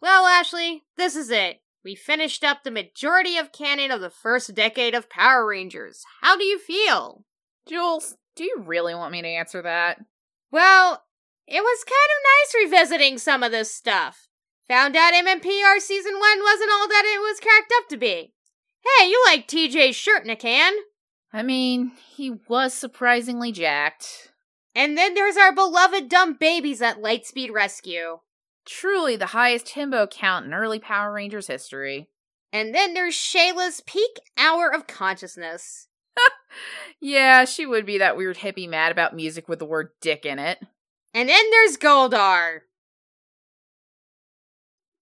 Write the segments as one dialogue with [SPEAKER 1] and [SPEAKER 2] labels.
[SPEAKER 1] Well, Ashley, this is it. We finished up the majority of canon of the first decade of Power Rangers. How do you feel?
[SPEAKER 2] Jules, do you really want me to answer that?
[SPEAKER 1] Well, it was kind of nice revisiting some of this stuff. Found out MMPR season 1 wasn't all that it was cracked up to be. Hey, you like TJ's shirt in a can.
[SPEAKER 2] I mean, he was surprisingly jacked.
[SPEAKER 1] And then there's our beloved dumb babies at Lightspeed Rescue.
[SPEAKER 2] Truly the highest himbo count in early Power Rangers history.
[SPEAKER 1] And then there's Shayla's peak hour of consciousness.
[SPEAKER 2] yeah, she would be that weird hippie mad about music with the word dick in it.
[SPEAKER 1] And then there's Goldar.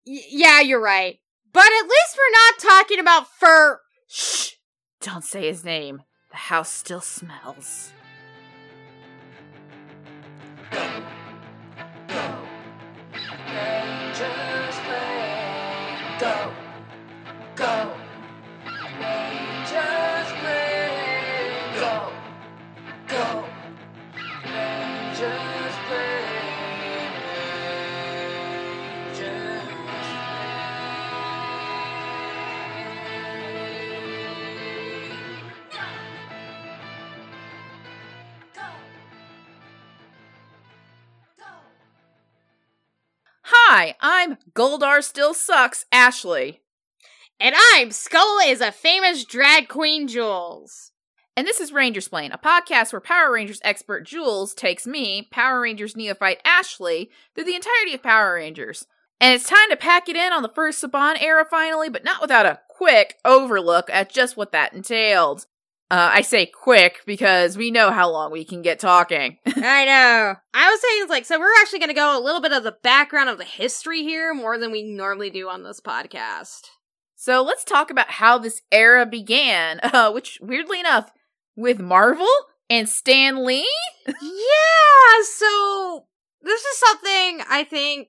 [SPEAKER 1] Y- yeah, you're right. But at least we're not talking about fur.
[SPEAKER 2] Shh! Don't say his name. The house still smells. Hi, I'm Goldar Still Sucks, Ashley.
[SPEAKER 1] And I'm Skull is a famous drag queen, Jules.
[SPEAKER 2] And this is Rangers Plain, a podcast where Power Rangers expert Jules takes me, Power Rangers neophyte Ashley, through the entirety of Power Rangers. And it's time to pack it in on the first Saban era finally, but not without a quick overlook at just what that entailed. Uh, I say quick because we know how long we can get talking.
[SPEAKER 1] I know. I was saying, it's like, so we're actually going to go a little bit of the background of the history here more than we normally do on this podcast.
[SPEAKER 2] so let's talk about how this era began, uh, which weirdly enough, with Marvel and Stan Lee.
[SPEAKER 1] yeah, so this is something I think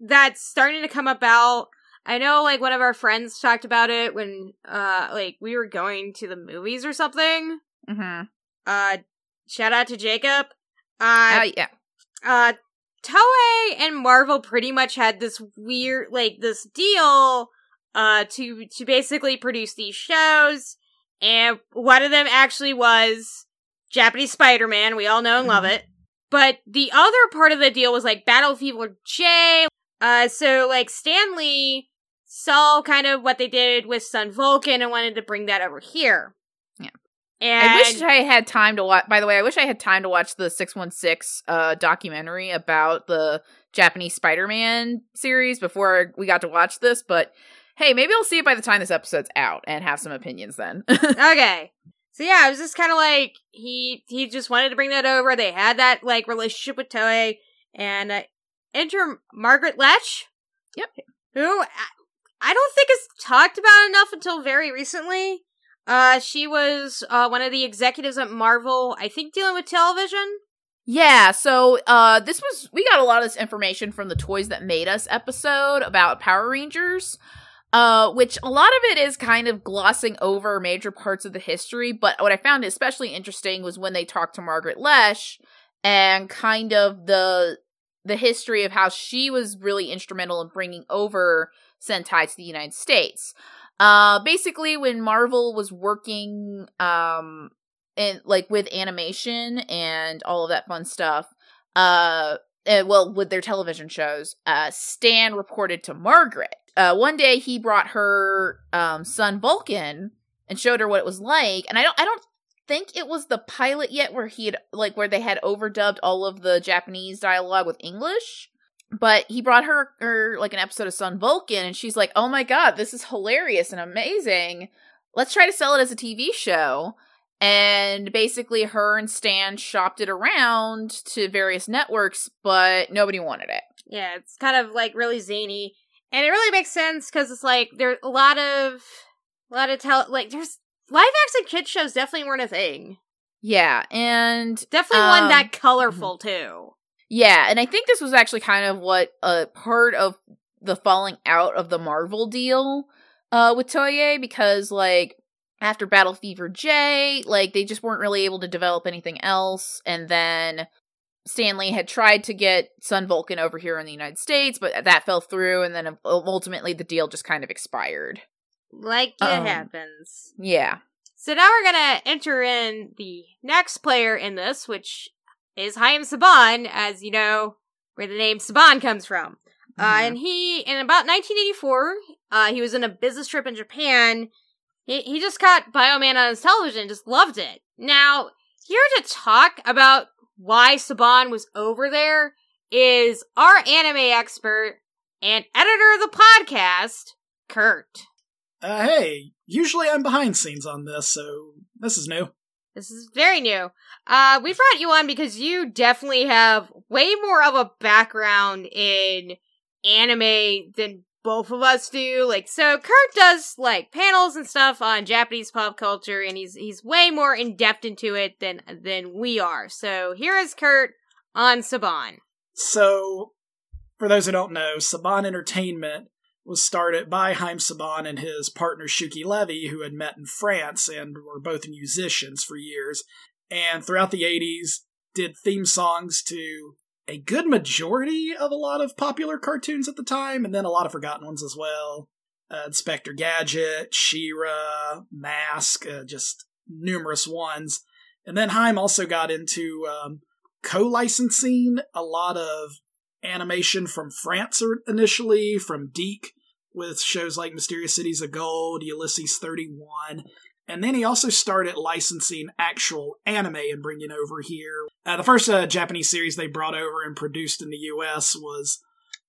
[SPEAKER 1] that's starting to come about. I know like one of our friends talked about it when uh like we were going to the movies or something.
[SPEAKER 2] Mm-hmm.
[SPEAKER 1] Uh shout out to Jacob. Uh
[SPEAKER 2] Uh, yeah.
[SPEAKER 1] uh Toei and Marvel pretty much had this weird like this deal uh to to basically produce these shows and one of them actually was Japanese Spider-Man, we all know and love it. But the other part of the deal was like Battle Fever J. Uh so like Stan Lee saw kind of what they did with Sun Vulcan and wanted to bring that over here.
[SPEAKER 2] Yeah.
[SPEAKER 1] And
[SPEAKER 2] I wish I had time to watch. By the way, I wish I had time to watch the six one six uh documentary about the Japanese Spider Man series before we got to watch this. But hey, maybe I'll see it by the time this episode's out and have some opinions then.
[SPEAKER 1] okay. So yeah, it was just kind of like he he just wanted to bring that over. They had that like relationship with Toei, and uh, enter Margaret Loesch.
[SPEAKER 2] Yep.
[SPEAKER 1] Who I, don't think is talked about enough until very recently. Uh, she was uh one of the executives at Marvel. I think dealing with television.
[SPEAKER 2] yeah. So uh, this was we got a lot of this information from the Toys That Made Us episode about Power Rangers. Uh, which a lot of it is kind of glossing over major parts of the history, but what I found especially interesting was when they talked to Margaret Loesch and kind of the the history of how she was really instrumental in bringing over Sentai to the United States. Uh, basically, when Marvel was working, um, and like with animation and all of that fun stuff, uh, uh, well, with their television shows, uh, Stan reported to Margaret. Uh, one day he brought her um, Sun Vulcan and showed her what it was like, and I don't, I don't think it was the pilot yet where he had like where they had overdubbed all of the Japanese dialogue with English. But he brought her, her like an episode of Sun Vulcan, and she's like, "Oh my god, this is hilarious and amazing! Let's try to sell it as a TV show." And basically, her and Stan shopped it around to various networks, but nobody wanted it.
[SPEAKER 1] Yeah, it's kind of like really zany, and it really makes sense because it's like there's a lot of a lot of tell like there's live action kid shows definitely weren't a thing.
[SPEAKER 2] Yeah, and
[SPEAKER 1] Definitely
[SPEAKER 2] Um,
[SPEAKER 1] one that colorful too.
[SPEAKER 2] Yeah, and I think this was actually kind of what a part of the falling out of the Marvel deal uh with Toei because like after Battle Fever J, like they just weren't really able to develop anything else and then Stan Lee had tried to get Sun Vulcan over here in the United States, but that fell through, and then uh, ultimately the deal just kind of expired.
[SPEAKER 1] Like it
[SPEAKER 2] Um,
[SPEAKER 1] happens.
[SPEAKER 2] Yeah.
[SPEAKER 1] So now we're gonna enter in the next player in this, which is Chaim Saban, as you know where the name Saban comes from. Uh,
[SPEAKER 2] Mhm.
[SPEAKER 1] and he, in about 1984, uh, he was in a business trip in Japan. He, he just caught Bioman on his television, just loved it. Now, here to talk about why Saban was over there is our anime expert and editor of the podcast, Kurt.
[SPEAKER 3] Uh, hey, usually I'm behind scenes on this, so this is new.
[SPEAKER 1] This is very new. Uh, we brought you on because you definitely have way more of a background in anime than both of us do. Like, so Kurt does like panels and stuff on Japanese pop culture, and he's he's way more in depth into it than than we are. So here is Kurt on Saban.
[SPEAKER 3] So, for those who don't know, Saban Entertainment was started by Haim Saban and his partner Shuki Levy, who had met in France and were both musicians for years. And throughout the 80s, did theme songs to a good majority of a lot of popular cartoons at the time, and then a lot of forgotten ones as well. Uh, Inspector Gadget, She-Ra, Mask, uh, just numerous ones. And then Haim also got into um, co-licensing a lot of animation from France initially, from DIC, with shows like Mysterious Cities of Gold, Ulysses 31. And then he also started licensing actual anime and bringing over here. Uh, the first uh, Japanese series they brought over and produced in the US was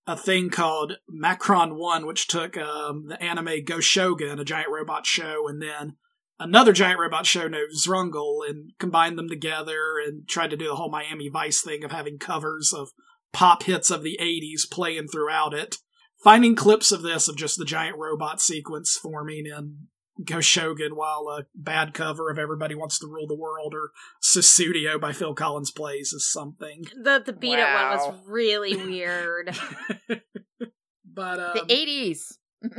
[SPEAKER 3] a thing called Macron 1, which took um, the anime Go Shogun, a giant robot show, and then another giant robot show named Srungle and combined them together and tried to do the whole Miami Vice thing of having covers of pop hits of the 80s playing throughout it. Finding clips of this of just the giant robot sequence forming in Go Shogun while a bad cover of Everybody Wants to Rule the World or Sussudio by Phil Collins plays is something.
[SPEAKER 1] The the beat up one was really weird.
[SPEAKER 3] but um,
[SPEAKER 2] The 80s.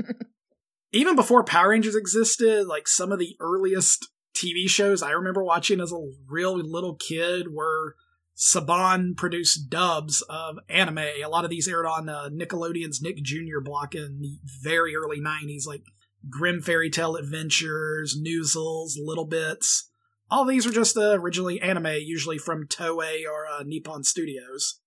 [SPEAKER 3] even before Power Rangers existed, like some of the earliest TV shows I remember watching as a real little kid were Saban produced dubs of anime. A lot of these aired on uh, Nickelodeon's Nick Jr. block in the very early 90s, like Grim Fairy Tale Adventures, Noozles, Little Bits. All these were just uh, originally anime, usually from Toei or uh, Nippon Studios.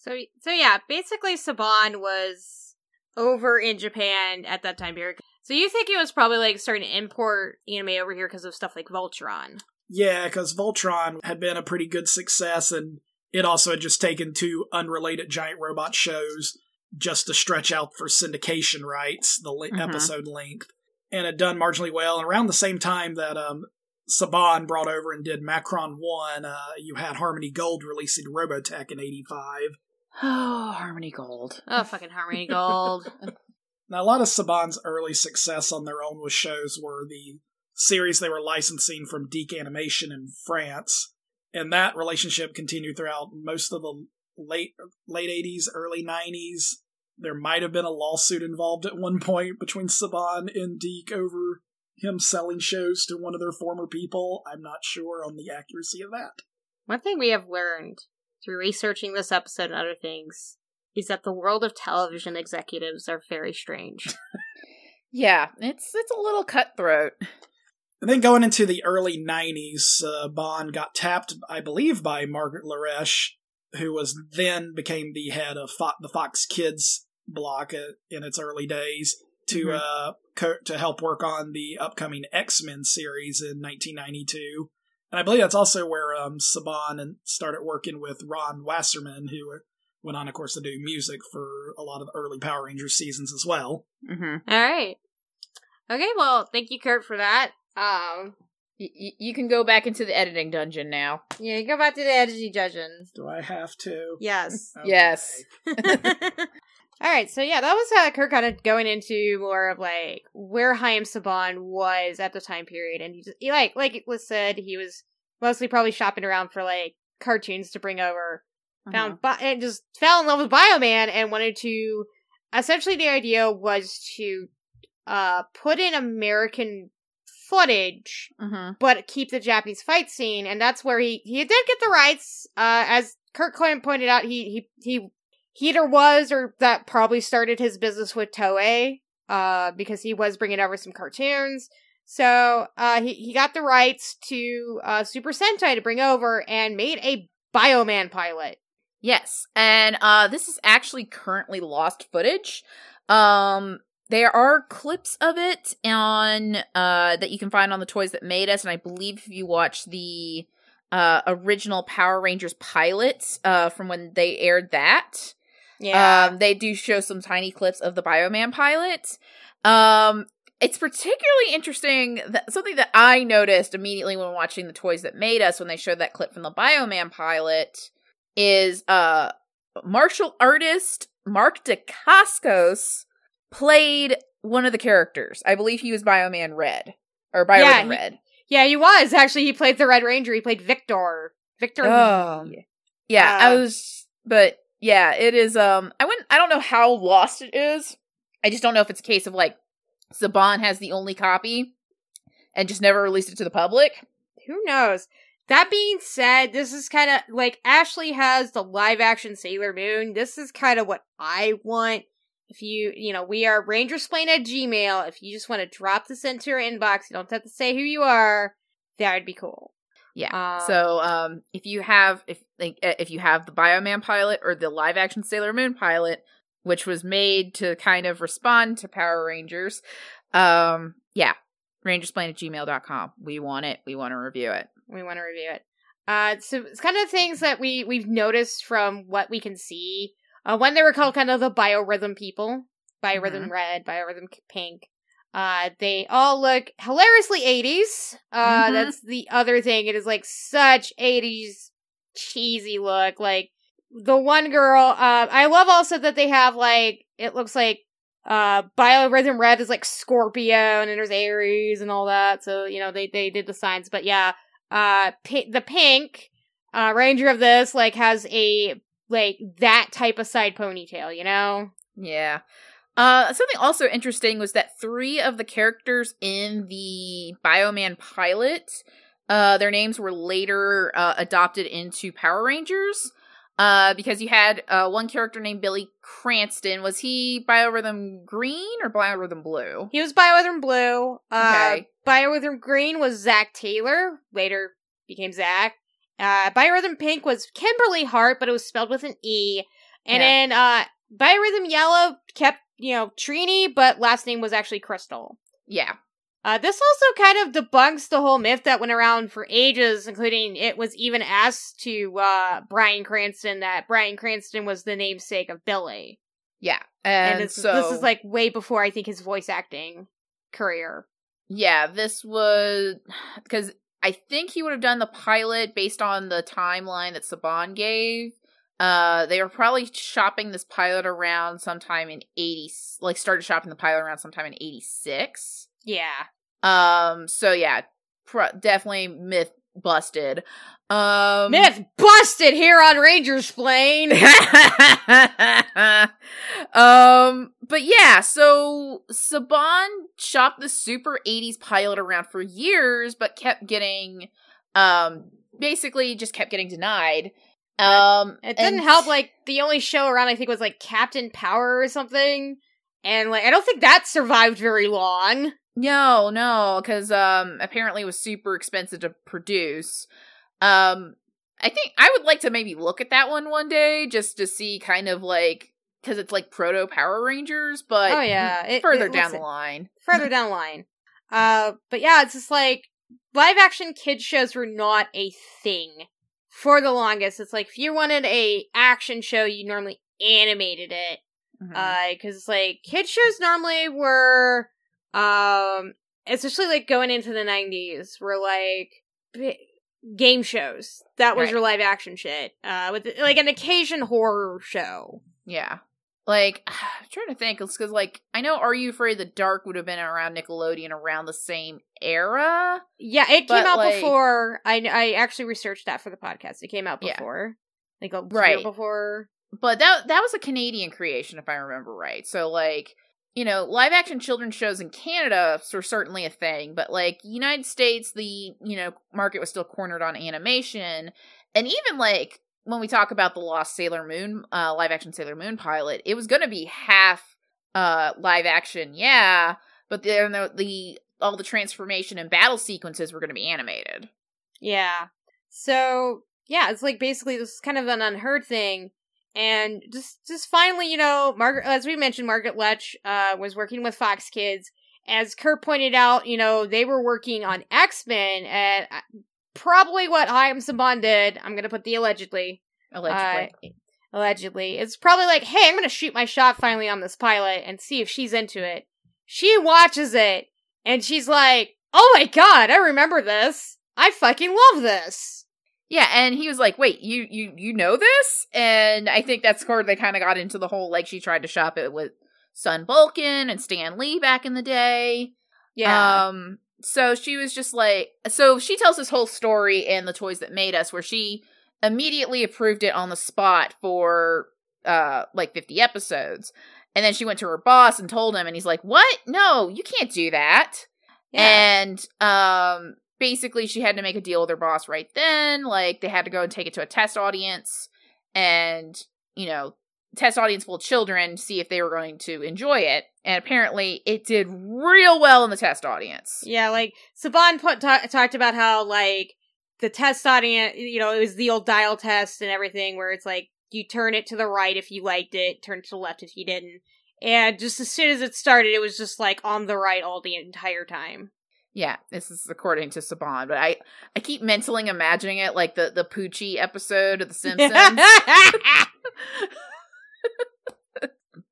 [SPEAKER 1] So so yeah, basically Saban was over in Japan at that time period. So you think it was probably like starting to import anime over here because of stuff like Voltron.
[SPEAKER 3] Yeah, because Voltron had been a pretty good success, and it also had just taken two unrelated giant robot shows just to stretch out for syndication rights, the li-
[SPEAKER 2] Mhm.
[SPEAKER 3] episode length, and had done marginally well. And around the same time that um, Saban brought over and did Macron 1, uh, you had Harmony Gold releasing Robotech in 85.
[SPEAKER 2] Oh, Harmony Gold.
[SPEAKER 1] Oh fucking Harmony Gold.
[SPEAKER 3] Now, a lot of Saban's early success on their own with shows were the series they were licensing from DIC Animation in France, and that relationship continued throughout most of the late late eighties, early nineties. There might have been a lawsuit involved at one point between Saban and DIC over him selling shows to one of their former people. I'm not sure on the accuracy of that.
[SPEAKER 1] One thing we have learned through researching this episode and other things is that the world of television executives are very strange.
[SPEAKER 2] Yeah, it's it's a little cutthroat.
[SPEAKER 3] And then going into the early 90s, uh, Bond got tapped, I believe, by Margaret Loesch, who was then became the head of Fo- the Fox Kids block uh, in its early days to
[SPEAKER 2] Mhm.
[SPEAKER 3] uh, co- to help work on the upcoming X Men series in 1992. And I believe that's also where um, Saban and started working with Ron Wasserman, who went on, of course, to do music for a lot of the early Power Rangers seasons as well.
[SPEAKER 2] Mm-hmm.
[SPEAKER 1] All right. Okay, well, thank you, Kurt, for that. Um,
[SPEAKER 2] Y- y- you can go back into the editing dungeon now.
[SPEAKER 1] yeah, you go back to the editing dungeon.
[SPEAKER 3] Do I have to?
[SPEAKER 1] Yes.
[SPEAKER 3] Okay.
[SPEAKER 2] Yes.
[SPEAKER 1] All right, so yeah, that was uh, Kurt kind of going into more of like where Chaim Saban was at the time period, and he just he, like like it was said, he was mostly probably shopping around for like cartoons to bring over. Found Bi- and just fell in love with Bioman and wanted to. Essentially, the idea was to uh put in American footage
[SPEAKER 2] Mm-hmm.
[SPEAKER 1] but keep the Japanese fight scene, and that's where he he did get the rights, uh, as Kurt Clement pointed out he he he he either was or that probably started his business with Toei, uh, because he was bringing over some cartoons. So uh, he he got the rights to uh, Super Sentai to bring over and made a Bioman pilot.
[SPEAKER 2] Yes, and uh, this is actually currently lost footage. Um, there are clips of it on uh that you can find on the Toys That Made Us, and I believe if you watch the uh original Power Rangers pilot uh from when they aired that,
[SPEAKER 1] Yeah,
[SPEAKER 2] um, they do show some tiny clips of the Bioman pilot. Um, it's particularly interesting that something that I noticed immediately when watching the Toys That Made Us when they showed that clip from the Bioman pilot is uh martial artist Mark Dacascos played one of the characters. I believe he was Bioman Red or Bioman
[SPEAKER 1] Yeah, he-
[SPEAKER 2] Red.
[SPEAKER 1] yeah, he was actually. He played the Red Ranger. He played Victor. Victor.
[SPEAKER 2] Oh.
[SPEAKER 1] Lee.
[SPEAKER 2] Yeah, I
[SPEAKER 1] Uh,
[SPEAKER 2] was, but yeah, it is. Um, I wouldn't. I don't know how lost it is. I just don't know if it's a case of like Saban has the only copy and just never released it to the public.
[SPEAKER 1] Who knows? That being said, this is kind of like Ashley has the live action Sailor Moon. This is kind of what I want. If you, you know, we are Rangersplain at Gmail. If you just want to drop this into your inbox, you don't have to say who you are. That would be cool.
[SPEAKER 2] Yeah.
[SPEAKER 1] Um,
[SPEAKER 2] so, um, if you have if like uh, if you have the Bioman pilot or the live action Sailor Moon pilot, which was made to kind of respond to Power Rangers, um, yeah, rangersplain at gmail.com. We want it. We want to review it.
[SPEAKER 1] we want to review it. Uh, so it's kind of things that we we've noticed from what we can see. Uh, when they were called kind of the biorhythm people, biorhythm red, biorhythm pink. Uh, they all look hilariously 80s. Uh,
[SPEAKER 2] Mhm.
[SPEAKER 1] that's the other thing. It is like such 80s cheesy look. Like the one girl, uh, I love also that they have like, it looks like, uh, biorhythm red is like Scorpio and there's Aries and all that. So, you know, they, they did the signs, but yeah, uh, the pink, uh, ranger of this, like, has a, like, that type of side ponytail, you know?
[SPEAKER 2] Yeah. Uh, something also interesting was that three of the characters in the Bioman pilot, uh, their names were later uh, adopted into Power Rangers. Uh, because you had uh, one character named Billy Cranston. Was he Biorhythm Green or Biorhythm Blue?
[SPEAKER 1] He was Biorhythm Blue. Uh,
[SPEAKER 2] Okay.
[SPEAKER 1] Biorhythm Green was Zach Taylor, later became Zach. Uh, Biorhythm Pink was Kimberly Hart, but it was spelled with an E. And
[SPEAKER 2] Yeah.
[SPEAKER 1] then, uh, Biorhythm Yellow kept, you know, Trini, but last name was actually Crystal.
[SPEAKER 2] Yeah.
[SPEAKER 1] Uh, this also kind of debunks the whole myth that went around for ages, including it was even asked to uh, Bryan Cranston that Bryan Cranston was the namesake of Billy,
[SPEAKER 2] Yeah.
[SPEAKER 1] and,
[SPEAKER 2] And, so
[SPEAKER 1] this is like way before I think his voice acting career.
[SPEAKER 2] Yeah, this was because I think he would have done the pilot based on the timeline that Saban gave. Uh, they were probably shopping this pilot around sometime in eighty, like started shopping the pilot around sometime in eighty six.
[SPEAKER 1] Yeah,
[SPEAKER 2] Um, so yeah, pro- definitely myth busted. Um,
[SPEAKER 1] myth busted here on Rangers Plain.
[SPEAKER 2] um, but yeah, so Saban shopped the super 80s pilot around for years, but kept getting, um, basically just kept getting denied. Um,
[SPEAKER 1] It didn't help. Like the only show around, I think, was like Captain Power or something, and like I don't think that survived very long.
[SPEAKER 2] No, no, because um apparently it was super expensive to produce. Um I think I would like to maybe look at that one one day just to see kind of like because it's like proto Power Rangers, but
[SPEAKER 1] oh yeah, it,
[SPEAKER 2] further
[SPEAKER 1] it
[SPEAKER 2] down the line.
[SPEAKER 1] further down the line. Uh, but yeah, it's just like live action kids shows were not a thing for the longest. It's like if you wanted a action show, you normally animated it.
[SPEAKER 2] Mhm.
[SPEAKER 1] Uh, because like kid shows normally were, um, especially like going into the nineties, were like bi- game shows. That was
[SPEAKER 2] Right.
[SPEAKER 1] your live action shit. Uh, with like an occasion horror show.
[SPEAKER 2] yeah. Like I'm trying to think, it's because like I know Are You Afraid the Dark would have been around Nickelodeon around the same era.
[SPEAKER 1] Yeah, it came out
[SPEAKER 2] like-
[SPEAKER 1] before. I I actually researched that for the podcast. It came out
[SPEAKER 2] Yeah.
[SPEAKER 1] before, like a
[SPEAKER 2] Right.
[SPEAKER 1] year before.
[SPEAKER 2] but that that was a Canadian creation, if I remember right. So like, you know, live action children's shows in Canada were certainly a thing, but like United States, the you know market was still cornered on animation, and even like when we talk about the Lost Sailor Moon, uh, live action Sailor Moon pilot, it was going to be half uh live action, yeah, but then the, the all the transformation and battle sequences were going to be animated.
[SPEAKER 1] Yeah. So yeah, it's like basically this is kind of an unheard thing. And just just finally, you know, Margaret as we mentioned, Margaret Loesch uh was working with Fox Kids. As Kurt pointed out, you know, they were working on X-Men and uh, probably what Chaim Saban did. I'm gonna put the allegedly.
[SPEAKER 2] Allegedly,
[SPEAKER 1] Uh, allegedly. It's probably like, hey, I'm gonna shoot my shot finally on this pilot and see if she's into it. She watches it and she's like, oh my god, I remember this. I fucking love this.
[SPEAKER 2] Yeah, and he was like, "Wait, you you you know this?" And I think that's where they kind of got into the whole like she tried to shop it with Sun Vulcan and Stan Lee back in the day.
[SPEAKER 1] Yeah.
[SPEAKER 2] Um, so she was just like, so she tells this whole story in the toys that made us, where she immediately approved it on the spot for uh like 50 episodes, and then she went to her boss and told him, and he's like, "What? No, you can't do that."
[SPEAKER 1] yeah.
[SPEAKER 2] And um, basically, she had to make a deal with her boss right then. Like they had to go and take it to a test audience, and you know, test audience full of children, see if they were going to enjoy it. And apparently, it did real well in the test audience.
[SPEAKER 1] Yeah, like Saban put, ta- talked about how like the test audience, you know, it was the old dial test and everything, where it's like you turn it to the right if you liked it, turn it to the left if you didn't. And just as soon as it started, it was just like on the right all the entire time.
[SPEAKER 2] Yeah, this is according to Saban, but I I keep mentally imagining it like the the Poochie episode of The Simpsons.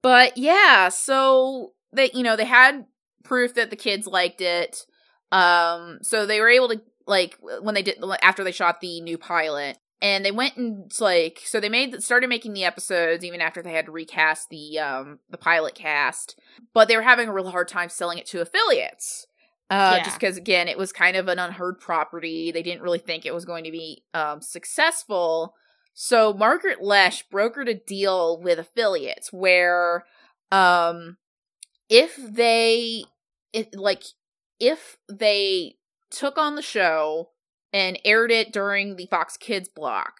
[SPEAKER 2] but yeah, so they you know they had proof that the kids liked it. Um, so they were able to like when they did after they shot the new pilot, and they went and like so they made started making the episodes even after they had to recast the um the pilot cast, but they were having a real hard time selling it to affiliates. Uh,
[SPEAKER 1] Yeah.
[SPEAKER 2] just because again, it was kind of an unheard property. They didn't really think it was going to be um successful. So Margaret Loesch brokered a deal with affiliates where um if they it like if they took on the show and aired it during the Fox Kids block,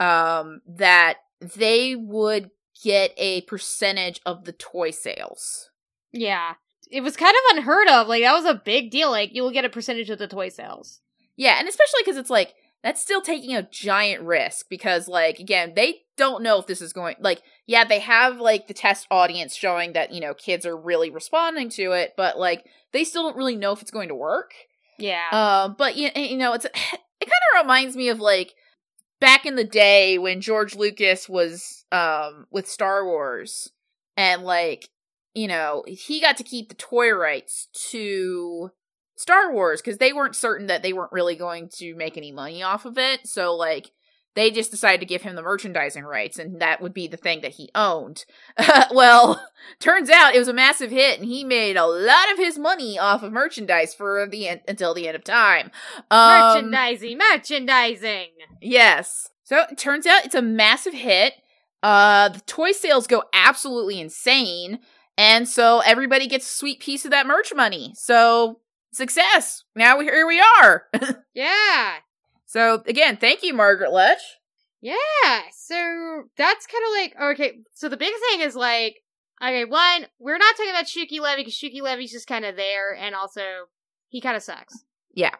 [SPEAKER 2] um that they would get a percentage of the toy sales.
[SPEAKER 1] yeah. It was kind of unheard of. Like, that was a big deal. Like, you will get a percentage of the toy sales.
[SPEAKER 2] Yeah, and especially because it's like that's still taking a giant risk because like again they don't know if this is going like yeah they have like the test audience showing that you know kids are really responding to it but like they still don't really know if it's going to work
[SPEAKER 1] Yeah.
[SPEAKER 2] um but you, you know it's it kind of reminds me of like back in the day when george lucas was um with star wars and like you know he got to keep the toy rights to Star Wars because they weren't certain that they weren't really going to make any money off of it. So like they just decided to give him the merchandising rights and that would be the thing that he owned. well, turns out it was a massive hit and he made a lot of his money off of merchandise for the end until the end of time. Um,
[SPEAKER 1] merchandising, merchandising.
[SPEAKER 2] Yes. So it turns out it's a massive hit. Uh the toy sales go absolutely insane. And so everybody gets a sweet piece of that merch money. So success. Now we here we are.
[SPEAKER 1] Yeah.
[SPEAKER 2] so again, thank you, Margaret Loesch.
[SPEAKER 1] Yeah. So that's kind of like okay. So the big thing is like okay, one we're not talking about Shuki Levy because Shuki Levy's just kind of there, and also he kind of sucks. Yeah.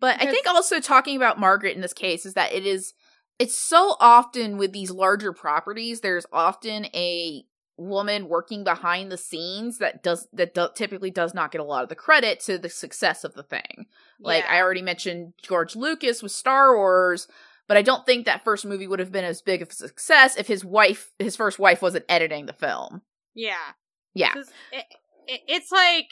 [SPEAKER 2] But I think also talking about Margaret in this case is that it is it's so often with these larger properties, there's often a woman working behind the scenes that does that do, typically does not get a lot of the credit to the success of the thing. Like
[SPEAKER 1] Yeah.
[SPEAKER 2] I already mentioned George Lucas with Star Wars, but I don't think that first movie would have been as big of a success if his wife his first wife wasn't editing the film.
[SPEAKER 1] yeah,
[SPEAKER 2] Yeah.
[SPEAKER 1] It, it, it's like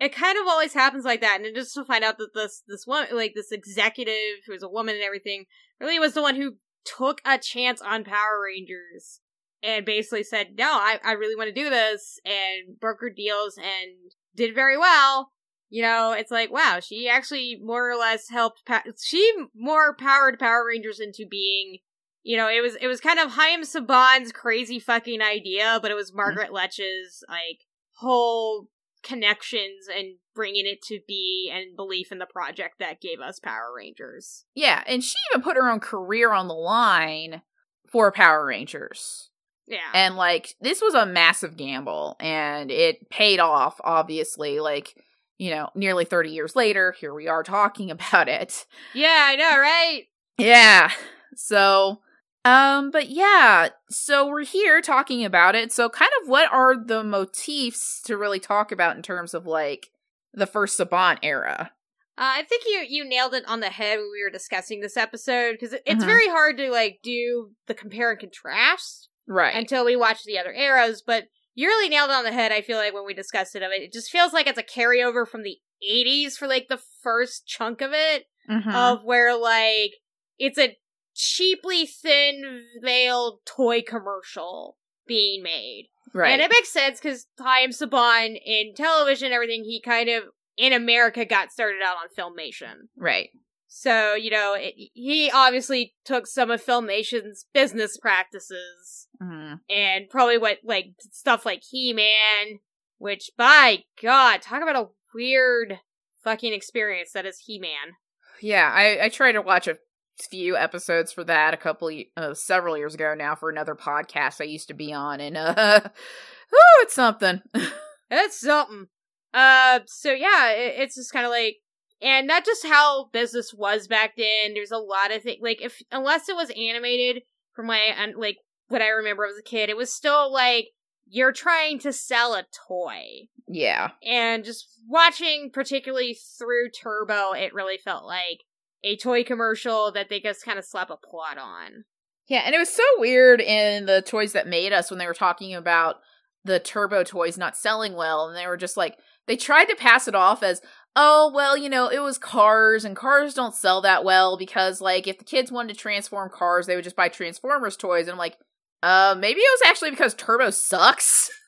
[SPEAKER 1] it kind of always happens like that, and then just to find out that this this one like this executive who is a woman and everything really was the one who took a chance on Power Rangers and basically said, "No, I I really want to do this," and brokered deals and did very well. You know, it's like wow, she actually more or less helped. Pa- she more powered Power Rangers into being. You know, it was it was kind of Chaim Saban's crazy fucking idea, but it was mm-hmm. Margaret Loesch's like whole connections and bringing it to be and belief in the project that gave us Power Rangers.
[SPEAKER 2] Yeah, and she even put her own career on the line for Power Rangers.
[SPEAKER 1] Yeah.
[SPEAKER 2] And like this was a massive gamble and it paid off obviously like you know nearly 30 years later here we are talking about it.
[SPEAKER 1] yeah, I know, right?
[SPEAKER 2] Yeah. So um but yeah, so we're here talking about it. So kind of what are the motifs to really talk about in terms of like the first Saban era?
[SPEAKER 1] Uh, I think you you nailed it on the head when we were discussing this episode because it's
[SPEAKER 2] Mhm.
[SPEAKER 1] very hard to like do the compare and contrast
[SPEAKER 2] Right.
[SPEAKER 1] until we watch the other arrows. But you really nailed it on the head. I feel like when we discussed it of it, it just feels like it's a carryover from the '80s for like the first chunk of it,
[SPEAKER 2] Mhm.
[SPEAKER 1] of where like it's a cheaply thin veiled toy commercial being made.
[SPEAKER 2] right.
[SPEAKER 1] And it makes sense because Chaim Saban in television and everything, he kind of in America got started out on Filmation.
[SPEAKER 2] right.
[SPEAKER 1] So, you know, it, he obviously took some of Filmation's business practices
[SPEAKER 2] Mhm.
[SPEAKER 1] and probably what, like, stuff like He Man, which, by God, talk about a weird fucking experience that is He Man.
[SPEAKER 2] Yeah, I I tried to watch a few episodes for that a couple uh, several years ago now for another podcast I used to be on and uh oh it's something.
[SPEAKER 1] That's something. Uh, so yeah, it, it's just kind of like, and not just how business was back then. There's a lot of things like if unless it was animated from my like what I remember as a kid, it was still like you're trying to sell a toy,
[SPEAKER 2] yeah.
[SPEAKER 1] and just watching particularly through Turbo, it really felt like a toy commercial that they just kind of slap a plot on.
[SPEAKER 2] Yeah, and it was so weird in the toys that made us when they were talking about the turbo toys not selling well and they were just like they tried to pass it off as oh well you know it was cars and cars don't sell that well because like if the kids wanted to transform cars they would just buy transformers toys and i'm like uh maybe it was actually because turbo sucks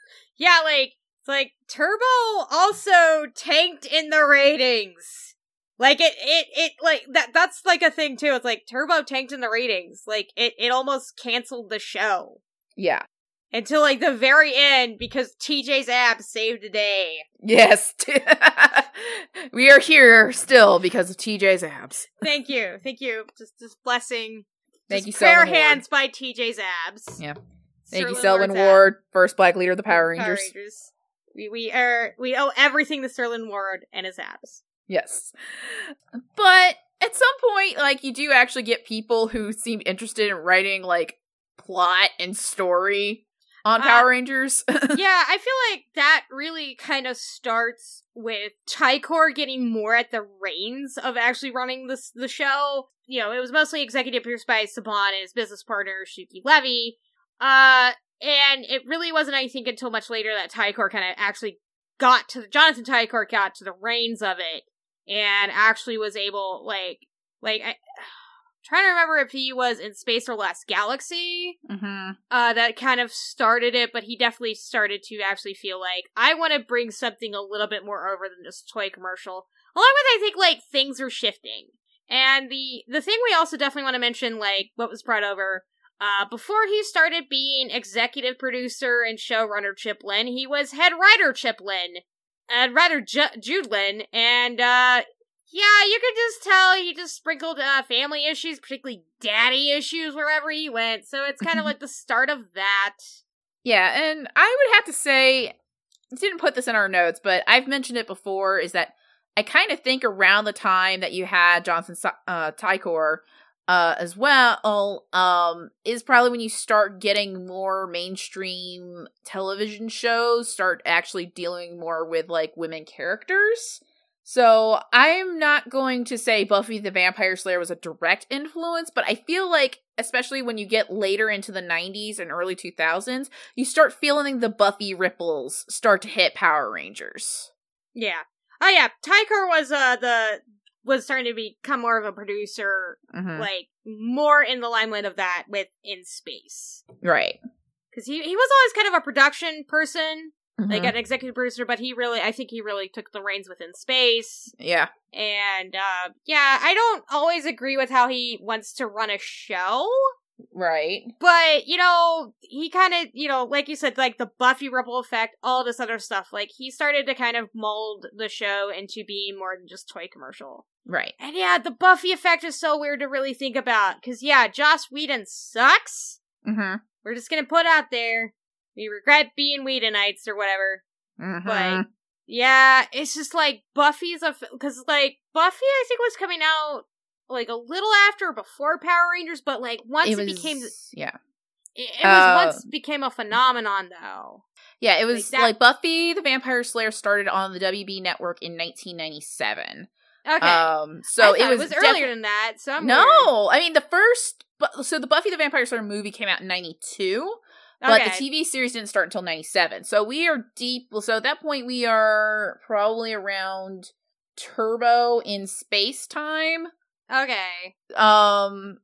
[SPEAKER 1] Yeah, like it's like Turbo also tanked in the ratings. Like it it it like that that's like a thing too. It's like Turbo tanked in the ratings. Like it it almost canceled the show
[SPEAKER 2] yeah
[SPEAKER 1] until like the very end because TJ's abs saved the day.
[SPEAKER 2] yes we are here still because of tj's abs
[SPEAKER 1] Thank you. Thank you. Just just blessing.
[SPEAKER 2] Thank
[SPEAKER 1] just
[SPEAKER 2] you,
[SPEAKER 1] prayer
[SPEAKER 2] Selwyn Ward.
[SPEAKER 1] hands by TJ's abs.
[SPEAKER 2] Yeah. Thank you,
[SPEAKER 1] Sterling
[SPEAKER 2] Selwyn
[SPEAKER 1] Ward's
[SPEAKER 2] Ward, first black leader of the Power
[SPEAKER 1] abs.
[SPEAKER 2] Rangers.
[SPEAKER 1] We we are we owe everything to Sterling Ward and his abs.
[SPEAKER 2] Yes. But at some point, like, you do actually get people who seem interested in writing, like, plot and story on
[SPEAKER 1] Uh,
[SPEAKER 2] Power Rangers.
[SPEAKER 1] yeah, I feel like that really kind of starts with Tycor getting more at the reins of actually running this the show. You know, it was mostly executive produced by Saban and his business partner Shuki Levy. Uh, and it really wasn't, I think, until much later that Tycor kind of actually got to the Jonathan Tycor got to the reins of it and actually was able, like, like I. Trying to remember if he was in Space or Lost Galaxy,
[SPEAKER 2] mm-hmm.
[SPEAKER 1] uh, that kind of started it, but he definitely started to actually feel like I want to bring something a little bit more over than just a toy commercial. Along with, I think like things are shifting, and the the thing we also definitely want to mention, like what was brought over. Uh, before he started being executive producer and showrunner Chip Lynn, he was head writer Chip Lynn, and writer Ju- Judd Lynn, and uh, yeah, you could just tell he just sprinkled uh, family issues, particularly daddy issues, wherever he went. So it's kind of like the start of that.
[SPEAKER 2] Yeah, and I would have to say, didn't put this in our notes, but I've mentioned it before, is that I kind of think around the time that you had Johnson uh, Tycor uh, as well, um, is probably when you start getting more mainstream television shows start actually dealing more with like women characters. So I'm not going to say Buffy the Vampire Slayer was a direct influence, but I feel like, especially when you get later into the 90s and early 2000s, you start feeling the Buffy ripples start to hit Power Rangers.
[SPEAKER 1] Yeah. Oh yeah, Tyker was uh the was starting to become more of a producer,
[SPEAKER 2] Mhm.
[SPEAKER 1] like more in the limelight of that with in space.
[SPEAKER 2] Right.
[SPEAKER 1] Because he he was always kind of a production person, like
[SPEAKER 2] Mhm.
[SPEAKER 1] an executive producer, but he really I think he really took the reins within space.
[SPEAKER 2] yeah.
[SPEAKER 1] And uh yeah, I don't always agree with how he wants to run a show.
[SPEAKER 2] Right.
[SPEAKER 1] But, you know, he kind of, you know, like you said, like the Buffy ripple effect, all this other stuff. Like, he started to kind of mold the show into being more than just toy commercial.
[SPEAKER 2] Right.
[SPEAKER 1] And yeah, the Buffy effect is so weird to really think about. Because, yeah, Joss Whedon sucks.
[SPEAKER 2] Mm-hmm.
[SPEAKER 1] We're just gonna put out there. We regret being Whedonites or whatever.
[SPEAKER 2] Mm-hmm.
[SPEAKER 1] But yeah, it's just like Buffy's a because like Buffy I think was coming out like a little after or before Power Rangers, but like once it,
[SPEAKER 2] it
[SPEAKER 1] became
[SPEAKER 2] yeah.
[SPEAKER 1] it, it was
[SPEAKER 2] Uh,
[SPEAKER 1] once became a phenomenon though.
[SPEAKER 2] Yeah, it was
[SPEAKER 1] that-
[SPEAKER 2] like Buffy the Vampire Slayer started on the WB network in 1997.
[SPEAKER 1] Okay,
[SPEAKER 2] Um, so it was,
[SPEAKER 1] it was earlier than that. So I'm
[SPEAKER 2] no, I mean the first. bu- So the Buffy the Vampire Slayer movie came out in '92,
[SPEAKER 1] weird.
[SPEAKER 2] But
[SPEAKER 1] Okay.
[SPEAKER 2] the TV series didn't start until '97. So we are deep. So at that point, we are probably around Turbo in space time.
[SPEAKER 1] okay,
[SPEAKER 2] Um,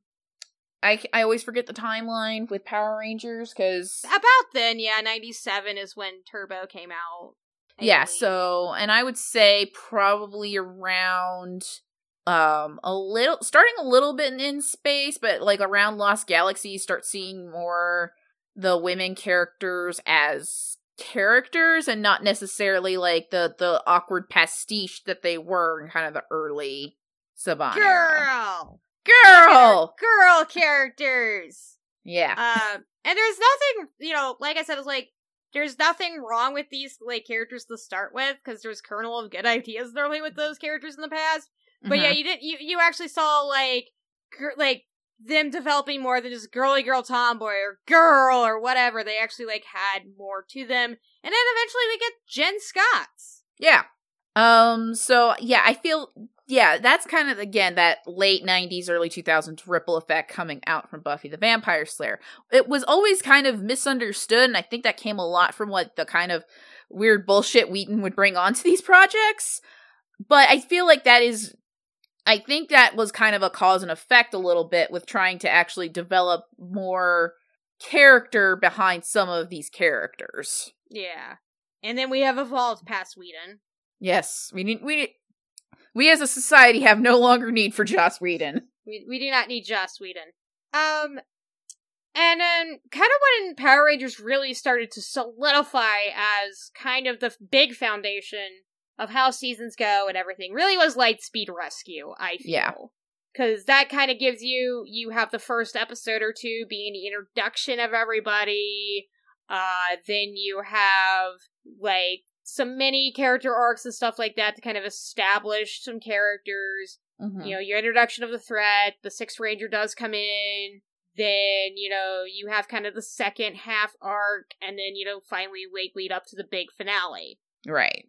[SPEAKER 2] I I always forget the timeline with Power Rangers because
[SPEAKER 1] about then, yeah, ninety seven is when Turbo came out. I
[SPEAKER 2] yeah. So and I would say probably around um a little starting a little bit in, in space but like around lost galaxy you start seeing more the women characters as characters and not necessarily like the the awkward pastiche that they were in kind of the early Saban era.
[SPEAKER 1] girl,
[SPEAKER 2] girl
[SPEAKER 1] girl characters.
[SPEAKER 2] yeah
[SPEAKER 1] um, and there's nothing, you know, like I said, it's like there's nothing wrong with these like characters to start with because there's kernel of good ideas normally with those characters in the past. But yeah,
[SPEAKER 2] Mhm.
[SPEAKER 1] you did you you actually saw like gr- like them developing more than just girly girl tomboy or girl or whatever. They actually like had more to them, and then eventually we get Jen Scotts.
[SPEAKER 2] Yeah. Um so yeah, I feel yeah, that's kind of again that late 90s early 2000s ripple effect coming out from Buffy the Vampire Slayer. It was always kind of misunderstood and I think that came a lot from what the kind of weird bullshit Whedon would bring onto these projects. But I feel like that is I think that was kind of a cause and effect a little bit with trying to actually develop more character behind some of these characters.
[SPEAKER 1] Yeah, and then we have evolved past Whedon.
[SPEAKER 2] Yes, we need we we as a society have no longer need for Joss Whedon.
[SPEAKER 1] We we do not need Joss Whedon. Um, and then kind of when Power Rangers really started to solidify as kind of the big foundation of how seasons go and everything really was Lightspeed Rescue. I feel.
[SPEAKER 2] Yeah.
[SPEAKER 1] Because that kind of gives you, you have the first episode or two being the introduction of everybody. Uh, then you have, like, some mini character arcs and stuff like that to kind of establish some characters
[SPEAKER 2] Mhm.
[SPEAKER 1] you know, your introduction of the threat, the Sixth Ranger does come in, then, you know, you have kind of the second half arc, and then, you know, finally like lead up to the big finale.
[SPEAKER 2] Right.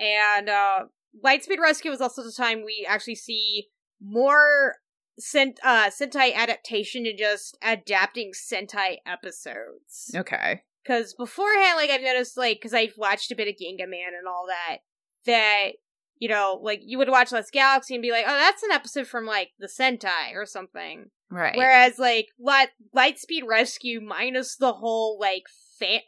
[SPEAKER 1] And uh Lightspeed Rescue is also the time we actually see more Sent- uh, Sentai adaptation to just adapting Sentai episodes.
[SPEAKER 2] Okay.
[SPEAKER 1] Because beforehand, like I've noticed, like because I've watched a bit of Gingaman and all that, that you know, like you would watch Lost Galaxy and be like, oh, that's an episode from like the Sentai or something.
[SPEAKER 2] Right.
[SPEAKER 1] Whereas like Light Lightspeed Rescue minus the whole like fan.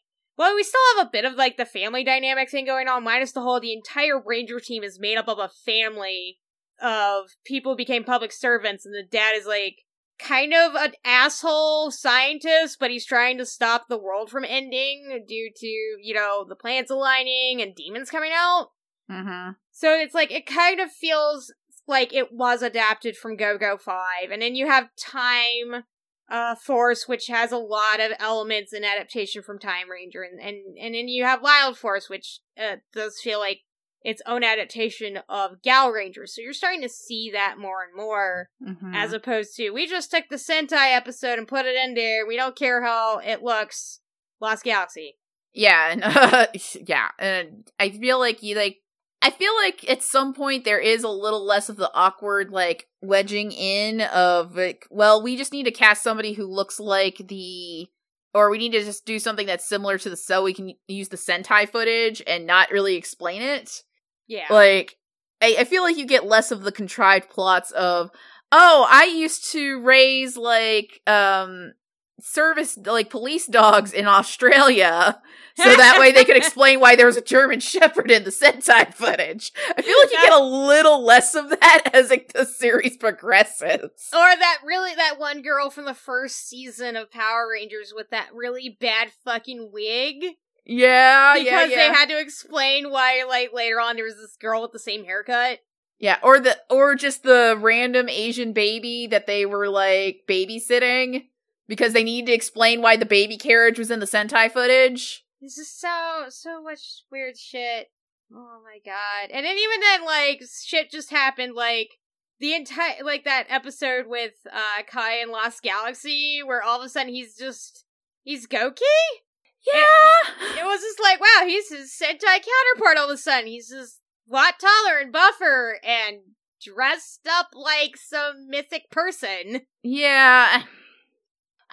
[SPEAKER 1] Well, we still have a bit of like the family dynamic thing going on, minus the whole the entire Ranger team is made up of a family of people who became public servants, and the dad is like kind of an asshole scientist, but he's trying to stop the world from ending due to, you know, the planets aligning and demons coming out.
[SPEAKER 2] mm-hmm.
[SPEAKER 1] So it's like it kind of feels like it was adapted from Go Go 5. And then you have Time uh Force, which has a lot of elements and adaptation from Time Ranger, and and, and then you have Wild Force, which uh, does feel like its own adaptation of Gaoranger. So you're starting to see that more and more,
[SPEAKER 2] Mm-hmm.
[SPEAKER 1] as opposed to we just took the Sentai episode and put it in there. We don't care how it looks. Lost Galaxy.
[SPEAKER 2] yeah, and uh, yeah, and I feel like you like. I feel like at some point there is a little less of the awkward like wedging in of like, well, we just need to cast somebody who looks like the, or we need to just do something that's similar to the so we can use the Sentai footage and not really explain it.
[SPEAKER 1] Yeah.
[SPEAKER 2] Like, I, I feel like you get less of the contrived plots of, oh, I used to raise like um service like police dogs in Australia, so that way they could explain why there was a German Shepherd in the Sentai footage. I feel like you get a little less of that as like, the series progresses.
[SPEAKER 1] Or that really that one girl from the first season of Power Rangers with that really bad fucking wig.
[SPEAKER 2] Yeah,
[SPEAKER 1] because
[SPEAKER 2] yeah, yeah.
[SPEAKER 1] they had to explain why like later on there was this girl with the same haircut.
[SPEAKER 2] yeah, or the or just the random Asian baby that they were like babysitting. Because they need to explain why the baby carriage was in the Sentai footage.
[SPEAKER 1] This is so so much weird shit. Oh my god. And then even then like shit just happened like the entire like that episode with uh Kai and Lost Galaxy where all of a sudden he's just he's Goki?
[SPEAKER 2] Yeah.
[SPEAKER 1] It was just like, wow, he's his Sentai counterpart all of a sudden. He's just a lot taller and buffer and dressed up like some mythic person.
[SPEAKER 2] Yeah.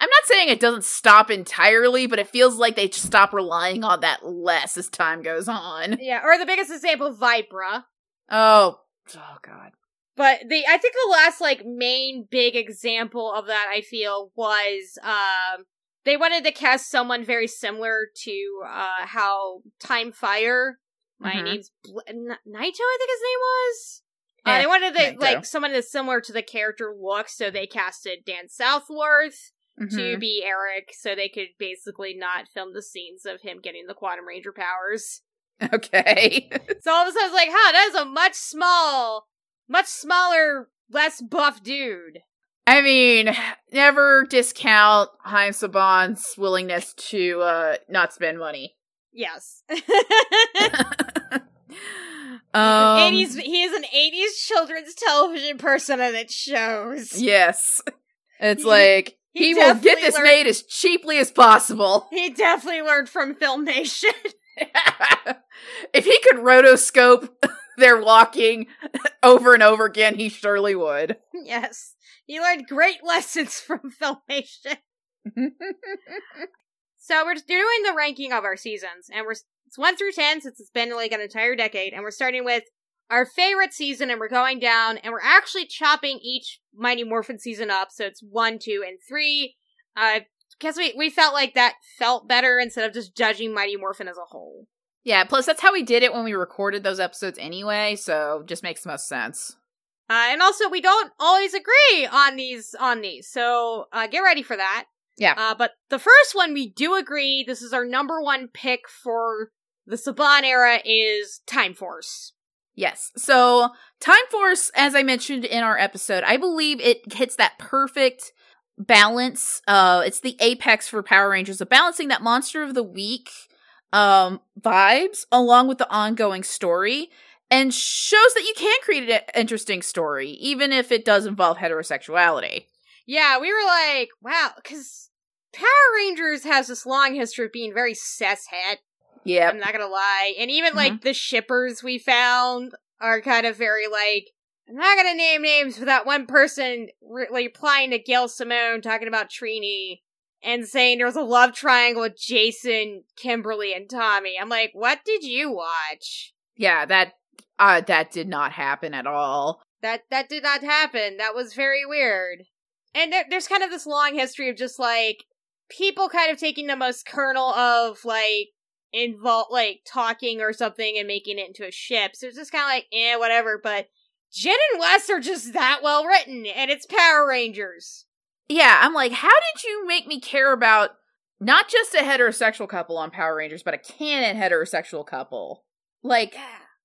[SPEAKER 2] I'm not saying it doesn't stop entirely, but it feels like they stop relying on that less as time goes on.
[SPEAKER 1] Yeah, or the biggest example, Vypra.
[SPEAKER 2] Oh, oh god.
[SPEAKER 1] But the I think the last like main big example of that I feel was um they wanted to cast someone very similar to uh how Time Fire. My
[SPEAKER 2] Mhm.
[SPEAKER 1] name's Bl- N- Naito, I think his name was. Uh, they wanted to, like someone that's similar to the character look, so they casted Dan Southworth to
[SPEAKER 2] Mhm.
[SPEAKER 1] be Eric, so they could basically not film the scenes of him getting the Quantum Ranger powers.
[SPEAKER 2] Okay.
[SPEAKER 1] So all of a sudden, it's like, huh, that is a much small, much smaller, less buff dude.
[SPEAKER 2] I mean, never discount Haim Saban's willingness to uh not spend money.
[SPEAKER 1] Yes.
[SPEAKER 2] um,
[SPEAKER 1] 80s, he is an 80s children's television person and it shows.
[SPEAKER 2] Yes. It's like
[SPEAKER 1] he
[SPEAKER 2] he, will get this
[SPEAKER 1] learned-
[SPEAKER 2] made as cheaply as possible.
[SPEAKER 1] He definitely learned from Filmation.
[SPEAKER 2] if he could rotoscope their walking over and over again, he surely would.
[SPEAKER 1] yes. He learned great lessons from Filmation. So we're doing the ranking of our seasons, and we're it's one through ten since it's been like an entire decade, and we're starting with our favorite season, and we're going down, and we're actually chopping each Mighty Morphin season up, so it's one, two, and three. Uh, because we we felt like that felt better instead of just judging Mighty Morphin as a whole.
[SPEAKER 2] yeah, plus that's how we did it when we recorded those episodes anyway, so just makes the most sense.
[SPEAKER 1] Uh, and also we don't always agree on these on these, so uh, get ready for that.
[SPEAKER 2] Yeah.
[SPEAKER 1] Uh, but the first one we do agree. This is our number one pick for the Saban era is Time Force.
[SPEAKER 2] Yes. So, Time Force, as I mentioned in our episode, I believe it hits that perfect balance. Uh, it's the apex for Power Rangers of balancing that monster of the week um vibes along with the ongoing story and shows that you can create an interesting story even if it does involve heterosexuality.
[SPEAKER 1] Yeah, we were like, wow, because Power Rangers has this long history of being very cishet.
[SPEAKER 2] Yep.
[SPEAKER 1] I'm not gonna lie, and even like the shippers we found are kind of very like. I'm not gonna name names, but that one person re- replying to Gail Simone talking about Trini and saying there was a love triangle with Jason, Kimberly, and Tommy. I'm like, what did you watch?
[SPEAKER 2] Yeah, that uh that did not happen at all.
[SPEAKER 1] That that did not happen. That was very weird. And there, there's kind of this long history of just like people kind of taking the most kernel of like invol like talking or something and making it into a ship. So it's just kind of like eh, whatever. But Jen and Wes are just that well written, and it's Power Rangers.
[SPEAKER 2] Yeah, I'm like, how did you make me care about not just a heterosexual couple on Power Rangers, but a canon heterosexual couple? Like,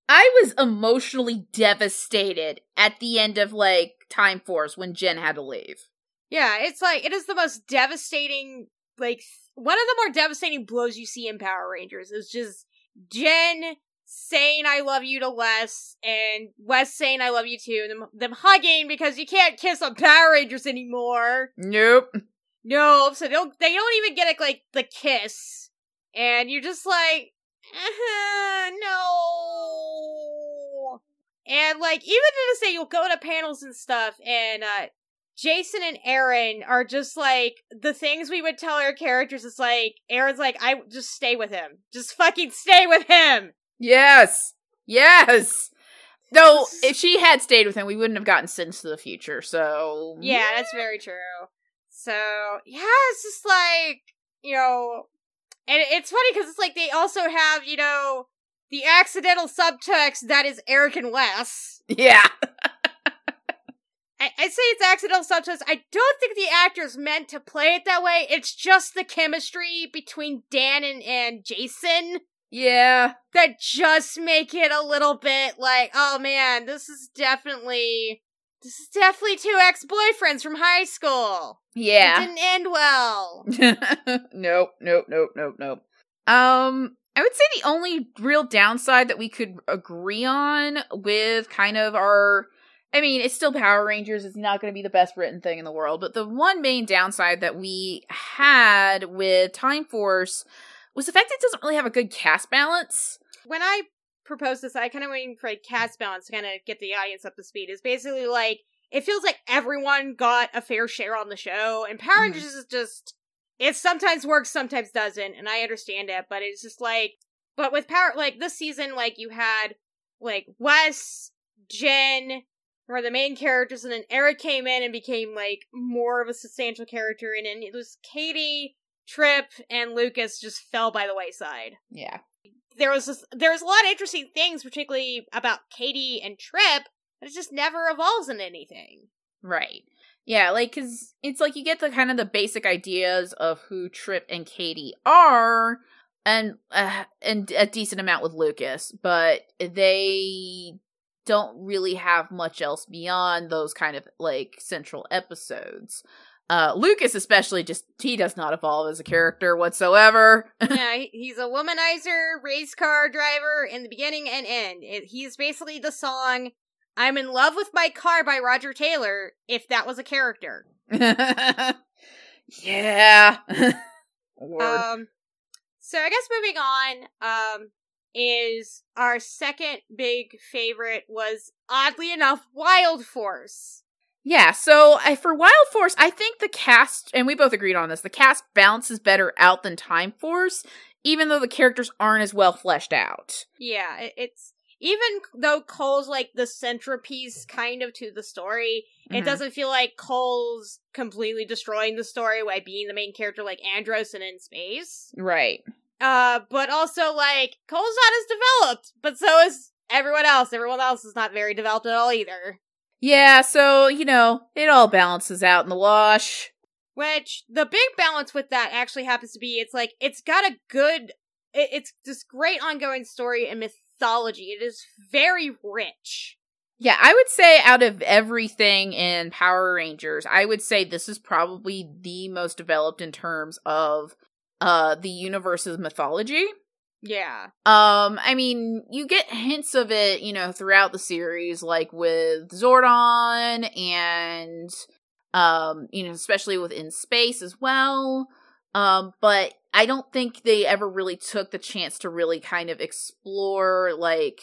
[SPEAKER 2] I was emotionally devastated at the end of like Time Force when Jen had to leave.
[SPEAKER 1] Yeah, it's like it is the most devastating. Like one of the more devastating blows you see in Power Rangers is just Jen saying "I love you" to Wes, and Wes saying "I love you" too, and them, them hugging because you can't kiss on Power Rangers anymore.
[SPEAKER 2] Nope.
[SPEAKER 1] No, so they don't. They don't even get like like the kiss, and you're just like, uh no. And like even to this day, you'll go to panels and stuff, and uh Jason and Erin are just like the things we would tell our characters. Is like Erin's like, I just stay with him, just fucking stay with him.
[SPEAKER 2] Yes. Yes. Though, if she had stayed with him, we wouldn't have gotten Sins to the Future, so.
[SPEAKER 1] Yeah, that's very true. So yeah, it's just like you know, and it's funny because it's like they also have you know the accidental subtext that is Eric and Wes.
[SPEAKER 2] Yeah.
[SPEAKER 1] I, I say it's accidental subtext. I don't think the actors meant to play it that way. It's just the chemistry between Dan and, and Jason
[SPEAKER 2] Yeah.
[SPEAKER 1] that just make it a little bit like, oh man, this is definitely this is definitely two ex-boyfriends from high school.
[SPEAKER 2] Yeah.
[SPEAKER 1] It didn't end well.
[SPEAKER 2] nope, nope, nope, nope, nope. Um, I would say the only real downside that we could agree on with kind of our I mean, it's still Power Rangers. It's not going to be the best written thing in the world, but the one main downside that we had with Time Force was the fact it doesn't really have a good cast balance.
[SPEAKER 1] When I proposed this, I kind of waiting for a cast balance to kind of get the audience up to speed. It's basically like it feels like everyone got a fair share on the show, and Power
[SPEAKER 2] Mhm.
[SPEAKER 1] Rangers is just it sometimes works, sometimes doesn't, and I understand it, but it's just like, but with Power, like this season, like you had like Wes, Jen were the main characters, and then Eric came in and became like more of a substantial character, and then it was Katie, Trip, and Lucas just fell by the wayside
[SPEAKER 2] Yeah.
[SPEAKER 1] there was this, there was a lot of interesting things, particularly about Katie and Trip, but it just never evolves into anything.
[SPEAKER 2] Right. Yeah, like cuz it's like you get the kind of the basic ideas of who Trip and Katie are and uh, and a decent amount with Lucas, but they don't really have much else beyond those kind of like central episodes. Uh Lucas especially just he does not evolve as a character whatsoever.
[SPEAKER 1] yeah, he's a womanizer, race car driver in the beginning and end. It, he's basically the song "I'm in Love with My Car" by Roger Taylor. If that was a character,
[SPEAKER 2] yeah.
[SPEAKER 1] Um, so I guess moving on, um, is our second big favorite was oddly enough Wild Force.
[SPEAKER 2] Yeah, so I, for Wild Force, I think the cast, and we both agreed on this, the cast balances better out than Time Force, even though the characters aren't as well fleshed out.
[SPEAKER 1] Yeah, it's even though Cole's like the centerpiece kind of to the story, it
[SPEAKER 2] Mhm.
[SPEAKER 1] doesn't feel like Cole's completely destroying the story by being the main character like Andros and in space.
[SPEAKER 2] Right.
[SPEAKER 1] Uh, but also like Cole's not as developed, but so is everyone else. Everyone else is not very developed at all either.
[SPEAKER 2] Yeah, so, you know, it all balances out in the wash.
[SPEAKER 1] Which the big balance with that actually happens to be it's like it's got a good it, it's this great ongoing story and mythology. It is very rich.
[SPEAKER 2] Yeah, I would say out of everything in Power Rangers, I would say this is probably the most developed in terms of uh the universe's mythology.
[SPEAKER 1] Yeah.
[SPEAKER 2] Um, I mean, you get hints of it, you know, throughout the series, like with Zordon and, um, you know, especially within space as well. Um, but I don't think they ever really took the chance to really kind of explore, like,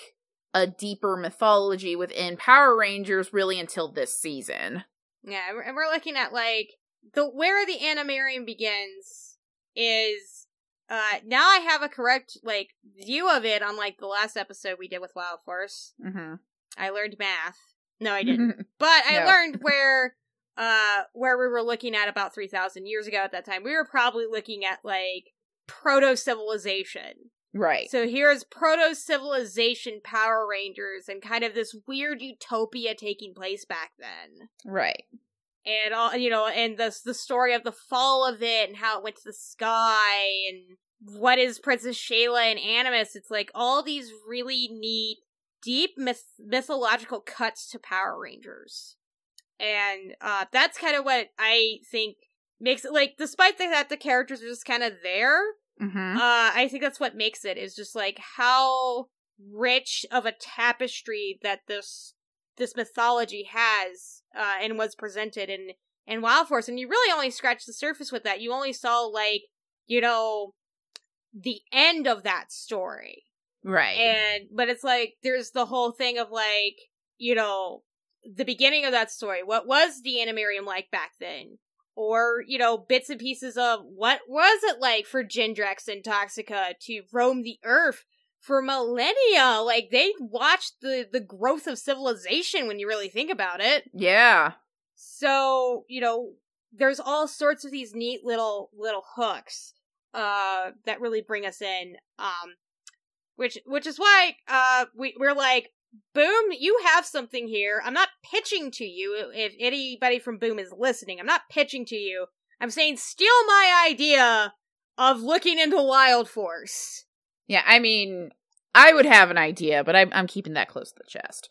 [SPEAKER 2] a deeper mythology within Power Rangers really until this season.
[SPEAKER 1] Yeah, and we're- and we're looking at like the where the animarium begins is uh now I have a correct like view of it on like the last episode we did with Wild Force.
[SPEAKER 2] Mm-hmm.
[SPEAKER 1] I learned math. No, I didn't. But I
[SPEAKER 2] No.
[SPEAKER 1] learned where uh where we were looking at about 3000 years ago at that time. We were probably looking at like proto civilization.
[SPEAKER 2] right.
[SPEAKER 1] So here's proto civilization Power Rangers and kind of this weird utopia taking place back then.
[SPEAKER 2] right.
[SPEAKER 1] And all you know, and the the story of the fall of it and how it went to the sky and what is Princess Shayla and Animus. It's like all these really neat, deep myth- mythological cuts to Power Rangers, and uh, that's kind of what I think makes it like. Despite the, that the characters are just kind of there,
[SPEAKER 2] Mm-hmm.
[SPEAKER 1] uh, I think that's what makes it is just like how rich of a tapestry that this this mythology has uh, and was presented in in Wild Force, and you really only scratched the surface with that. You only saw like you know the end of that story,
[SPEAKER 2] right.
[SPEAKER 1] and but it's like there's the whole thing of like you know the beginning of that story. What was the animarium like back then? Or, you know, bits and pieces of what was it like for Jindrax and Toxica to roam the earth for millennia? Like they watched the the growth of civilization when you really think about it.
[SPEAKER 2] yeah.
[SPEAKER 1] So, you know, there's all sorts of these neat little little hooks uh that really bring us in. Um which which is why uh we we're like Boom, you have something here. I'm not pitching to you if anybody from Boom is listening. I'm not pitching to you. I'm saying steal my idea of looking into Wild Force.
[SPEAKER 2] Yeah, I mean, I would have an idea, but I'm I'm keeping that close to the chest.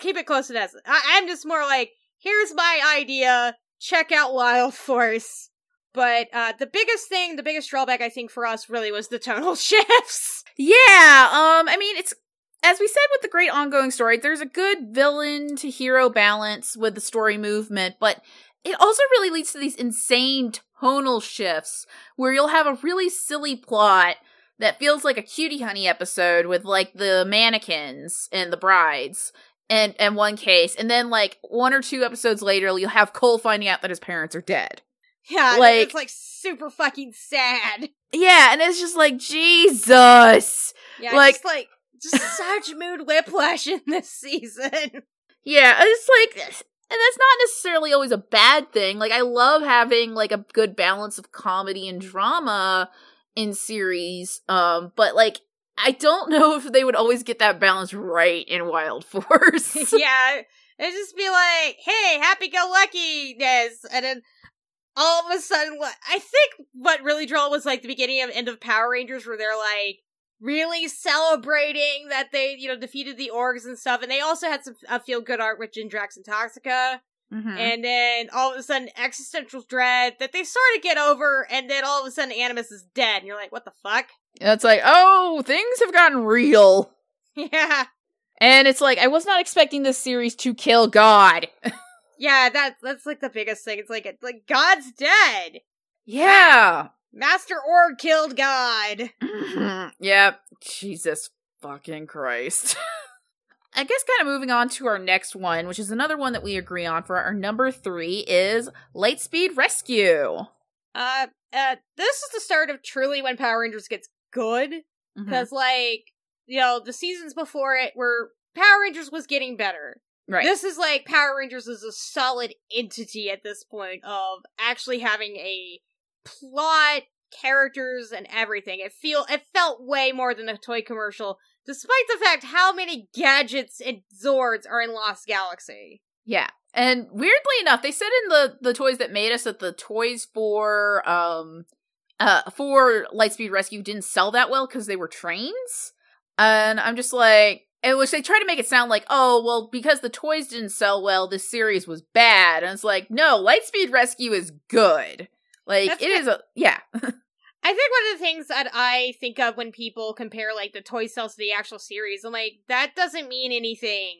[SPEAKER 1] Keep it close to that. I, I'm just more like here's my idea. Check out Wild Force. But uh, the biggest thing, the biggest drawback I think for us really was the tonal shifts.
[SPEAKER 2] Yeah, um, I mean, it's as we said with the great ongoing story, there's a good villain to hero balance with the story movement, but it also really leads to these insane tonal shifts where you'll have a really silly plot that feels like a cutie honey episode with like the mannequins and the brides and and one case and then like one or two episodes later you'll have Cole finding out that his parents are dead.
[SPEAKER 1] Yeah,
[SPEAKER 2] Like-
[SPEAKER 1] it's like super fucking sad.
[SPEAKER 2] Yeah, and it's just like Jesus.
[SPEAKER 1] Yeah,
[SPEAKER 2] Like-
[SPEAKER 1] just like just such mood whiplash in this season.
[SPEAKER 2] Yeah, it's like, and that's not necessarily always a bad thing. Like, I love having like a good balance of comedy and drama in series. Um, but like, I don't know if they would always get that balance right in Wild Force.
[SPEAKER 1] yeah, it'd just be like, "Hey, happy-go-luckiness," and then all of a sudden, I think what really drove was like the beginning of end of Power Rangers, where they're like really celebrating that they, you know, defeated the orgs and stuff, and they also had some uh, feel-good art with Jindrax and Toxica,
[SPEAKER 2] Mhm.
[SPEAKER 1] and then all of a sudden, existential dread that they sort of get over, and then all of a sudden, Animus is dead, and you're like, "What the fuck?"
[SPEAKER 2] And it's like, oh, things have gotten real.
[SPEAKER 1] Yeah.
[SPEAKER 2] And it's like, I was not expecting this series to kill God.
[SPEAKER 1] Yeah, that's that's like the biggest thing. It's like it's like God's dead.
[SPEAKER 2] yeah.
[SPEAKER 1] Master Org killed God.
[SPEAKER 2] yep. Jesus fucking Christ. I guess kind of moving on to our next one, which is another one that we agree on for our number three is Lightspeed Rescue.
[SPEAKER 1] Uh, uh, this is the start of truly when Power Rangers gets good because, like, you know, the seasons before it were Power Rangers was getting better.
[SPEAKER 2] Right.
[SPEAKER 1] This is like Power Rangers is a solid entity at this point of actually having a plot, characters, and everything. It feel it felt way more than a toy commercial, despite the fact how many gadgets and Zords are in Lost Galaxy.
[SPEAKER 2] yeah. And weirdly enough, they said in the the toys that made us that the toys for um uh for Lightspeed Rescue didn't sell that well because they were trains. And I'm just like in which they try to make it sound like, oh, well, because the toys didn't sell well, this series was bad. And it's like, no, Lightspeed Rescue is good. Like
[SPEAKER 1] That's
[SPEAKER 2] it
[SPEAKER 1] good.
[SPEAKER 2] is a yeah.
[SPEAKER 1] I think one of the things that I think of when people compare like the toy sales to the actual series, I'm like, that doesn't mean anything.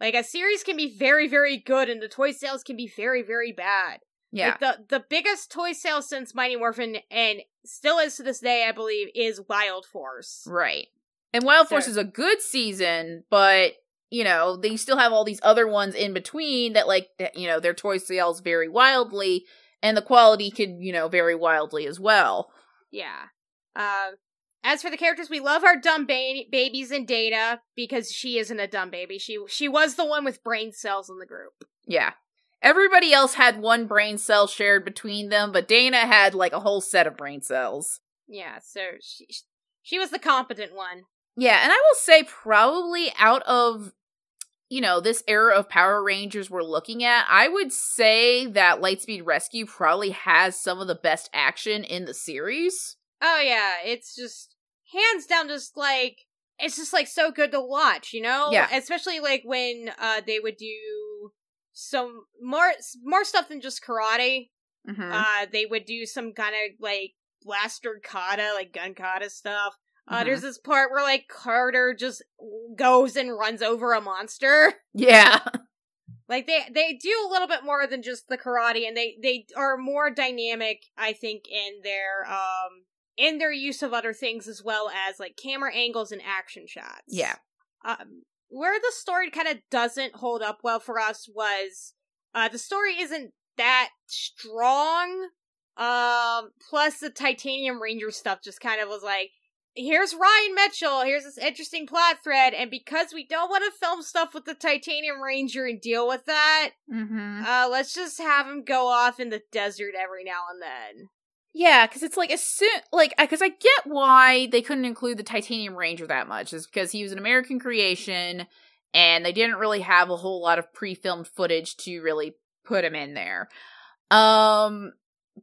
[SPEAKER 1] Like a series can be very, very good and the toy sales can be very, very bad.
[SPEAKER 2] Yeah.
[SPEAKER 1] Like the the biggest toy sale since Mighty Morphin and still is to this day, I believe, is Wild Force.
[SPEAKER 2] Right. And Wild Force
[SPEAKER 1] So-
[SPEAKER 2] is a good season, but you know, they still have all these other ones in between that like you know, their toy sales vary wildly and the quality can, you know, vary wildly as well.
[SPEAKER 1] Yeah. Um as for the characters, we love our dumb ba- babies in Dana because she isn't a dumb baby. She she was the one with brain cells in the group.
[SPEAKER 2] Yeah. Everybody else had one brain cell shared between them, but Dana had like a whole set of brain cells.
[SPEAKER 1] Yeah, so she she was the competent one.
[SPEAKER 2] Yeah, and I will say probably out of you know, this era of Power Rangers we're looking at, I would say that Lightspeed Rescue probably has some of the best action in the series.
[SPEAKER 1] Oh yeah, it's just hands down just like it's just like so good to watch, you know?
[SPEAKER 2] Yeah.
[SPEAKER 1] Especially like when uh they would do some more more stuff than just karate.
[SPEAKER 2] Mm-hmm.
[SPEAKER 1] Uh they would do some kind of like blaster kata, like gun kata stuff. Uh there's this part where like Carter just goes and runs over a monster.
[SPEAKER 2] yeah.
[SPEAKER 1] Like they they do a little bit more than just the karate and they they are more dynamic I think in their um in their use of other things as well as like camera angles and action shots.
[SPEAKER 2] Yeah.
[SPEAKER 1] Um where the story kind of doesn't hold up well for us was uh the story isn't that strong. Um plus the Titanium Ranger stuff just kind of was like here's Ryan Mitchell, here's this interesting plot thread, and because we don't want to film stuff with the Titanium Ranger and deal with that,
[SPEAKER 2] Mm-hmm.
[SPEAKER 1] uh, let's just have him go off in the desert every now and then.
[SPEAKER 2] Yeah, because it's like as soon like because I get why they couldn't include the Titanium Ranger that much is because he was an American creation, and they didn't really have a whole lot of pre-filmed footage to really put him in there. Um,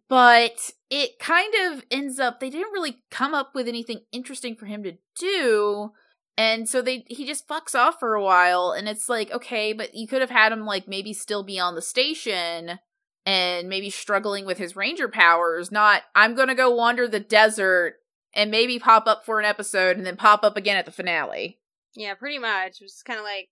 [SPEAKER 2] but it kind of ends up they didn't really come up with anything interesting for him to do. And so they he just fucks off for a while and it's like, okay, but you could have had him like maybe still be on the station and maybe struggling with his ranger powers, not I'm going to go wander the desert and maybe pop up for an episode and then pop up again at the finale.
[SPEAKER 1] Yeah, pretty much. It was kind of like,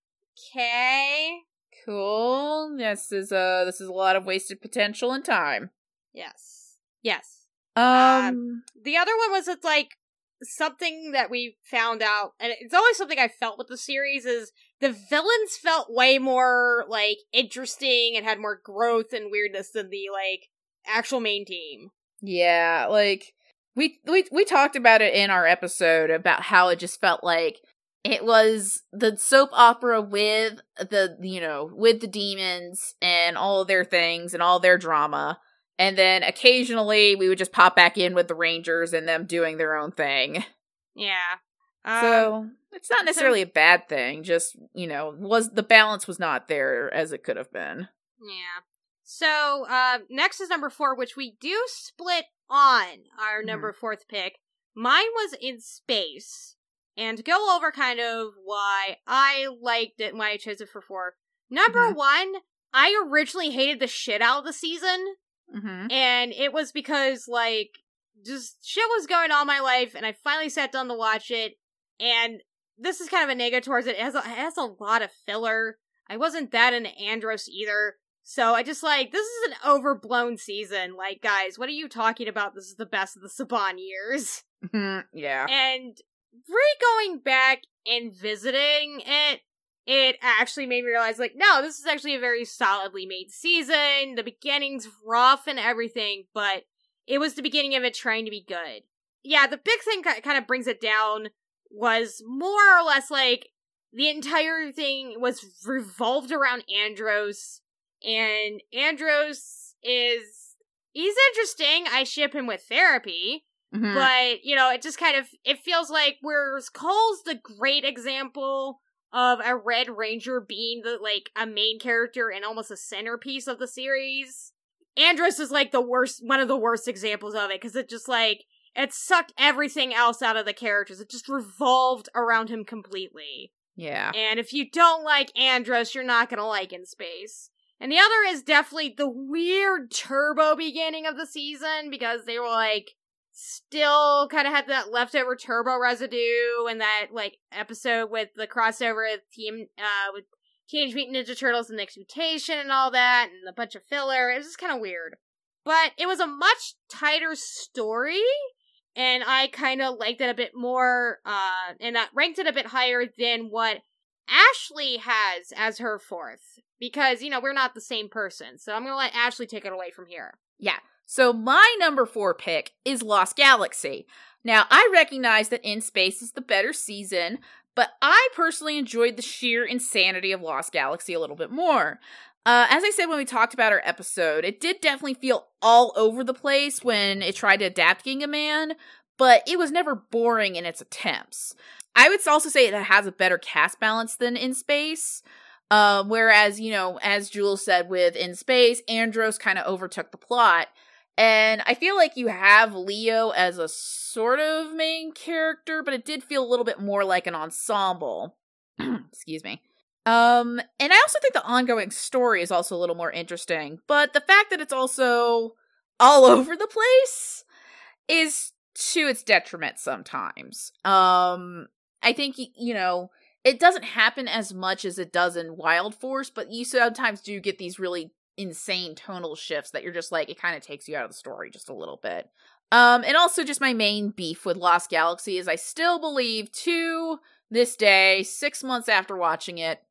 [SPEAKER 1] okay,
[SPEAKER 2] Cool. This is uh this is a lot of wasted potential and time.
[SPEAKER 1] Yes, yes.
[SPEAKER 2] Um,
[SPEAKER 1] The other one was it's like something that we found out, and it's always something I felt with the series is the villains felt way more like interesting and had more growth and weirdness than the like actual main team.
[SPEAKER 2] yeah, like we we we talked about it in our episode about how it just felt like it was the soap opera with the you know with the demons and all of their things and all their drama and then occasionally we would just pop back in with the rangers and them doing their own thing
[SPEAKER 1] Yeah. Um,
[SPEAKER 2] so it's not necessarily a bad thing just you know was the balance was not there as it could have been
[SPEAKER 1] Yeah. So, uh, next is number four, which we do split on our number fourth pick. Mine was in space. And go over kind of why I liked it, why I chose it for four. Number
[SPEAKER 2] Mhm.
[SPEAKER 1] one, I originally hated the shit out of the season.
[SPEAKER 2] Mm-hmm.
[SPEAKER 1] And it was because, like, just shit was going on in my life, and I finally sat down to watch it. And this is kind of a negative towards it. It has a, it has a lot of filler. I wasn't that into Andros either. So I just like, this is an overblown season. Like, guys, what are you talking about? This is the best of the Saban years.
[SPEAKER 2] yeah
[SPEAKER 1] And re going back and visiting it, it actually made me realize, like, no, this is actually a very solidly made season. The beginning's rough and everything, but it was the beginning of it trying to be good. Yeah, the big thing kind of brings it down was more or less like the entire thing was revolved around Andros, and Andros is he's interesting. I ship him with therapy
[SPEAKER 2] Mhm.
[SPEAKER 1] but you know it just kind of it feels like whereas cole's the great example of a red ranger being the like a main character and almost a centerpiece of the series. Andros is like the worst one of the worst examples of it because it just like it sucked everything else out of the characters. It just revolved around him completely.
[SPEAKER 2] Yeah.
[SPEAKER 1] And if you don't like andros you're not gonna like in space. And the other is definitely the weird turbo beginning of the season because they were like still kind of had that leftover turbo residue and that like episode with the crossover with team uh with Teenage Mutant Ninja Turtles and Next Mutation and all that and a bunch of filler. It was just kind of weird. But it was a much tighter story and I kind of liked it a bit more uh and that ranked it a bit higher than what Ashley has as her fourth because you know we're not the same person. So I'm going to let Ashley take it away from here.
[SPEAKER 2] So my number four pick is Lost Galaxy. Now I recognize that In Space is the better season, but I personally enjoyed the sheer insanity of Lost Galaxy a little bit more. Uh, as I said when we talked about our episode, it did definitely feel all over the place when it tried to adapt Gingaman, but it was never boring in its attempts. I would also say that it has a better cast balance than In Space. Uh, whereas, you know, as Jules said with In Space, Andros kind of overtook the plot. And I feel like you have Leo as a sort of main character, but it did feel a little bit more like an ensemble. Excuse me. Um, and I also think the ongoing story is also a little more interesting, but the fact that it's also all over the place is to its detriment sometimes. Um, I think, you know, it doesn't happen as much as it does in Wild Force, but you sometimes do get these really insane tonal shifts that you're just like, it kind of takes you out of the story just a little bit. Um, and also just my main beef with Lost Galaxy is I still believe to this day, six months after watching it,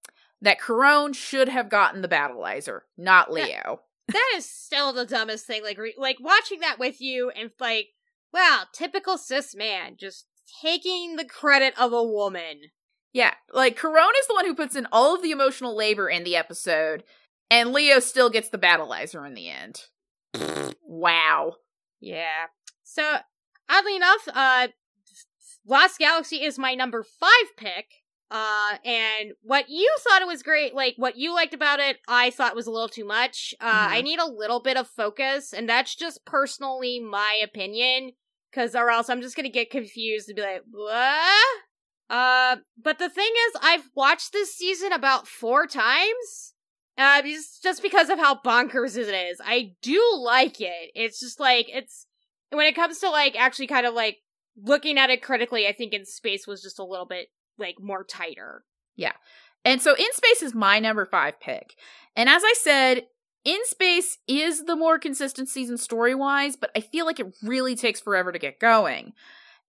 [SPEAKER 2] that Karone should have gotten the Battlizer, not Leo.
[SPEAKER 1] that is still the dumbest thing. Like, re- like watching that with you and like, wow, typical cis man, just taking the credit of a woman.
[SPEAKER 2] Yeah, like Karone is the one who puts in all of the emotional labor in the episode, and Leo still gets the Battlizer in the end. wow.
[SPEAKER 1] Yeah. So, oddly enough, uh, Lost Galaxy is my number five pick. Uh, and what you thought it was great, like what you liked about it, I thought was a little too much. Uh,
[SPEAKER 2] Mhm.
[SPEAKER 1] I need a little bit of focus, and that's just personally my opinion, because or else I'm just gonna get confused and be like, what? Uh, but the thing is, I've watched this season about four times. Uh, just just because of how bonkers it is. I do like it. It's just like it's when it comes to like actually kind of like looking at it critically. I think in space was just a little bit like more tighter. Yeah.
[SPEAKER 2] And so In Space is my number five pick. And as I said, In Space is the more consistent season story wise, but I feel like it really takes forever to get going.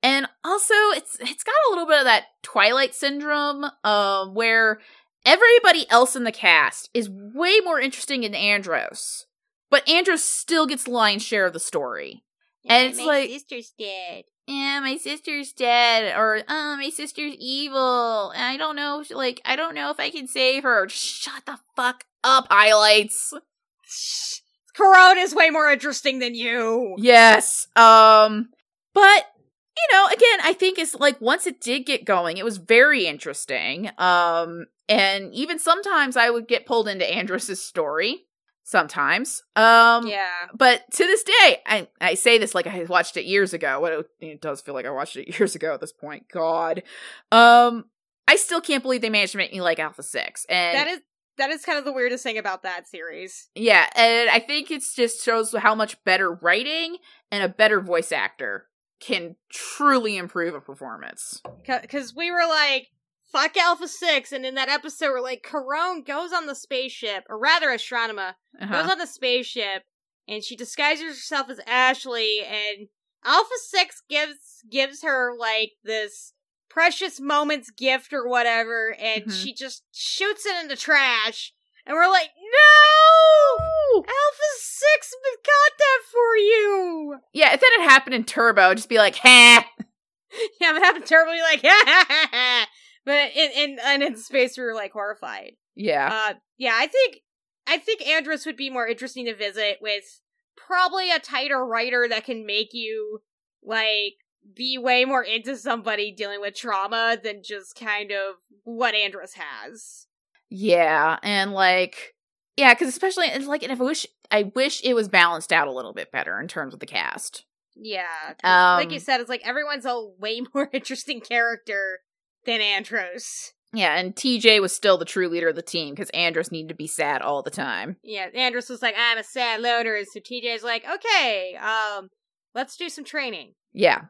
[SPEAKER 2] And also, it's it's got a little bit of that Twilight syndrome, um, where everybody else in the cast is way more interesting than Andros, but Andros still gets lion's share of the story. And it's like- my
[SPEAKER 1] sister's dead.
[SPEAKER 2] yeah, my sister's dead, or oh, my sister's evil. And I don't know, if- like, I don't know if I can save her. Shut the fuck up, highlights.
[SPEAKER 1] Karone is way more interesting than you.
[SPEAKER 2] Yes. Um, but you know, again, I think it's like once it did get going, it was very interesting. Um, and even sometimes I would get pulled into Andros's story. Sometimes. Um,
[SPEAKER 1] Yeah.
[SPEAKER 2] but to this day, I, I say this like I watched it years ago. What it, it does feel like I watched it years ago at this point. God, um, I still can't believe they managed to make me like Alpha Six, and
[SPEAKER 1] That is that is kind of the weirdest thing about that series.
[SPEAKER 2] yeah, and I think it's just shows how much better writing and a better voice actor can truly improve a performance.
[SPEAKER 1] Because we were like, fuck Alpha 6. And in that episode, we're like, Karone goes on the spaceship, or rather, Astronema
[SPEAKER 2] Uh-huh.
[SPEAKER 1] goes on the spaceship, and she disguises herself as Ashley, and Alpha 6 gives gives her, like, this precious moments gift or whatever, and
[SPEAKER 2] Mhm.
[SPEAKER 1] she just shoots it in the trash. And we're like, no! Alpha 6 got that for you!
[SPEAKER 2] Yeah, if that had happened in Turbo, I'd just be like, ha!
[SPEAKER 1] Yeah, it happened terribly like, ha ha ha ha. But in, in, and in space, we were like horrified.
[SPEAKER 2] Yeah.
[SPEAKER 1] Uh, yeah, I think, I think Andros would be more interesting to visit with probably a tighter writer that can make you, like, be way more into somebody dealing with trauma than just kind of what Andros has.
[SPEAKER 2] Yeah, and like, yeah, because especially it's like, and I wish, I wish it was balanced out a little bit better in terms of the cast.
[SPEAKER 1] Yeah. 'cause like you
[SPEAKER 2] Um,
[SPEAKER 1] said, it's like everyone's a way more interesting character than Andros.
[SPEAKER 2] Yeah, and TJ was still the true leader of the team because Andros needed to be sad all the time.
[SPEAKER 1] Yeah, Andros was like, I'm a sad loner, so TJ's like, okay, um, let's do some training.
[SPEAKER 2] Yeah.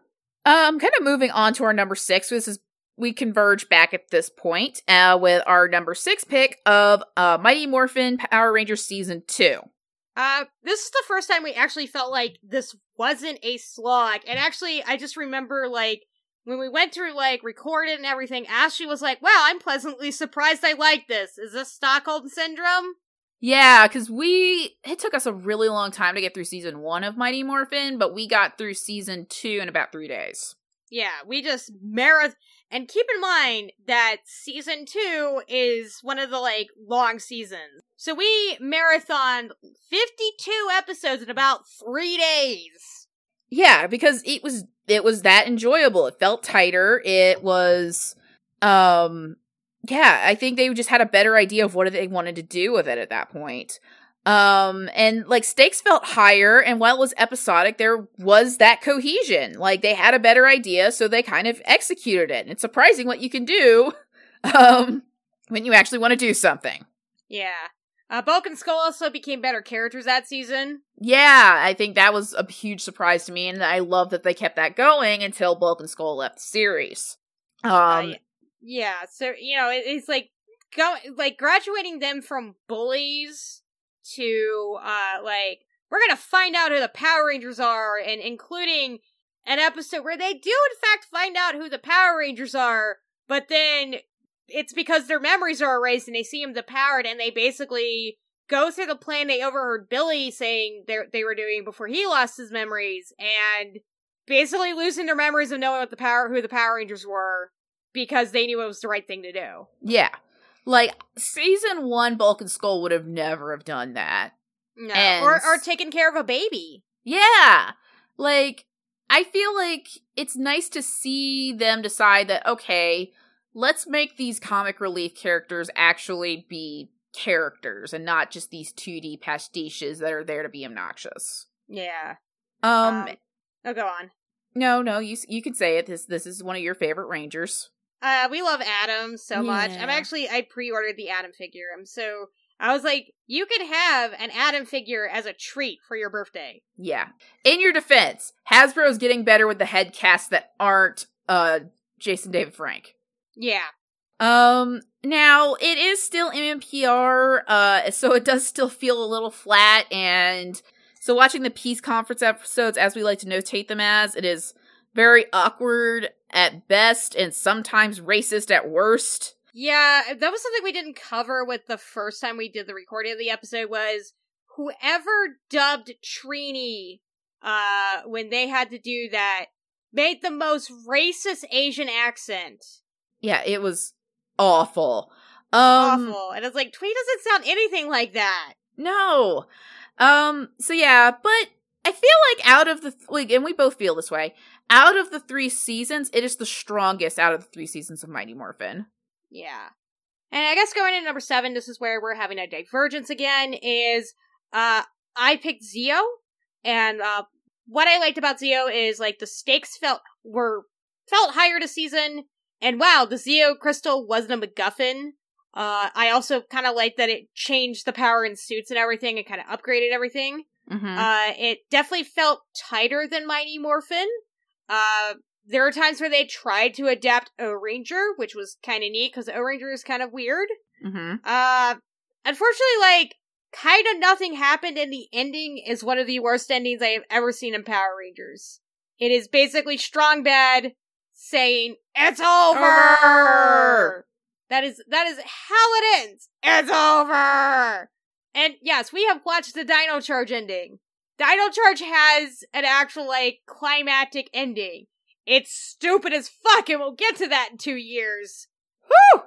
[SPEAKER 2] Um, kind of moving on to our number six. This is we converge back at this point uh, with our number six pick of uh, Mighty Morphin Power Rangers season two.
[SPEAKER 1] Uh, this is the first time we actually felt like this wasn't a slog. And actually, I just remember, like, when we went through, like, record it and everything, Ashley was like, wow, I'm pleasantly surprised I like this. Is this Stockholm Syndrome?
[SPEAKER 2] Yeah, because we it took us a really long time to get through season one of Mighty Morphin, but we got through season two in about three days.
[SPEAKER 1] Yeah, we just marath. And keep in mind that season two is one of the, like, long seasons. So we marathoned 52 episodes in about three days.
[SPEAKER 2] Yeah, because it was it was that enjoyable. It felt tighter. It was um yeah, I think they just had a better idea of what they wanted to do with it at that point. Um and like stakes felt higher and while it was episodic there was that cohesion. Like they had a better idea so they kind of executed it. And it's surprising what you can do um when you actually want to do something.
[SPEAKER 1] Yeah. Uh, Bulk and Skull also became better characters that season.
[SPEAKER 2] Yeah, I think that was a huge surprise to me, and I love that they kept that going until Bulk and Skull left the series. Um,
[SPEAKER 1] Uh, yeah, so you know, it, it's like go like graduating them from bullies to uh like we're gonna find out who the Power Rangers are, and including an episode where they do in fact find out who the Power Rangers are, but then it's because their memories are erased and they see them depowered, and they basically go through the plan they overheard Billy saying they they were doing before he lost his memories, and basically losing their memories of knowing what the power who the Power Rangers were because they knew it was the right thing to do.
[SPEAKER 2] yeah, like season one, Bulk and Skull would have never have done that.
[SPEAKER 1] No.
[SPEAKER 2] And-
[SPEAKER 1] or or taking care of a baby.
[SPEAKER 2] Yeah, like I feel like it's nice to see them decide that okay, let's make these comic relief characters actually be characters and not just these 2D pastiches that are there to be obnoxious.
[SPEAKER 1] Yeah.
[SPEAKER 2] Um,
[SPEAKER 1] oh, go on.
[SPEAKER 2] No, no, you you can say it. This this is one of your favorite Rangers.
[SPEAKER 1] Uh, we love Adam so much. I'm actually I pre-ordered the Adam figure. I'm so I was like, you could have an Adam figure as a treat for your birthday.
[SPEAKER 2] Yeah. In your defense, Hasbro's getting better with the head casts that aren't uh Jason David Frank.
[SPEAKER 1] Yeah.
[SPEAKER 2] Um now it is still MMPR, uh so it does still feel a little flat and so watching the peace conference episodes as we like to notate them as, it is very awkward at best and sometimes racist at worst.
[SPEAKER 1] Yeah, that was something we didn't cover with the first time we did the recording of the episode was whoever dubbed Trini uh when they had to do that made the most racist Asian accent.
[SPEAKER 2] Yeah, it was awful. Um
[SPEAKER 1] Awful. And it's like, Thuy doesn't sound anything like that.
[SPEAKER 2] No. Um, so yeah, but I feel like out of the, like, and we both feel this way, out of the three seasons, it is the strongest out of the three seasons of Mighty Morphin.
[SPEAKER 1] Yeah. And I guess going into number seven, this is where we're having a divergence again, is uh I picked Zeo. And uh what I liked about Zeo is like the stakes felt were felt higher this season. And wow, the Zeo crystal wasn't a MacGuffin. Uh I also kinda liked that it changed the power in suits and everything and kinda upgraded everything.
[SPEAKER 2] Mm-hmm.
[SPEAKER 1] Uh, it definitely felt tighter than Mighty Morphin. Uh, there are times where they tried to adapt Ohranger, which was kind of neat because Ohranger is kind of weird.
[SPEAKER 2] mm-hmm.
[SPEAKER 1] Uh, unfortunately, like, kind of nothing happened, and the ending is one of the worst endings I have ever seen in Power Rangers. It is basically Strong Bad saying, It's over!
[SPEAKER 2] Over!
[SPEAKER 1] That is, that is how it ends. It's over! And yes, we have watched the Dino Charge ending. Dino Charge has an actual, like, climactic ending. It's stupid as fuck, and we'll get to that in two years.
[SPEAKER 2] Whew!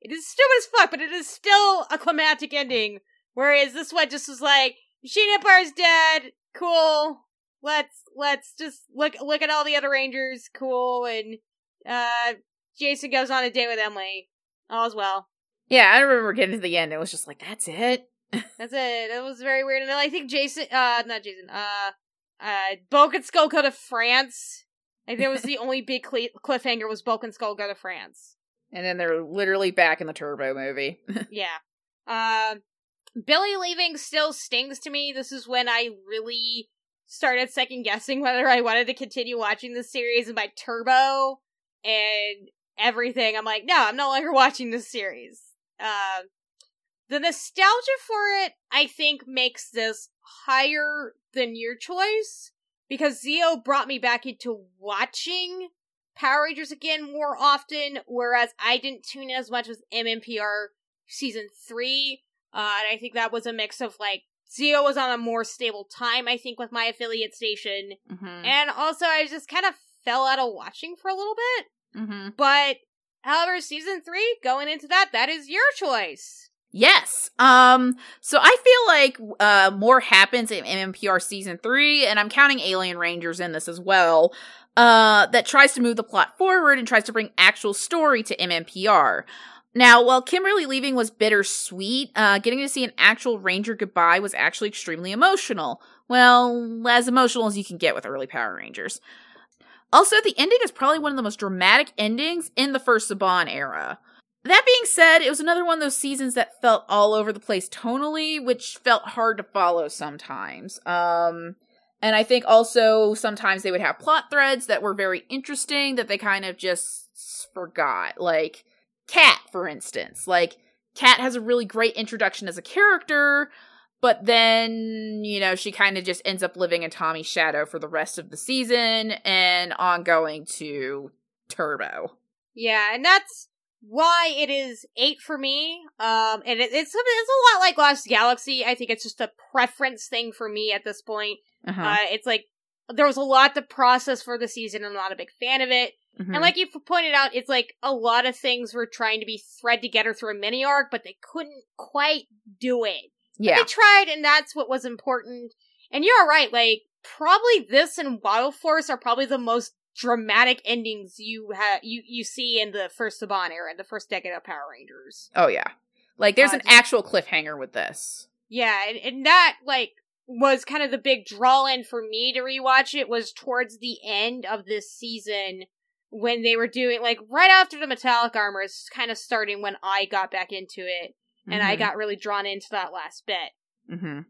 [SPEAKER 1] It is stupid as fuck, but it is still a climactic ending. Whereas this one just was like, Machine Empire's dead, cool. Let's let's just look look at all the other Rangers, cool, and uh Jason goes on a date with Emily. All's well.
[SPEAKER 2] Yeah, I remember getting to the end. It was just like, that's it.
[SPEAKER 1] That's it. It was very weird. And I think Jason, uh, not Jason, uh, uh, Bulk and Skull go to France. I think it was the only big cli cliffhanger was Bulk and Skull go to France.
[SPEAKER 2] And then they're literally back in the Turbo movie.
[SPEAKER 1] Yeah. Uh, Billy leaving still stings to me. This is when I really started second guessing whether I wanted to continue watching this series and by Turbo and everything. I'm like, no, I'm no longer watching this series. Uh, the nostalgia for it, I think, makes this higher than your choice because Zeo brought me back into watching Power Rangers again more often, whereas I didn't tune in as much as MMPR season three. Uh, and I think that was a mix of like Zeo was on a more stable time, I think, with my affiliate station,
[SPEAKER 2] mm-hmm.
[SPEAKER 1] and also I just kind of fell out of watching for a little bit.
[SPEAKER 2] Mm-hmm.
[SPEAKER 1] But however, season three, going into that, that is your choice.
[SPEAKER 2] Yes. Um, so I feel like uh more happens in MMPR season three, and I'm counting Alien Rangers in this as well. Uh, that tries to move the plot forward and tries to bring actual story to MMPR. Now, while Kimberly leaving was bittersweet, uh, getting to see an actual Ranger goodbye was actually extremely emotional. Well, as emotional as you can get with early Power Rangers. Also, the ending is probably one of the most dramatic endings in the first Saban era. That being said, it was another one of those seasons that felt all over the place tonally, which felt hard to follow sometimes. Um, and I think also sometimes they would have plot threads that were very interesting that they kind of just forgot. Like Cat, for instance. Like Cat has a really great introduction as a character, but then, you know, she kind of just ends up living in Tommy's shadow for the rest of the season and ongoing to Turbo.
[SPEAKER 1] Yeah, and that's why it is eight for me. Um, and it, it's it's a lot like Lost Galaxy. I think it's just a preference thing for me at this point.
[SPEAKER 2] Uh-huh.
[SPEAKER 1] Uh, it's like there was a lot to process for the season. I'm not a big fan of it.
[SPEAKER 2] Mhm.
[SPEAKER 1] And like you pointed out, it's like a lot of things were trying to be thread together through a mini arc, but they couldn't quite do it. But
[SPEAKER 2] yeah.
[SPEAKER 1] They tried, and that's what was important. And you're right, like, probably this and Wild Force are probably the most dramatic endings you have you, you see in the first Saban era, the first decade of Power Rangers.
[SPEAKER 2] Oh yeah. Like there's
[SPEAKER 1] Uh,
[SPEAKER 2] an actual cliffhanger with this.
[SPEAKER 1] Yeah, and, and that like was kind of the big draw in for me to rewatch it was towards the end of this season when they were doing like right after the metallic armor is kind of starting when I got back into it and I got really drawn into that last bit.
[SPEAKER 2] Mm-hmm.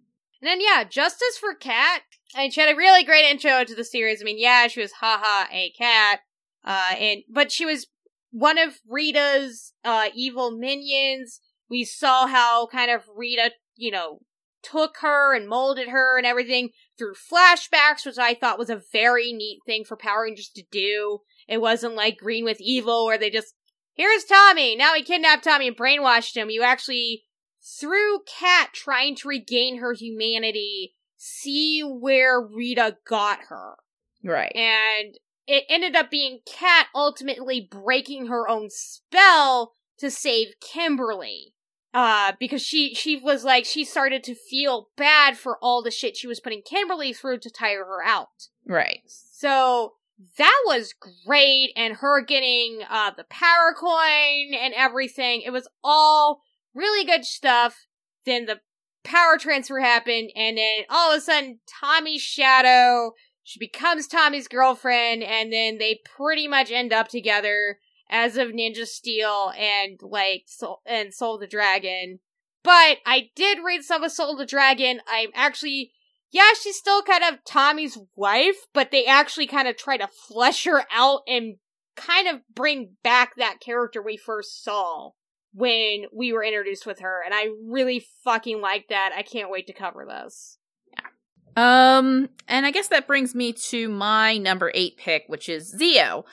[SPEAKER 1] And then yeah, justice for Cat. I she had a really great intro to the series. I mean, yeah, she was haha a cat. Uh and but she was one of Rita's uh evil minions. We saw how kind of Rita, you know, took her and molded her and everything through flashbacks, which I thought was a very neat thing for Power Rangers to do. It wasn't like Green with Evil where they just here's Tommy, now we kidnapped Tommy and brainwashed him. You actually through Kat trying to regain her humanity, see where Rita got her.
[SPEAKER 2] Right.
[SPEAKER 1] And it ended up being Kat ultimately breaking her own spell to save Kimberly. Uh, because she, she was like, she started to feel bad for all the shit she was putting Kimberly through to tire her out.
[SPEAKER 2] Right.
[SPEAKER 1] So that was great, and her getting uh the power coin and everything. It was all really good stuff. Then the power transfer happened, and then all of a sudden, Tommy's shadow. She becomes Tommy's girlfriend, and then they pretty much end up together as of Ninja Steel and like Soul and Soul the Dragon. But I did read some of Soul the Dragon. I'm actually yeah, she's still kind of Tommy's wife, but they actually kind of try to flesh her out and kind of bring back that character we first saw when we were introduced with her. And I really fucking like that. I can't wait to cover this. Yeah.
[SPEAKER 2] Um, and I guess that brings me to my number eight pick, which is Zeo.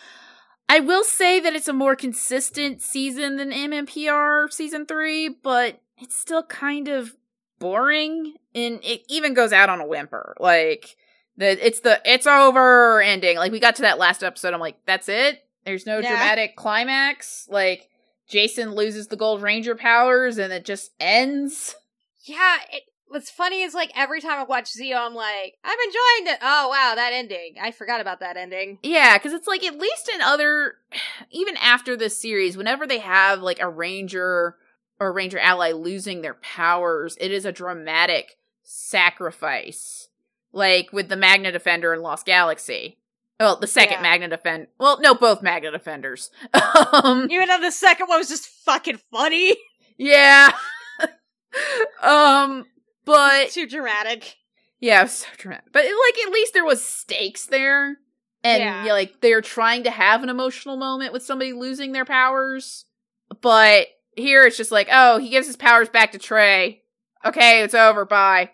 [SPEAKER 2] I will say that it's a more consistent season than MMPR season three, but it's still kind of boring, and it even goes out on a whimper. Like the it's the it's over ending. Like we got to that last episode, I'm like, that's it. There's no
[SPEAKER 1] Yeah.
[SPEAKER 2] dramatic climax. Like Jason loses the Gold Ranger powers, and it just ends.
[SPEAKER 1] Yeah, it, what's funny is like every time I watch Zeo, I'm like, I'm enjoying it. Oh wow, that ending. I forgot about that ending.
[SPEAKER 2] Yeah, because it's like at least in other, even after this series, whenever they have like a ranger or ranger ally losing their powers, it is a dramatic sacrifice. Like with the Magna Defender in Lost Galaxy. Well, the second
[SPEAKER 1] Yeah.
[SPEAKER 2] Magna Defend. Well, no, both Magna Defenders. um,
[SPEAKER 1] Even though the second one was just fucking funny.
[SPEAKER 2] yeah. um, but
[SPEAKER 1] Too dramatic.
[SPEAKER 2] Yeah, it was so dramatic. But like at least there was stakes there. And
[SPEAKER 1] Yeah.
[SPEAKER 2] yeah, like they're trying to have an emotional moment with somebody losing their powers. But here it's just like, oh, he gives his powers back to Trey. Okay, it's over. Bye.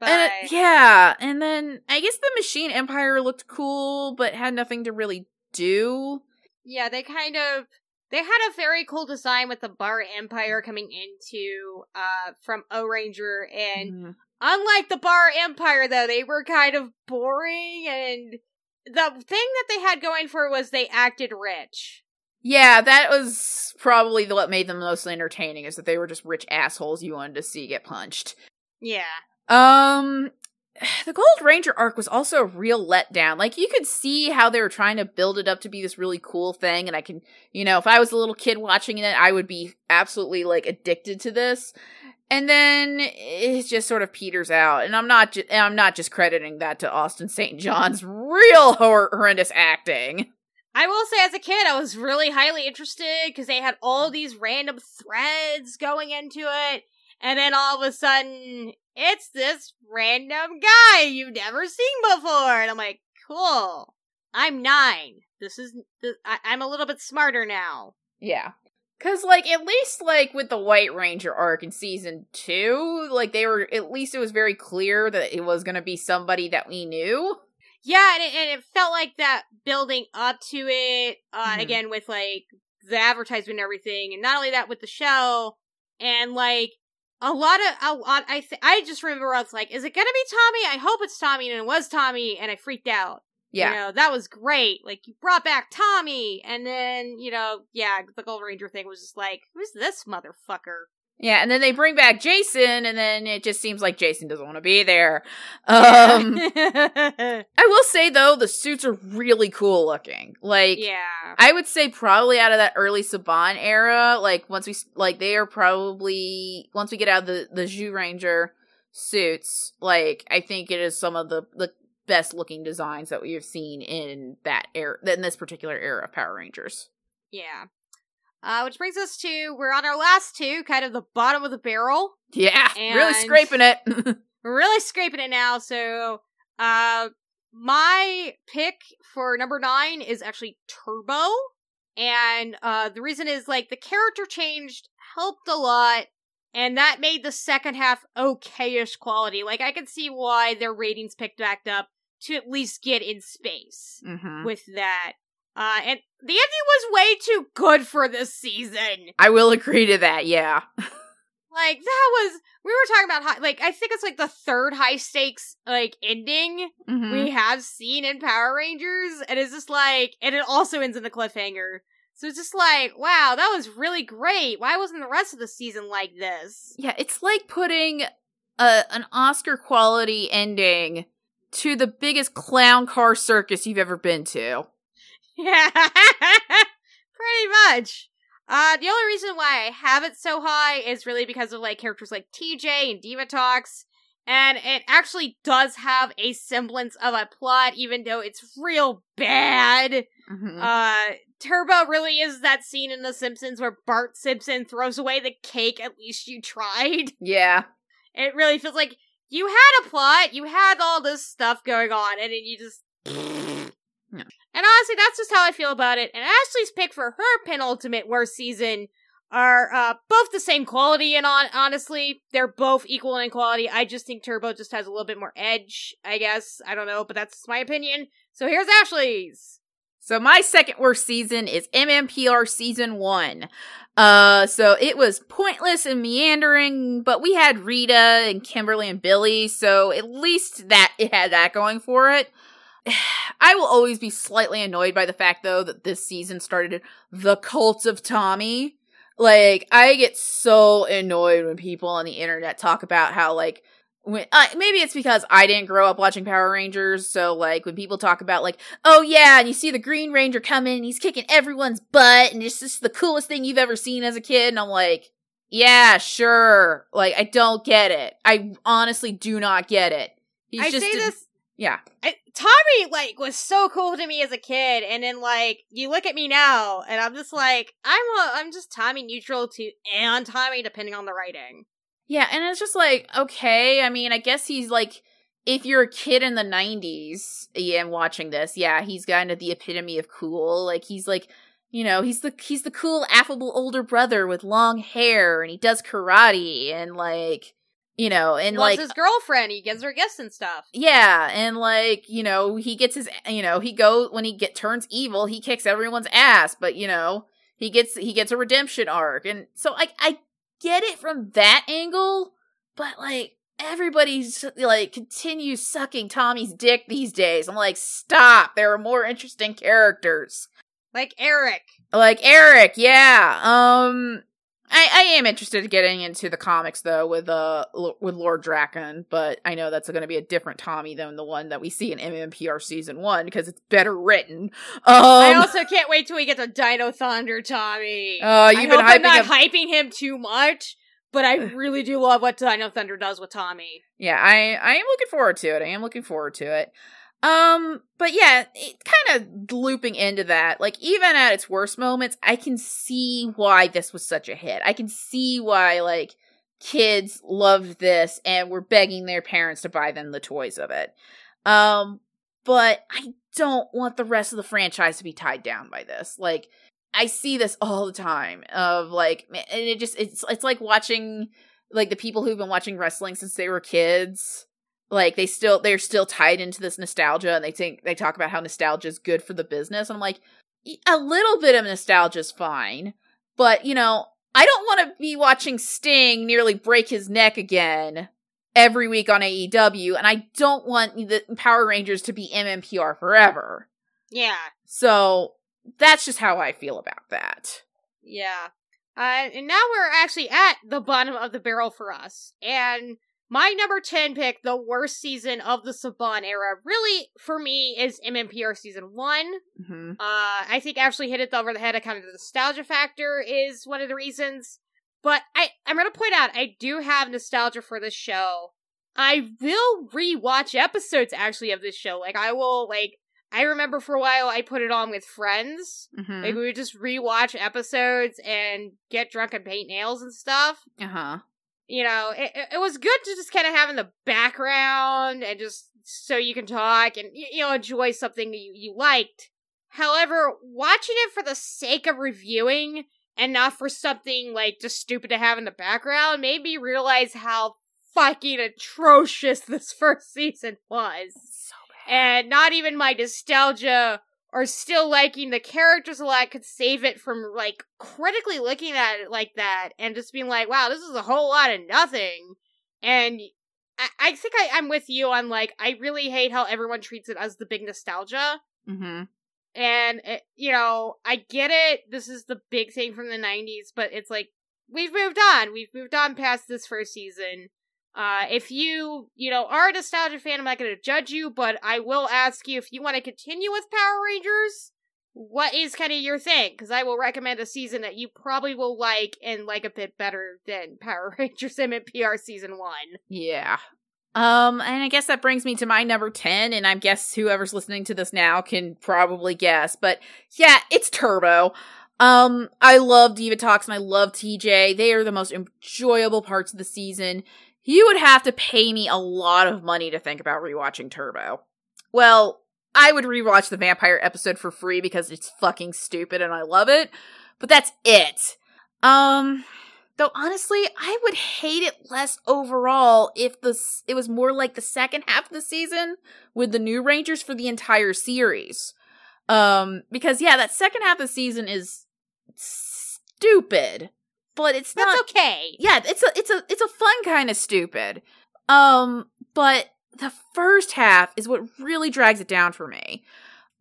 [SPEAKER 1] But
[SPEAKER 2] And it- yeah, and then I guess the Machine Empire looked cool, but had nothing to really do.
[SPEAKER 1] yeah, they kind of they had a very cool design with the Bar Empire coming into uh from Ohranger and
[SPEAKER 2] Mhm.
[SPEAKER 1] unlike the Bar Empire though, they were kind of boring and the thing that they had going for was they acted rich.
[SPEAKER 2] Yeah, that was probably what made them mostly entertaining is that they were just rich assholes you wanted to see get punched.
[SPEAKER 1] Yeah.
[SPEAKER 2] Um, the Gold Ranger arc was also a real letdown. Like you could see how they were trying to build it up to be this really cool thing, and I can, you know, if I was a little kid watching it, I would be absolutely like addicted to this. And then it just sort of peters out, and I'm not, ju- I'm not just crediting that to Austin St. John's real hor- horrendous acting.
[SPEAKER 1] I will say, as a kid, I was really highly interested because they had all these random threads going into it, and then all of a sudden, it's this random guy you've never seen before, and I'm like, cool. I'm nine. This is th- I- I'm a little bit smarter now.
[SPEAKER 2] Yeah. Cause like at least like with the White Ranger arc in season two, like they were at least it was very clear that it was gonna be somebody that we knew.
[SPEAKER 1] Yeah, and it, and it felt like that building up to it. Uh,
[SPEAKER 2] Mhm.
[SPEAKER 1] again with like the advertisement and everything, and not only that with the show, and like a lot of a lot. I th- I just remember I was like, "Is it gonna be Tommy? I hope it's Tommy," and it was Tommy, and I freaked out.
[SPEAKER 2] Yeah.
[SPEAKER 1] You know, that was great. Like you brought back Tommy, and then you know, yeah, the Gold Ranger thing was just like, "Who's this motherfucker?"
[SPEAKER 2] Yeah, and then they bring back Jason, and then it just seems like Jason doesn't want to be there. Um, I will say though, the suits are really cool looking. Like,
[SPEAKER 1] yeah,
[SPEAKER 2] I would say probably out of that early Saban era, like once we like they are probably once we get out of the the Zyuranger suits, like I think it is some of the the best looking designs that we have seen in that era, in this particular era of Power Rangers.
[SPEAKER 1] Yeah. Uh, which brings us to we're on our last two, kind of the bottom of the barrel.
[SPEAKER 2] Yeah, really scraping it.
[SPEAKER 1] We're really scraping it now. So, uh, my pick for number nine is actually Turbo, and uh, the reason is like the character changed helped a lot, and that made the second half okayish quality. Like I can see why their ratings picked back up to at least get in space
[SPEAKER 2] hmm
[SPEAKER 1] with that. Uh, and the ending was way too good for this season.
[SPEAKER 2] I will agree to that. Yeah.
[SPEAKER 1] Like that was we were talking about high, like I think it's like the third high stakes like ending
[SPEAKER 2] Mhm.
[SPEAKER 1] we have seen in Power Rangers, and it's just like, and it also ends in the cliffhanger. So it's just like, wow, that was really great. Why wasn't the rest of the season like this?
[SPEAKER 2] Yeah, it's like putting a an Oscar quality ending to the biggest clown car circus you've ever been to.
[SPEAKER 1] Yeah, pretty much. Uh, the only reason why I have it so high is really because of like characters like TJ and Divatox, and it actually does have a semblance of a plot, even though it's real bad.
[SPEAKER 2] Mhm.
[SPEAKER 1] Uh, Turbo really is that scene in The Simpsons where Bart Simpson throws away the cake. At least you tried.
[SPEAKER 2] yeah.
[SPEAKER 1] It really feels like you had a plot, you had all this stuff going on, and then you just.
[SPEAKER 2] Yeah.
[SPEAKER 1] And honestly, that's just how I feel about it. And Ashley's pick for her penultimate worst season are uh, both the same quality, and on honestly, they're both equal in quality. I just think Turbo just has a little bit more edge. I guess I don't know, but that's my opinion. So here's Ashley's.
[SPEAKER 2] So my second worst season is MMPR season one. Uh, so it was pointless and meandering, but we had Rita and Kimberly and Billy, so at least that it had that going for it. I will always be slightly annoyed by the fact though that this season started the cult of Tommy. Like I get so annoyed when people on the internet talk about how like when uh, maybe it's because I didn't grow up watching Power Rangers, so like when people talk about like, oh yeah, and you see the Green Ranger coming, and he's kicking everyone's butt and it's just the coolest thing you've ever seen as a kid, and I'm like, yeah, sure. Like I don't get it. I honestly do not get it. He's
[SPEAKER 1] I
[SPEAKER 2] just
[SPEAKER 1] say
[SPEAKER 2] a-
[SPEAKER 1] this
[SPEAKER 2] yeah.
[SPEAKER 1] I, Tommy like was so cool to me as a kid, and then like you look at me now, and I'm just like I'm a, I'm just Tommy neutral to and Tommy depending on the writing.
[SPEAKER 2] Yeah, and it's just like, okay, I mean, I guess he's like if you're a kid in the 90s yeah, and watching this, yeah, he's kind of the epitome of cool. Like he's like, you know, he's the he's the cool affable older brother with long hair and he does karate and like, you know, and
[SPEAKER 1] Loves
[SPEAKER 2] like
[SPEAKER 1] his girlfriend, he gives her gifts and stuff.
[SPEAKER 2] yeah, and like, you know, he gets his you know, he goes when he get turns evil, he kicks everyone's ass, but you know, he gets he gets a redemption arc. And so like I get it from that angle, but like everybody's like continues sucking Tommy's dick these days. I'm like, stop. There are more interesting characters.
[SPEAKER 1] Like Eric.
[SPEAKER 2] Like Eric, yeah. Um I, I am interested in getting into the comics though with uh L- with Lord Drakkon, but I know that's going to be a different Tommy than the one that we see in MMPR season one because it's better written. Um,
[SPEAKER 1] I also can't wait till we get to Dino Thunder, Tommy.
[SPEAKER 2] uh, you've
[SPEAKER 1] I
[SPEAKER 2] been
[SPEAKER 1] hope I'm not
[SPEAKER 2] him.
[SPEAKER 1] hyping him too much, but I really do love what Dino Thunder does with Tommy.
[SPEAKER 2] Yeah, I I am looking forward to it. I am looking forward to it. Um, but yeah, it kind of looping into that, like even at its worst moments, I can see why this was such a hit. I can see why like kids loved this and were begging their parents to buy them the toys of it. Um, but I don't want the rest of the franchise to be tied down by this. Like I see this all the time of like and it just it's it's like watching like the people who've been watching wrestling since they were kids like they still they're still tied into this nostalgia and they think they talk about how nostalgia is good for the business and i'm like a little bit of nostalgia is fine but you know i don't want to be watching sting nearly break his neck again every week on aew and i don't want the power rangers to be mmpr forever
[SPEAKER 1] Yeah.
[SPEAKER 2] so that's just how i feel about that
[SPEAKER 1] Yeah. Uh, and now we're actually at the bottom of the barrel for us. And my number 10 pick, the worst season of the Saban era, really, for me, is MMPR season 1.
[SPEAKER 2] mm-hmm.
[SPEAKER 1] Uh, I think Ashley hit it over the head. Kind of the nostalgia factor is one of the reasons. But I, I'm going to point out, I do have nostalgia for this show. I will rewatch episodes actually of this show. Like I will like I remember for a while I put it on with friends.
[SPEAKER 2] Mm-hmm.
[SPEAKER 1] Like we would just rewatch episodes and get drunk and paint nails and stuff.
[SPEAKER 2] uh huh.
[SPEAKER 1] You know, it, it- was good to just kind of have in the background and just so you can talk and you know enjoy something you you liked. However, watching it for the sake of reviewing and not for something like just stupid to have in the background made me realize how fucking atrocious this first season was.
[SPEAKER 2] So
[SPEAKER 1] And not even my nostalgia or still liking the characters a lot could save it from like critically looking at it like that and just being like, wow, this is a whole lot of nothing. And I, I think I, I'm with you on like, I really hate how everyone treats it as the big nostalgia.
[SPEAKER 2] Mm-hmm.
[SPEAKER 1] And, it, you know, I get it. This is the big thing from the 90s, but it's like, we've moved on. We've moved on past this first season. Uh, if you, you know, are a nostalgia fan, I'm not going to judge you, but I will ask you if you want to continue with Power Rangers, what is kind of your thing? Because I will recommend a season that you probably will like and like a bit better than Power Rangers MMPR season one.
[SPEAKER 2] Yeah. Um, and I guess that brings me to my number 10, and I guess whoever's listening to this now can probably guess, but yeah, it's Turbo. Um, I love Divatox and I love TJ. They are the most enjoyable parts of the season. You would have to pay me a lot of money to think about rewatching Turbo. Well, I would rewatch the vampire episode for free because it's fucking stupid and I love it, but that's it. Um, Though honestly, I would hate it less overall if the s- it was more like the second half of the season with the new Rangers for the entire series. Um, because yeah, that second half of the season is stupid, but it's
[SPEAKER 1] That's
[SPEAKER 2] not.
[SPEAKER 1] okay.
[SPEAKER 2] Yeah, it's a it's a it's a fun kind of stupid. Um, but the first half is what really drags it down for me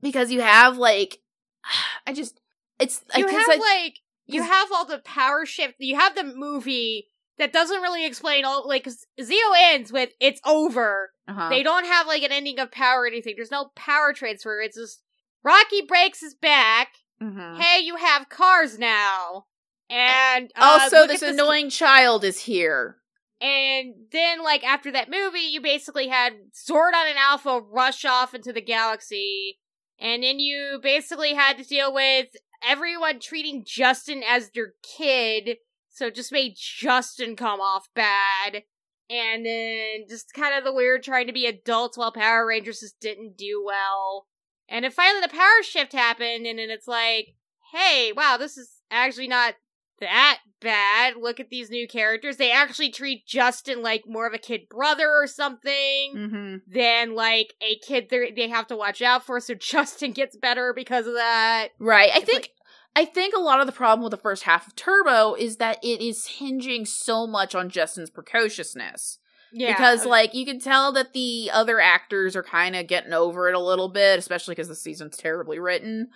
[SPEAKER 2] because you have like, I just it's
[SPEAKER 1] You
[SPEAKER 2] guess
[SPEAKER 1] have
[SPEAKER 2] I-
[SPEAKER 1] like you have all the power shift. You have the movie that doesn't really explain all like Zeo ends with "It's over."
[SPEAKER 2] uh-huh.
[SPEAKER 1] They don't have like an ending of power or anything. There's no power transfer. It's just Rocky breaks his back.
[SPEAKER 2] Mhm.
[SPEAKER 1] Hey, you have cars now, and uh,
[SPEAKER 2] also, this
[SPEAKER 1] at
[SPEAKER 2] annoying child is here.
[SPEAKER 1] And then, like after that movie, you basically had Zordon and Alpha rush off into the galaxy, and then you basically had to deal with everyone treating Justin as their kid, so it just made Justin come off bad. And then just kind of the weird trying to be adults while Power Rangers just didn't do well. And then finally the power shift happened, and then it's like, hey, wow, this is actually not that bad. Look at these new characters. They actually treat Justin like more of a kid brother or something
[SPEAKER 2] Mm-hmm.
[SPEAKER 1] than like a kid they have to watch out for. So Justin gets better because of that.
[SPEAKER 2] Right. I
[SPEAKER 1] It's
[SPEAKER 2] think I think a lot of the problem with the first half of Turbo is that it is hinging so much on Justin's precociousness.
[SPEAKER 1] Yeah,
[SPEAKER 2] Because like you can tell that the other actors are kind of getting over it a little bit, especially because the season's terribly written.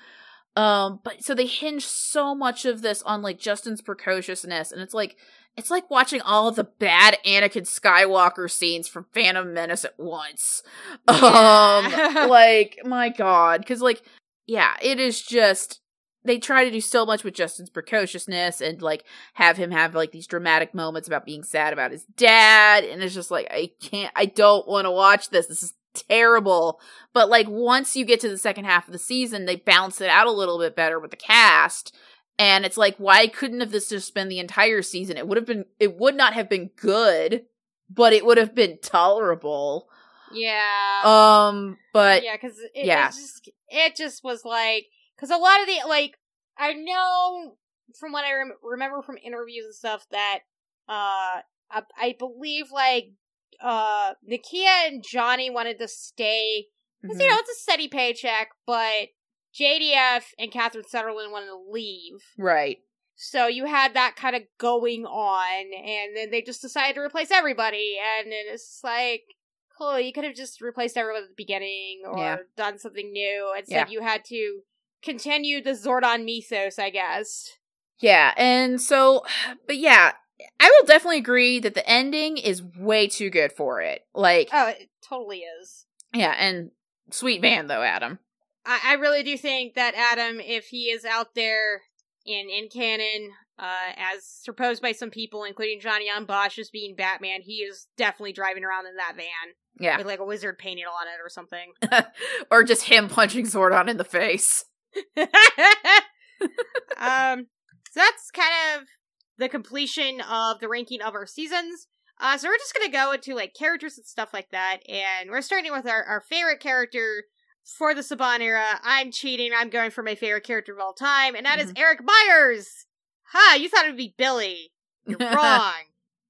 [SPEAKER 2] Um, but so they hinge so much of this on like Justin's precociousness, and it's like it's like watching all of the bad Anakin Skywalker scenes from Phantom Menace at once.
[SPEAKER 1] Yeah.
[SPEAKER 2] Um, like my god, because like yeah, it is just they try to do so much with Justin's precociousness and like have him have like these dramatic moments about being sad about his dad, and it's just like I can't, I don't want to watch this. This is terrible. But like once you get to the second half of the season, they balance it out a little bit better with the cast. And it's like, why couldn't have this just been the entire season? It would have been, it would not have been good, but it would have been tolerable.
[SPEAKER 1] yeah,
[SPEAKER 2] Um, but
[SPEAKER 1] yeah, because it,
[SPEAKER 2] yeah.
[SPEAKER 1] it just it just was like because a lot of the like I know from what I rem- remember from interviews and stuff that uh I, I believe like uh Nakia and Johnny wanted to stay because you
[SPEAKER 2] Mhm.
[SPEAKER 1] know it's a steady paycheck, but JDF and Catherine Sutherland wanted to leave.
[SPEAKER 2] right.
[SPEAKER 1] So you had that kind of going on, and then they just decided to replace everybody, and then it's like, cool, you could have just replaced everyone at the beginning or
[SPEAKER 2] Yeah.
[SPEAKER 1] done something new. Instead,
[SPEAKER 2] Yeah.
[SPEAKER 1] you had to continue the Zordon mythos, I guess.
[SPEAKER 2] Yeah, and so, but yeah, I will definitely agree that the ending is way too good for it. Like,
[SPEAKER 1] Oh, it totally is.
[SPEAKER 2] yeah, and sweet van though, Adam.
[SPEAKER 1] I, I really do think that Adam, if he is out there in in canon, Uh, as proposed by some people, including Johnny Yong Bosch as being Batman, he is definitely driving around in that van
[SPEAKER 2] Yeah.
[SPEAKER 1] with like a wizard painted on it or something.
[SPEAKER 2] or just him punching Zordon in the face.
[SPEAKER 1] um, so that's kind of the completion of the ranking of our seasons. Uh, so we're just gonna go into like characters and stuff like that, and we're starting with our, our favorite character for the Saban era. I'm cheating. I'm going for my favorite character of all time, and that is Eric Myers. Ha! You thought it would be Billy. You're wrong.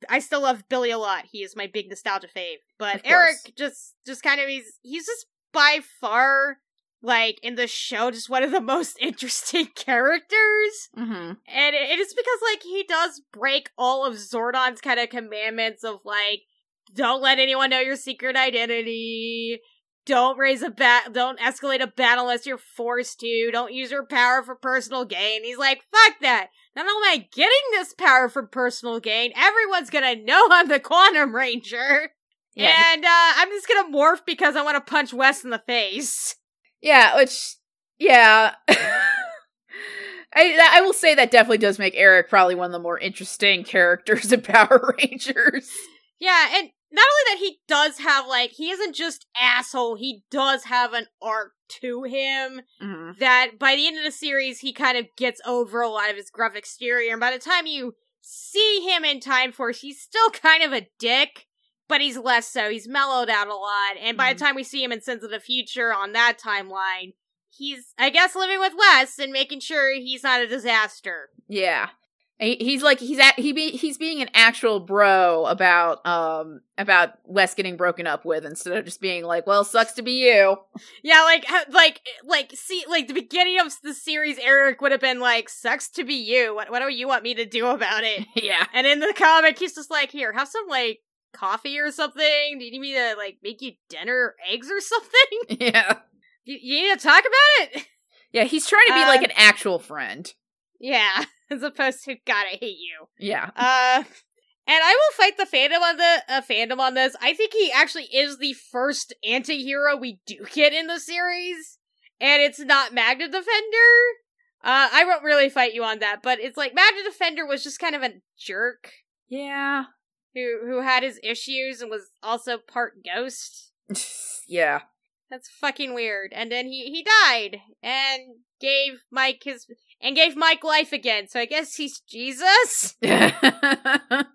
[SPEAKER 1] I still love Billy a lot. He is my big nostalgia fave. But Eric just just kind of he's he's just by far like in the show just one of the most interesting characters.
[SPEAKER 2] hmm
[SPEAKER 1] And it it is because like he does break all of Zordon's kind of commandments of like don't let anyone know your secret identity. Don't raise a bat. Don't escalate a battle unless you're forced to. Don't use your power for personal gain. He's like, fuck that. Not only am I getting this power for personal gain, everyone's gonna know I'm the Quantum Ranger.
[SPEAKER 2] Yeah.
[SPEAKER 1] And uh, I'm just gonna morph because I want to punch Wes in the face.
[SPEAKER 2] Yeah, which yeah. I I will say that definitely does make Eric probably one of the more interesting characters in Power Rangers.
[SPEAKER 1] Yeah, and not only that he does have like he isn't just asshole, he does have an arc to him
[SPEAKER 2] hmm
[SPEAKER 1] that by the end of the series he kind of gets over a lot of his gruff exterior and by the time you see him in Time Force, he's still kind of a dick, but he's less so. He's mellowed out a lot, and by the time we see him in Sins of the Future on that timeline, he's I guess living with Wes and making sure he's not a disaster.
[SPEAKER 2] Yeah. He's like he's at, he be he's being an actual bro about um about Wes getting broken up with instead of just being like, well, sucks to be you.
[SPEAKER 1] Yeah, like, like, like, see, like the beginning of the series, Eric would have been like, "Sucks to be you. What, what do you want me to do about it?"
[SPEAKER 2] yeah.
[SPEAKER 1] And in the comic, he's just like, "Here, have some like coffee or something. Do you need me to like make you dinner, or eggs or something?
[SPEAKER 2] Yeah.
[SPEAKER 1] you, you need to talk about it."
[SPEAKER 2] Yeah, he's trying to be
[SPEAKER 1] Uh,
[SPEAKER 2] like an actual friend.
[SPEAKER 1] yeah, as opposed to "God, I hate you."
[SPEAKER 2] Yeah.
[SPEAKER 1] Uh, and I will fight the fandom on the uh, fandom on this. I think he actually is the first anti-hero we do get in the series, and it's not Magna Defender. Uh, I won't really fight you on that, but it's like Magna Defender was just kind of a jerk
[SPEAKER 2] Yeah.
[SPEAKER 1] Who who had his issues and was also part ghost.
[SPEAKER 2] yeah.
[SPEAKER 1] That's fucking weird. And then he he died and gave Mike his and gave Mike life again. So I guess he's Jesus.
[SPEAKER 2] I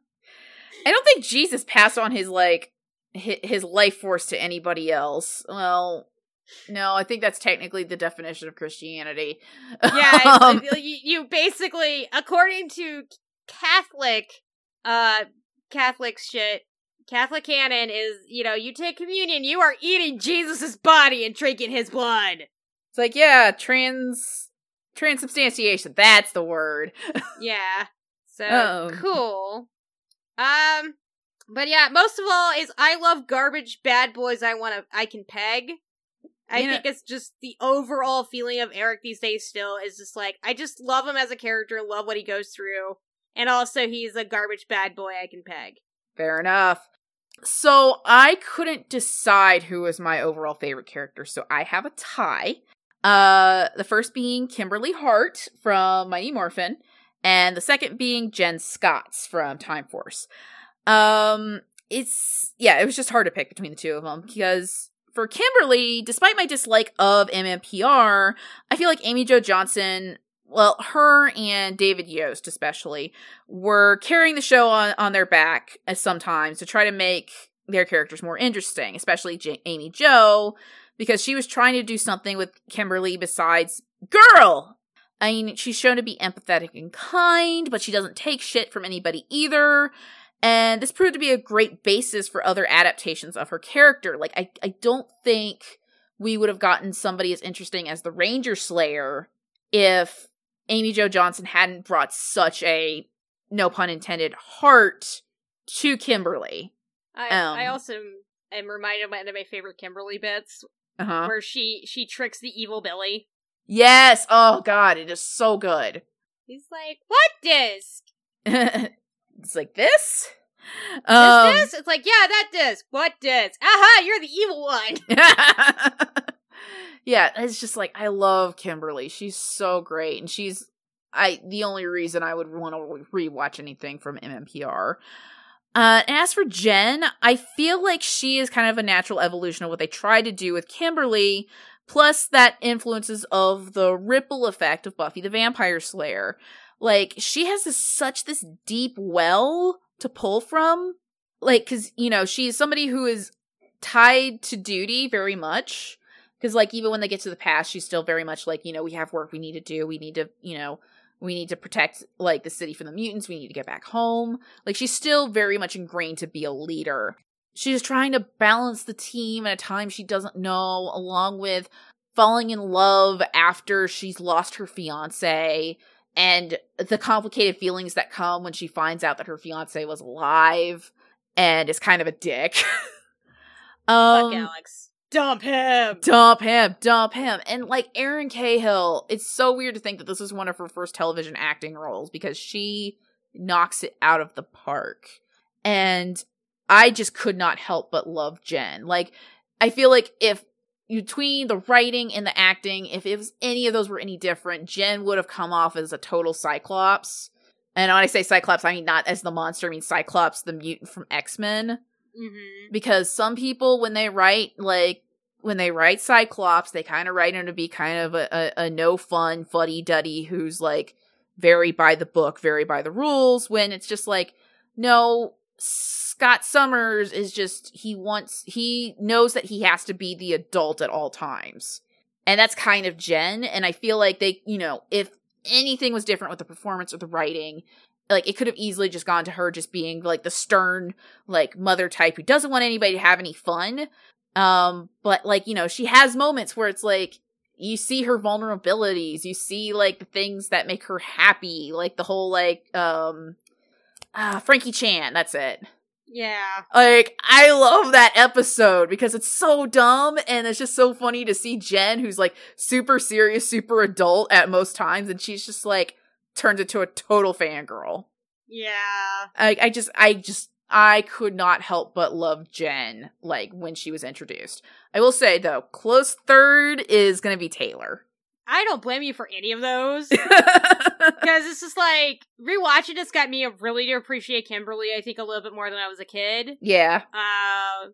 [SPEAKER 2] don't think Jesus passed on his like his life force to anybody else. Well, no, I think that's technically the definition of Christianity.
[SPEAKER 1] Yeah,
[SPEAKER 2] Um,
[SPEAKER 1] you, you basically, according to Catholic, uh, Catholic shit, Catholic canon is, you know, you take communion, you are eating Jesus' body and drinking his blood.
[SPEAKER 2] it's like yeah, trans transubstantiation. That's the word.
[SPEAKER 1] Yeah. So
[SPEAKER 2] Oh.
[SPEAKER 1] cool. Um, but yeah, most of all is I love garbage bad boys. I want to, I can peg. I
[SPEAKER 2] You know-
[SPEAKER 1] think it's just the overall feeling of Eric these days. Still is just like I just love him as a character, love what he goes through, and also he's a garbage bad boy I can peg.
[SPEAKER 2] Fair enough. So I couldn't decide who was my overall favorite character, so I have a tie. Uh, the first being Kimberly Hart from Mighty Morphin, and the second being Jen Scotts from Time Force. Um, it's yeah, it was just hard to pick between the two of them because for Kimberly, despite my dislike of MMPR, I feel like Amy Jo Johnson, well, her and David Yost especially, were carrying the show on, on their back uh, sometimes to try to make their characters more interesting, especially J- Amy Jo, because she was trying to do something with Kimberly besides girl. I mean, she's shown to be empathetic and kind, but she doesn't take shit from anybody either. And this proved to be a great basis for other adaptations of her character. Like, I, I don't think we would have gotten somebody as interesting as the Ranger Slayer if Amy Jo Johnson hadn't brought such a no pun intended heart to Kimberly.
[SPEAKER 1] I
[SPEAKER 2] Um.
[SPEAKER 1] I also am reminded of one of my favorite Kimberly bits
[SPEAKER 2] Uh-huh.
[SPEAKER 1] where she she tricks the evil Billy.
[SPEAKER 2] Yes. Oh god, it is so good.
[SPEAKER 1] He's like, "What disc?
[SPEAKER 2] it's like this. Um,
[SPEAKER 1] this?" It's like, "Yeah, that disc. What disc? Aha, you're the evil one."
[SPEAKER 2] yeah, it's just like I love Kimberly. She's so great, and she's I the only reason I would want to rewatch anything from MMPR. Uh, and as for Jen, I feel like she is kind of a natural evolution of what they tried to do with Kimberly, plus that influences of the ripple effect of Buffy the Vampire Slayer. Like she has this such this deep well to pull from, like because you know she's somebody who is tied to duty very much. Because like even when they get to the past, she's still very much like you know we have work we need to do. We need to you know we need to protect like the city from the mutants. We need to get back home. Like she's still very much ingrained to be a leader. She's trying to balance the team at a time she doesn't know, along with falling in love after she's lost her fiance and the complicated feelings that come when she finds out that her fiance was alive and is kind of a dick. um,
[SPEAKER 1] Fuck Alex. Dump him.
[SPEAKER 2] dump him, dump him. And like Erin Cahill, it's so weird to think that this is one of her first television acting roles because she knocks it out of the park. And I just could not help but love Jen. Like, I feel like if between the writing and the acting, if it was any of those were any different, Jen would have come off as a total Cyclops. And when I say Cyclops, I mean not as the monster, I mean Cyclops, the mutant from X Men
[SPEAKER 1] Mm-hmm.
[SPEAKER 2] because some people when they write like when they write cyclops they kind of write him to be kind of a, a, a no fun fuddy-duddy who's like very by the book very by the rules when it's just like no scott summers is just he wants he knows that he has to be the adult at all times and that's kind of jen and i feel like they you know if anything was different with the performance or the writing like it could have easily just gone to her just being like the stern like mother type who doesn't want anybody to have any fun. Um but like you know she has moments where it's like you see her vulnerabilities. You see like the things that make her happy like the whole like um uh frankie chan that's it.
[SPEAKER 1] Yeah.
[SPEAKER 2] like i love that episode because it's so dumb and it's just so funny to see jen who's like super serious super adult at most times and she's just like turns into a total fangirl
[SPEAKER 1] Yeah.
[SPEAKER 2] I, I just, I just, I could not help but love Jen, like, when she was introduced. I will say, though, close third is gonna be Taylor.
[SPEAKER 1] I don't blame you for any of those. Because it's just like, rewatching this got me really to appreciate Kimberly, I think, a little bit more than I was a kid.
[SPEAKER 2] yeah.
[SPEAKER 1] Uh,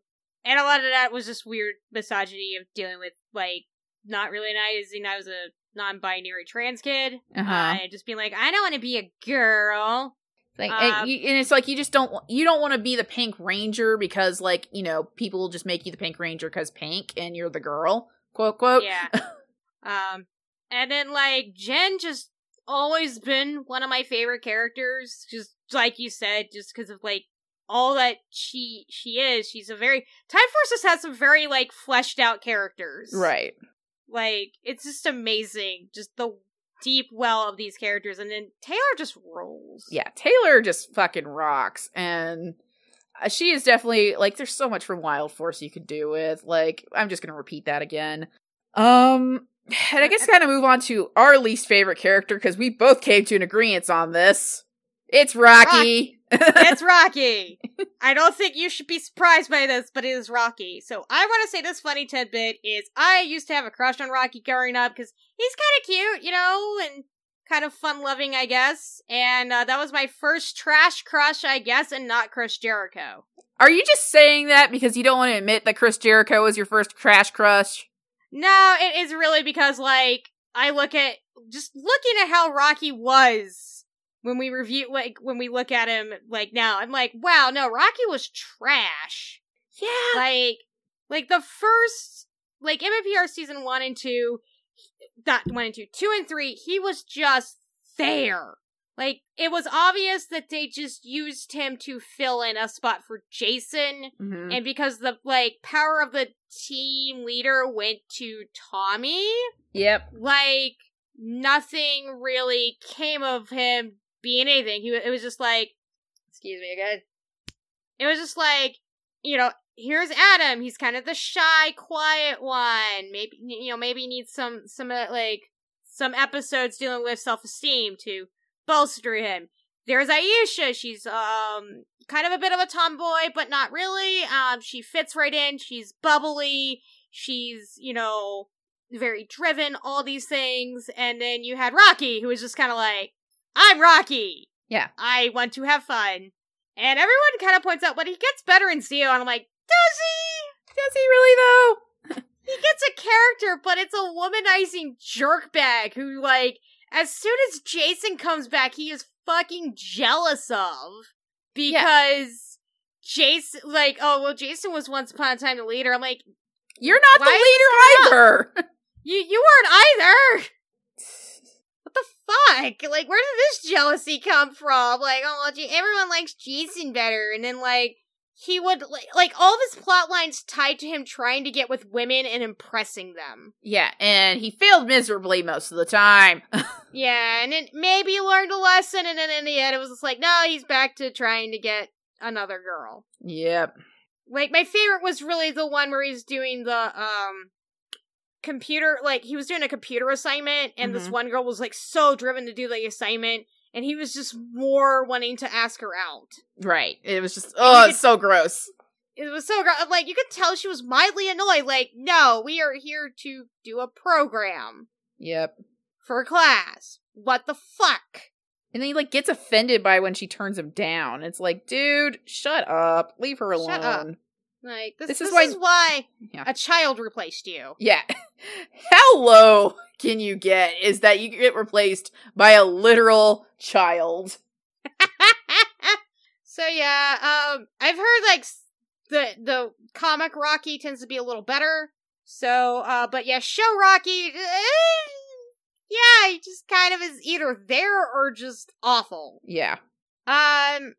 [SPEAKER 1] and a lot of that was just weird misogyny of dealing with, like, not really realizing I was a non binary trans kid.
[SPEAKER 2] Uh-huh.
[SPEAKER 1] Uh, and just being like, I don't want to be a girl.
[SPEAKER 2] Like,
[SPEAKER 1] Uh,
[SPEAKER 2] and, you, and it's like you just don't you don't want to be the Pink Ranger because like you know people just make you the Pink Ranger because pink and you're the girl quote quote
[SPEAKER 1] Yeah. um, and then like Jen just always been one of my favorite characters. Just like you said, just because of like all that she she is. She's a very Time Force has some very like fleshed out characters.
[SPEAKER 2] right
[SPEAKER 1] Like it's just amazing, just the deep well of these characters, and then Taylor just rolls.
[SPEAKER 2] yeah Taylor just fucking rocks and uh, she is definitely like there's so much from Wild Force you could do with like I'm just gonna repeat that again. Um and I guess kind of move on to our least favorite character because we both came to an agreement on this. It's Rocky
[SPEAKER 1] it's Rocky. I don't think you should be surprised by this, but it is Rocky. So I want to say this funny tidbit is I used to have a crush on Rocky growing up because he's kind of cute, you know, and kind of fun loving, I guess. And uh, that was my first trash crush, I guess, and not Chris Jericho.
[SPEAKER 2] Are you just saying that because you don't want to admit that Chris Jericho was your first crash crush?
[SPEAKER 1] No, it is really because like I look at just looking at how Rocky was when we review like when we look at him like now, I'm like, wow, no, Rocky was trash.
[SPEAKER 2] Yeah.
[SPEAKER 1] like like the first like MMPR season one and two not one and two, two and three, he was just there. Like it was obvious that they just used him to fill in a spot for Jason,
[SPEAKER 2] Mhm.
[SPEAKER 1] and because the like power of the team leader went to Tommy,
[SPEAKER 2] Yep.
[SPEAKER 1] like nothing really came of him being anything. He it was just like, excuse me again. It was just like, you know, here's Adam. He's kind of the shy, quiet one. Maybe you know, maybe he needs some some uh, like some episodes dealing with self esteem to bolster him. There's Aisha. She's um kind of a bit of a tomboy, but not really. Um, she fits right in. She's bubbly. She's you know very driven, all these things. And then you had Rocky, who was just kind of like, I'm Rocky.
[SPEAKER 2] Yeah.
[SPEAKER 1] I want to have fun. And everyone kind of points out, but he gets better in Zeo. And I'm like, does he?
[SPEAKER 2] Does he really though?
[SPEAKER 1] He gets a character, but it's a womanizing jerkbag who, like, as soon as Jason comes back, he is fucking jealous of. Because Jason, like, oh, well, Jason was once upon a time the leader. I'm like,
[SPEAKER 2] You're not the leader either.
[SPEAKER 1] you, you weren't either. Fuck? Like, where did this jealousy come from? Like, oh, J- everyone likes Jason better. And then, like, he would, like, like, all of his plot lines tied to him trying to get with women and impressing them.
[SPEAKER 2] yeah, and he failed miserably most of the time.
[SPEAKER 1] Yeah, and then maybe he learned a lesson, and then in the end, it was just like, no, he's back to trying to get another girl.
[SPEAKER 2] yep.
[SPEAKER 1] Like, my favorite was really the one where he's doing the, um, computer, like, he was doing a computer assignment, and this
[SPEAKER 2] Mhm.
[SPEAKER 1] one girl was, like, so driven to do the assignment, and he was just more wanting to ask her out.
[SPEAKER 2] Right. It was just oh, it's so gross.
[SPEAKER 1] It was so, gr- like, you could tell she was mildly annoyed, like, no, we are here to do a program
[SPEAKER 2] Yep.
[SPEAKER 1] for class. What the fuck?
[SPEAKER 2] And then he like gets offended by when she turns him down. It's like, dude, shut up. Leave her alone.
[SPEAKER 1] Like this,
[SPEAKER 2] This
[SPEAKER 1] this,
[SPEAKER 2] is
[SPEAKER 1] is,
[SPEAKER 2] why-
[SPEAKER 1] why,
[SPEAKER 2] Yeah.
[SPEAKER 1] a child replaced you.
[SPEAKER 2] Yeah. How low can you get is that you get replaced by a literal child.
[SPEAKER 1] so yeah, um, I've heard like the the comic Rocky tends to be a little better. So, uh, but yeah, show Rocky, eh, yeah, he just kind of is either there or just awful.
[SPEAKER 2] Yeah.
[SPEAKER 1] Um,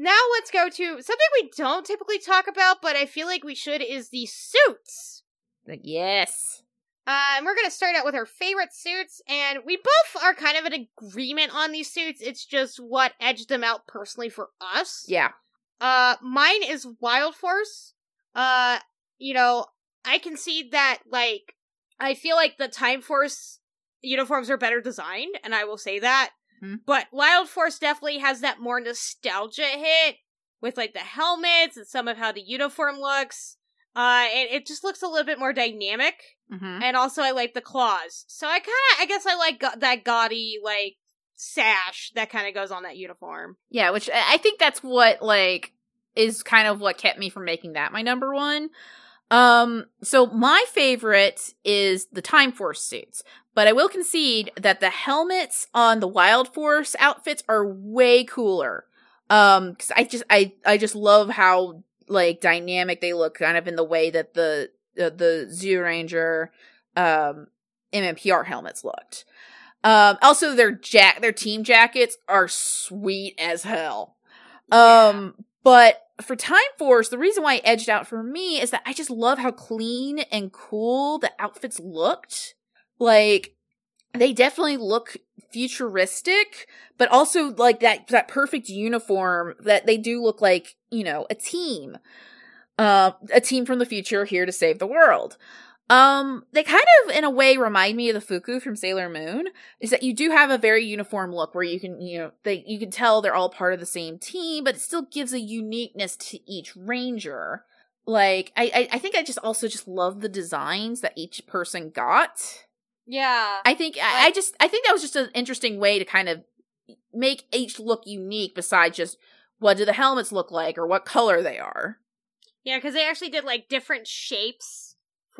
[SPEAKER 1] now let's go to something we don't typically talk about, but I feel like we should is the suits.
[SPEAKER 2] Like, yes.
[SPEAKER 1] Uh, and we're gonna start out with our favorite suits, and we both are kind of in agreement on these suits. It's just what edged them out personally for us.
[SPEAKER 2] Yeah.
[SPEAKER 1] Uh, mine is Wild Force. Uh, you know, I can see that, like, I feel like the Time Force uniforms are better designed, and I will say that.
[SPEAKER 2] Hmm.
[SPEAKER 1] But Wild Force definitely has that more nostalgia hit with, like, the helmets and some of how the uniform looks. Uh, and it just looks a little bit more dynamic.
[SPEAKER 2] Mm-hmm.
[SPEAKER 1] And also, I like the claws. So I kind of, I guess I like ga- that gaudy, like, sash that kind of goes on that uniform.
[SPEAKER 2] Yeah, which I think that's what like is kind of what kept me from making that my number one. Um, so my favorite is the Time Force suits, but I will concede that the helmets on the Wild Force outfits are way cooler. Um, cause I just, I, I just love how like dynamic they look kind of in the way that the, uh, the Zyuranger, um, MMPR helmets looked. Um, also their jack, their team jackets are sweet as hell. Um, but for Time Force, the reason why it edged out for me is that I just love how clean and cool the outfits looked. Like, they definitely look futuristic, but also like that, that perfect uniform that they do look like, you know, a team. Uh, a team from the future here to save the world. Um, they kind of, in a way, remind me of the Fuku from Sailor Moon. Is that you do have a very uniform look where you can, you know, they you can tell they're all part of the same team, but it still gives a uniqueness to each ranger. Like, I, I, I think I just also just love the designs that each person got.
[SPEAKER 1] Yeah.
[SPEAKER 2] I think I, I just I think that was just an interesting way to kind of make each look unique. Besides just what do the helmets look like or what color they are.
[SPEAKER 1] Yeah, because they actually did like different shapes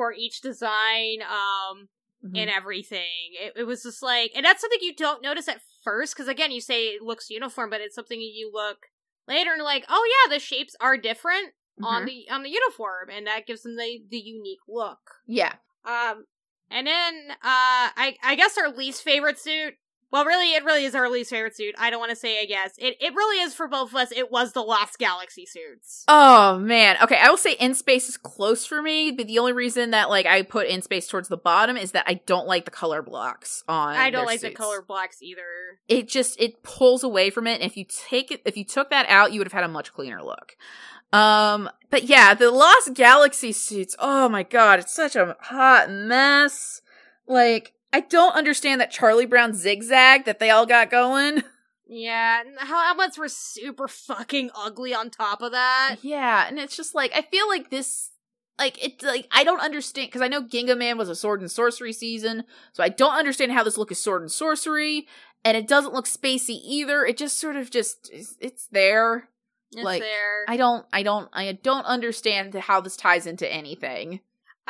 [SPEAKER 1] for each design, um,
[SPEAKER 2] Mm-hmm.
[SPEAKER 1] and everything. It, it was just like, and that's something you don't notice at first, because again, you say it looks uniform, but it's something you look later and like, oh yeah, the shapes are different on
[SPEAKER 2] Mhm.
[SPEAKER 1] the on the uniform, and that gives them the the unique look.
[SPEAKER 2] yeah.
[SPEAKER 1] Um, and then uh, I I guess our least favorite suit. Well, really, it really is our least favorite suit. I don't want to say I guess it. It really is for both of us. It was the Lost Galaxy suits.
[SPEAKER 2] Oh man. Okay, I will say in space is close for me, but the only reason that like I put in space towards the bottom is that I don't like the color blocks on.
[SPEAKER 1] I don't like the color blocks either.
[SPEAKER 2] It just it pulls away from it. And if you take it, if you took that out, you would have had a much cleaner look. Um, but yeah, the Lost Galaxy suits. Oh my god, it's such a hot mess. Like I don't understand that Charlie Brown zigzag that they all got going.
[SPEAKER 1] Yeah, and how helmets were super fucking ugly on top of that.
[SPEAKER 2] Yeah, and it's just like I feel like this like it's like I don't understand because I know Gingaman was a sword and sorcery season, so I don't understand how this look is sword and sorcery, and it doesn't look spacey either. It just sort of just it's there.
[SPEAKER 1] It's
[SPEAKER 2] Like,
[SPEAKER 1] there.
[SPEAKER 2] I don't I don't I don't understand how this ties into anything.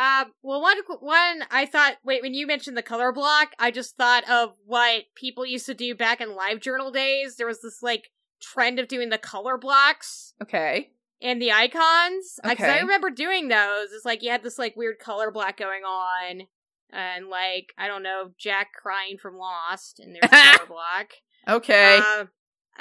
[SPEAKER 1] Uh, well, one one I thought. Wait, when you mentioned the color block, I just thought of what people used to do back in live journal days. There was this like trend of doing the color blocks
[SPEAKER 2] Okay.
[SPEAKER 1] and the icons. Because I remember doing those. It's like you had this like weird color block going on, and like I don't know, Jack crying from Lost, and there's a color block.
[SPEAKER 2] Okay.
[SPEAKER 1] Uh,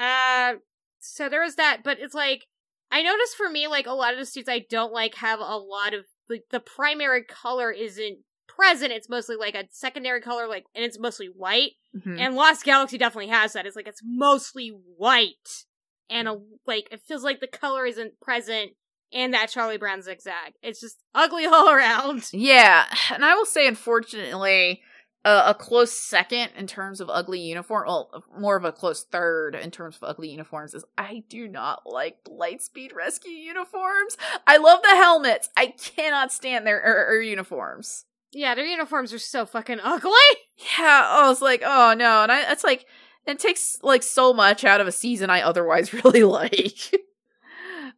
[SPEAKER 1] uh, so there was that, but it's like I noticed for me, like a lot of the suits I don't like have a lot of like the primary color isn't present. It's mostly like a secondary color, like and it's mostly white.
[SPEAKER 2] Mhm.
[SPEAKER 1] And Lost Galaxy definitely has that. It's like it's mostly white, and a like it feels like the color isn't present. And that Charlie Brown zigzag. It's just ugly all around.
[SPEAKER 2] Yeah, and I will say, unfortunately, uh, a close second in terms of ugly uniform, well, more of a close third in terms of ugly uniforms is I do not like Lightspeed Rescue uniforms. I love the helmets. I cannot stand their er, er, uniforms.
[SPEAKER 1] Yeah, their uniforms are so fucking ugly.
[SPEAKER 2] Yeah, oh, it's like, oh no, and I, it's like, it takes like so much out of a season I otherwise really like.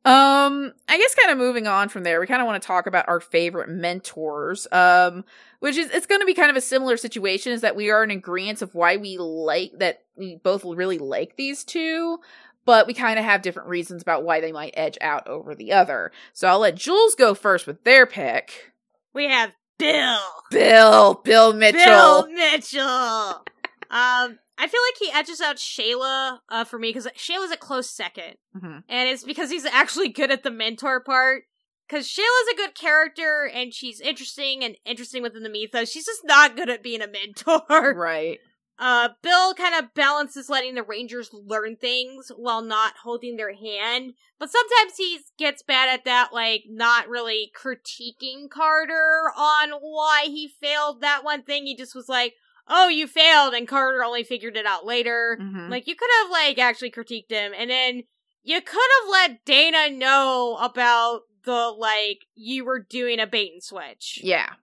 [SPEAKER 2] Um, I guess kind of moving on from there, we kind of want to talk about our favorite mentors. Um, which is it's going to be kind of a similar situation is that we are in agreement of why we like that we both really like these two. But we kind of have different reasons about why they might edge out over the other. So I'll let Jules go first with their pick.
[SPEAKER 1] We have Bill.
[SPEAKER 2] Bill, Bill Mitchell.
[SPEAKER 1] Bill Mitchell. Um, I feel like he edges out Shayla uh, for me because Shayla's a close second,
[SPEAKER 2] Mhm.
[SPEAKER 1] and it's because he's actually good at the mentor part. Because Shayla's a good character and she's interesting and interesting within the mythos. She's just not good at being a mentor.
[SPEAKER 2] Right.
[SPEAKER 1] Uh, Bill kind of balances letting the Rangers learn things while not holding their hand, but sometimes he gets bad at that, like not really critiquing Carter on why he failed that one thing. He just was like, "Oh, you failed," and Carter only figured it out later.
[SPEAKER 2] Mhm.
[SPEAKER 1] Like you could have like actually critiqued him, and then you could have let Dana know about the like you were doing a bait and switch
[SPEAKER 2] Yeah.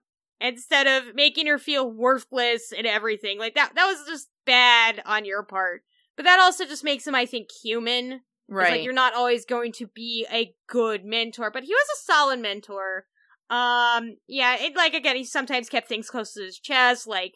[SPEAKER 1] instead of making her feel worthless and everything. Like that that was just bad on your part. But that also just makes him, I think, human.
[SPEAKER 2] Right.
[SPEAKER 1] like you're not always going to be a good mentor, but he was a solid mentor. Um, yeah, it like again, he sometimes kept things close to his chest. Like,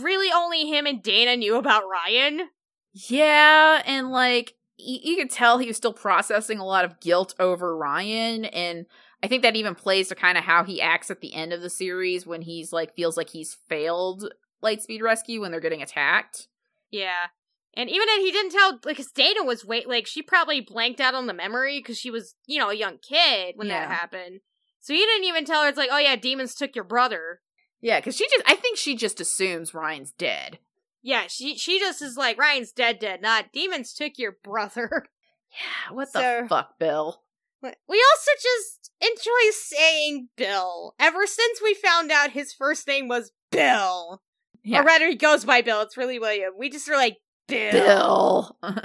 [SPEAKER 1] really, only him and Dana knew about Ryan.
[SPEAKER 2] yeah, and like you, you could tell he was still processing a lot of guilt over Ryan, and I think that even plays to kind of how he acts at the end of the series when he's like feels like he's failed Lightspeed Rescue when they're getting attacked.
[SPEAKER 1] Yeah. And even if he didn't tell, like, his Dana was wait, like, she probably blanked out on the memory because she was, you know, a young kid when that happened. So he didn't even tell her, it's like, oh yeah, demons took your brother.
[SPEAKER 2] Yeah, because she just I think she just assumes Ryan's dead.
[SPEAKER 1] Yeah, she she just is like, Ryan's dead, dead, not demons took your brother.
[SPEAKER 2] Yeah, what
[SPEAKER 1] So-
[SPEAKER 2] the fuck, Bill?
[SPEAKER 1] We also just enjoy saying Bill. Ever since we found out his first name was Bill.
[SPEAKER 2] Yeah.
[SPEAKER 1] Or rather, he goes by Bill. It's really William. We just are like, Bill.
[SPEAKER 2] Bill.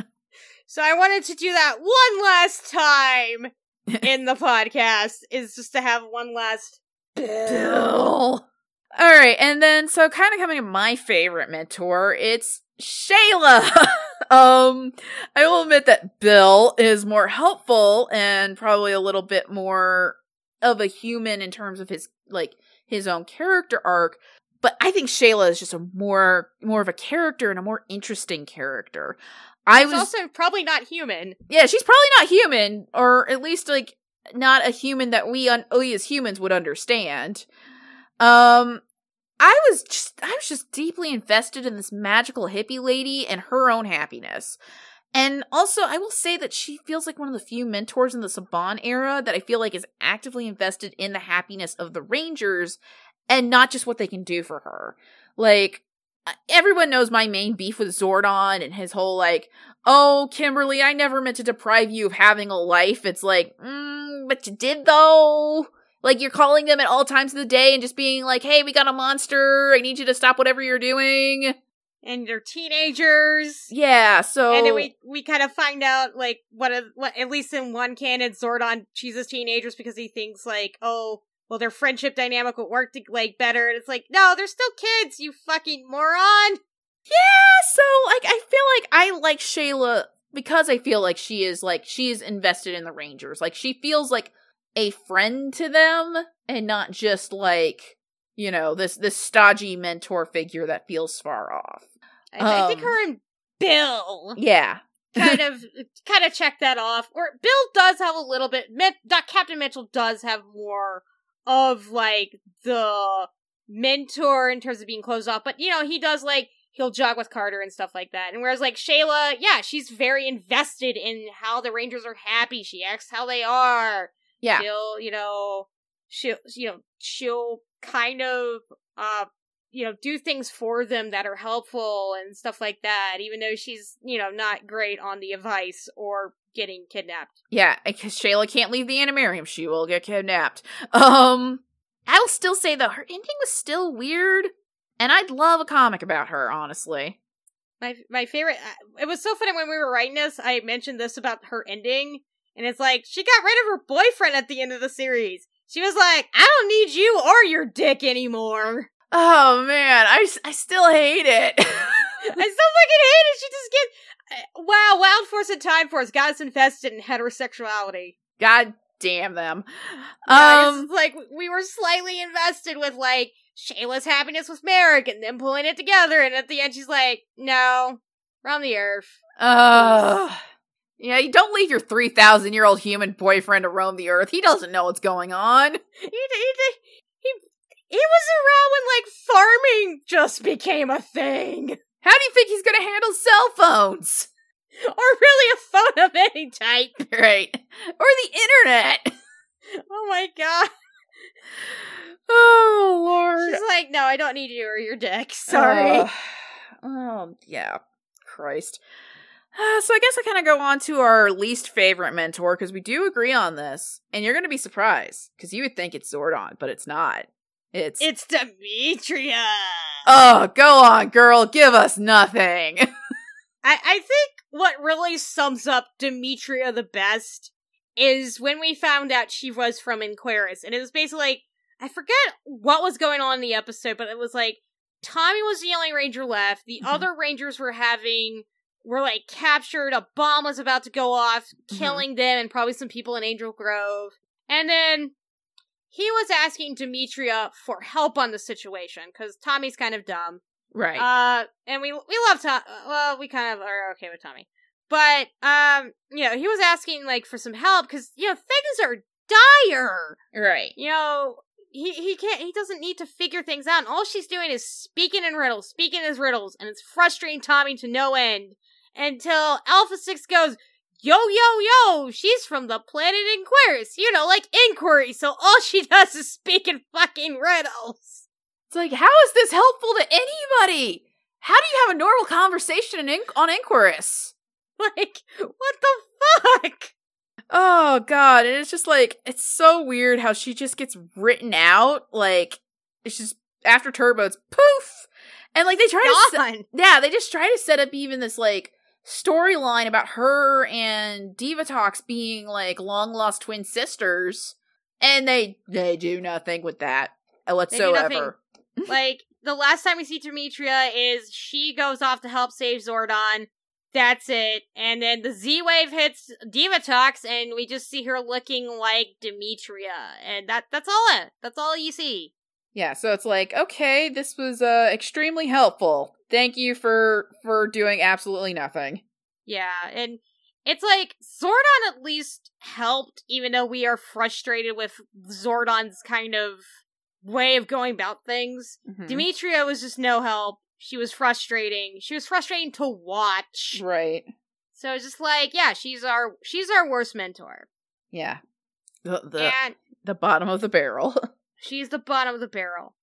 [SPEAKER 1] So I wanted to do that one last time in the podcast, is just to have one last Bill.
[SPEAKER 2] Bill. All right, and then so kind of coming to my favorite mentor, it's Shayla. um, I will admit that Bill is more helpful and probably a little bit more of a human in terms of his like his own character arc. But I think Shayla is just a more more of a character and a more interesting character. I
[SPEAKER 1] He's
[SPEAKER 2] was
[SPEAKER 1] also probably not human.
[SPEAKER 2] yeah, she's probably not human, or at least like not a human that we, un- we as humans would understand. Um, I was just, I was just deeply invested in this magical hippie lady and her own happiness. And also, I will say that she feels like one of the few mentors in the Saban era that I feel like is actively invested in the happiness of the Rangers and not just what they can do for her. Like, uh, everyone knows my main beef with Zordon and his whole like, oh, Kimberly, I never meant to deprive you of having a life. It's like, mm, but you did though. Like you're calling them at all times of the day and just being like, hey, we got a monster. I need you to stop whatever you're doing.
[SPEAKER 1] And they're teenagers.
[SPEAKER 2] Yeah, so
[SPEAKER 1] And then we we kind of find out like what, a, what at least in one canon Zordon chooses teenagers because he thinks like oh well, their friendship dynamic would work to, like better. And it's like, no, they're still kids, you fucking moron.
[SPEAKER 2] Yeah, so like I feel like I like Shayla because I feel like she is like she is invested in the Rangers. Like she feels like a friend to them and not just like, you know, this this stodgy mentor figure that feels far off.
[SPEAKER 1] I, I think
[SPEAKER 2] Um,
[SPEAKER 1] her and Bill
[SPEAKER 2] Yeah.
[SPEAKER 1] kind of kind of check that off. Or Bill does have a little bit. Captain Mitchell does have more of like the mentor in terms of being closed off, but you know he does like he'll jog with Carter and stuff like that. And whereas like Shayla, yeah, she's very invested in how the Rangers are happy. She asks how they are.
[SPEAKER 2] Yeah.
[SPEAKER 1] She'll you know she'll you know she'll kind of uh you know do things for them that are helpful and stuff like that even though she's you know not great on the advice or getting kidnapped
[SPEAKER 2] Yeah, because Shayla can't leave the Animarium. She will get kidnapped. Um, I'll still say though, her ending was still weird, and I'd love a comic about her, honestly.
[SPEAKER 1] my my favorite uh, it was so funny when we were writing this i mentioned this about her ending and it's like she got rid of her boyfriend at the end of the series. She was like i don't need you or your dick anymore.
[SPEAKER 2] Oh man, I, I still hate it.
[SPEAKER 1] i still fucking hate it. She just gets uh, wow wild force and time force got us invested in heterosexuality.
[SPEAKER 2] God damn them.
[SPEAKER 1] Yeah,
[SPEAKER 2] Um,
[SPEAKER 1] like we were slightly invested with like Shayla's happiness with Merrick and them pulling it together, and at the end she's like, "No, we're on the Earth."
[SPEAKER 2] uh, yeah, you don't leave your 3,000 year old human boyfriend to roam the earth. He doesn't know what's going on.
[SPEAKER 1] He he he he, was around when like farming just became a thing,
[SPEAKER 2] How do you think he's gonna handle cell phones?
[SPEAKER 1] or really a phone of any type.
[SPEAKER 2] Right. Or the internet.
[SPEAKER 1] Oh my god!
[SPEAKER 2] Oh, Lord.
[SPEAKER 1] She's like, "No, I don't need you or your dick. Sorry."
[SPEAKER 2] Uh, oh, yeah. Christ. Uh, so I guess I kind of go on to our least favorite mentor because we do agree on this, and you're going to be surprised because you would think it's Zordon, but it's not. It's
[SPEAKER 1] it's Dimitria.
[SPEAKER 2] oh, go on, girl, give us nothing.
[SPEAKER 1] I, I think what really sums up Dimitria the best is when we found out she was from Inquiris. And it was basically like, I forget what was going on in the episode, but it was like, Tommy was the only ranger left. The
[SPEAKER 2] Mhm.
[SPEAKER 1] other rangers were having, were like captured. A bomb was about to go off,
[SPEAKER 2] Mhm.
[SPEAKER 1] killing them and probably some people in Angel Grove. And then he was asking Dimitria for help on the situation because Tommy's kind of dumb.
[SPEAKER 2] right.
[SPEAKER 1] Uh, and we we love Tom. Well, we kind of are okay with Tommy, but um, you know, he was asking like for some help because you know things are dire.
[SPEAKER 2] right.
[SPEAKER 1] You know, he he can't. He doesn't need to figure things out. And all she's doing is speaking in riddles, speaking as riddles, and it's frustrating Tommy to no end. Until Alpha Six goes. Yo, yo, yo, she's from the planet Inquiris, you know, like inquiry, so all she does is speak in fucking riddles.
[SPEAKER 2] It's like, how is this helpful to anybody? How do you have a normal conversation in on Inquiris?
[SPEAKER 1] Like, what the fuck?
[SPEAKER 2] Oh god, and it's just like it's so weird how she just gets written out. Like it's just after Turbo, it's poof, and like they try to, set, yeah, they just try to set up even this like storyline about her and Divatox being like long lost twin sisters, and they they do nothing with that whatsoever.
[SPEAKER 1] like the last time we see Dimitria is she goes off to help save Zordon. That's it. And then the Z wave hits Divatox and we just see her looking like Dimitria. And that that's all it. That's all you see.
[SPEAKER 2] Yeah, so it's like, okay, this was uh extremely helpful. Thank you for for doing absolutely nothing.
[SPEAKER 1] Yeah, and it's like Zordon at least helped, even though we are frustrated with Zordon's kind of way of going about things.
[SPEAKER 2] Mhm.
[SPEAKER 1] Dimitria was just no help. She was frustrating. She was frustrating to watch.
[SPEAKER 2] Right.
[SPEAKER 1] So it's just like, yeah, she's our she's our worst mentor.
[SPEAKER 2] Yeah. The the
[SPEAKER 1] and
[SPEAKER 2] the bottom of the barrel.
[SPEAKER 1] she's the bottom of the barrel.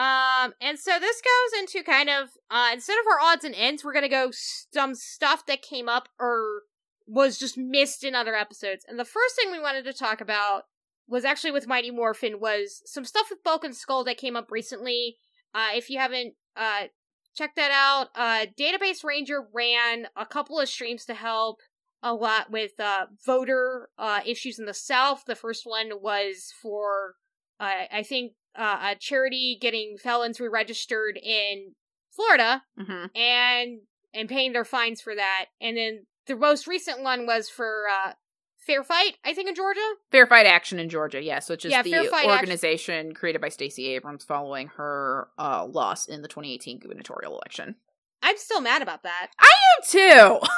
[SPEAKER 1] Um, and so this goes into kind of uh instead of our odds and ends, we're gonna go some stuff that came up or was just missed in other episodes. And the first thing we wanted to talk about was actually with Mighty Morphin was some stuff with Bulk and Skull that came up recently. Uh, if you haven't uh checked that out, uh, Database Ranger ran a couple of streams to help a lot with uh voter uh issues in the South. The first one was for uh, I think uh, a charity getting felons re-registered in Florida
[SPEAKER 2] hmm
[SPEAKER 1] and and paying their fines for that. And then the most recent one was for uh, Fair Fight, I think in Georgia.
[SPEAKER 2] Fair Fight Action in Georgia, yes, which is
[SPEAKER 1] Yeah,
[SPEAKER 2] the
[SPEAKER 1] Fight Action-
[SPEAKER 2] organization created by Stacey Abrams following her uh, loss in the 2018 gubernatorial election.
[SPEAKER 1] I'm still mad about that.
[SPEAKER 2] I am too.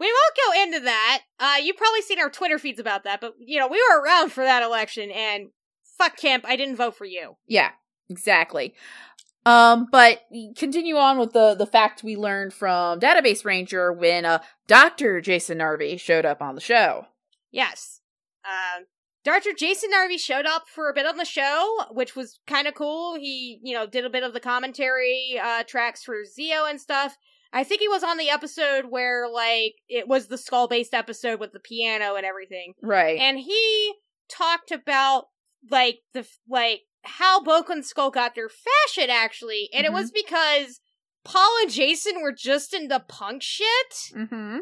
[SPEAKER 1] We won't go into that. Uh, you've probably seen our Twitter feeds about that, but you know we were around for that election, and fuck Kemp, I didn't vote for you.
[SPEAKER 2] Yeah, exactly. Um, but continue on with the the fact we learned from Database Ranger when uh Dr. Jason Narvy showed up on the show.
[SPEAKER 1] Yes. Um, Dr. Jason Narvy showed up for a bit on the show, which was kind of cool. He, you know, did a bit of the commentary uh, tracks for Zeo and stuff. I think he was on the episode where, like, it was the skull based episode with the piano and everything.
[SPEAKER 2] Right.
[SPEAKER 1] And he talked about, like, the, like, how Bulk and Skull got their fashion, actually. And it was because Paul and Jason were just into punk shit.
[SPEAKER 2] mm-hmm.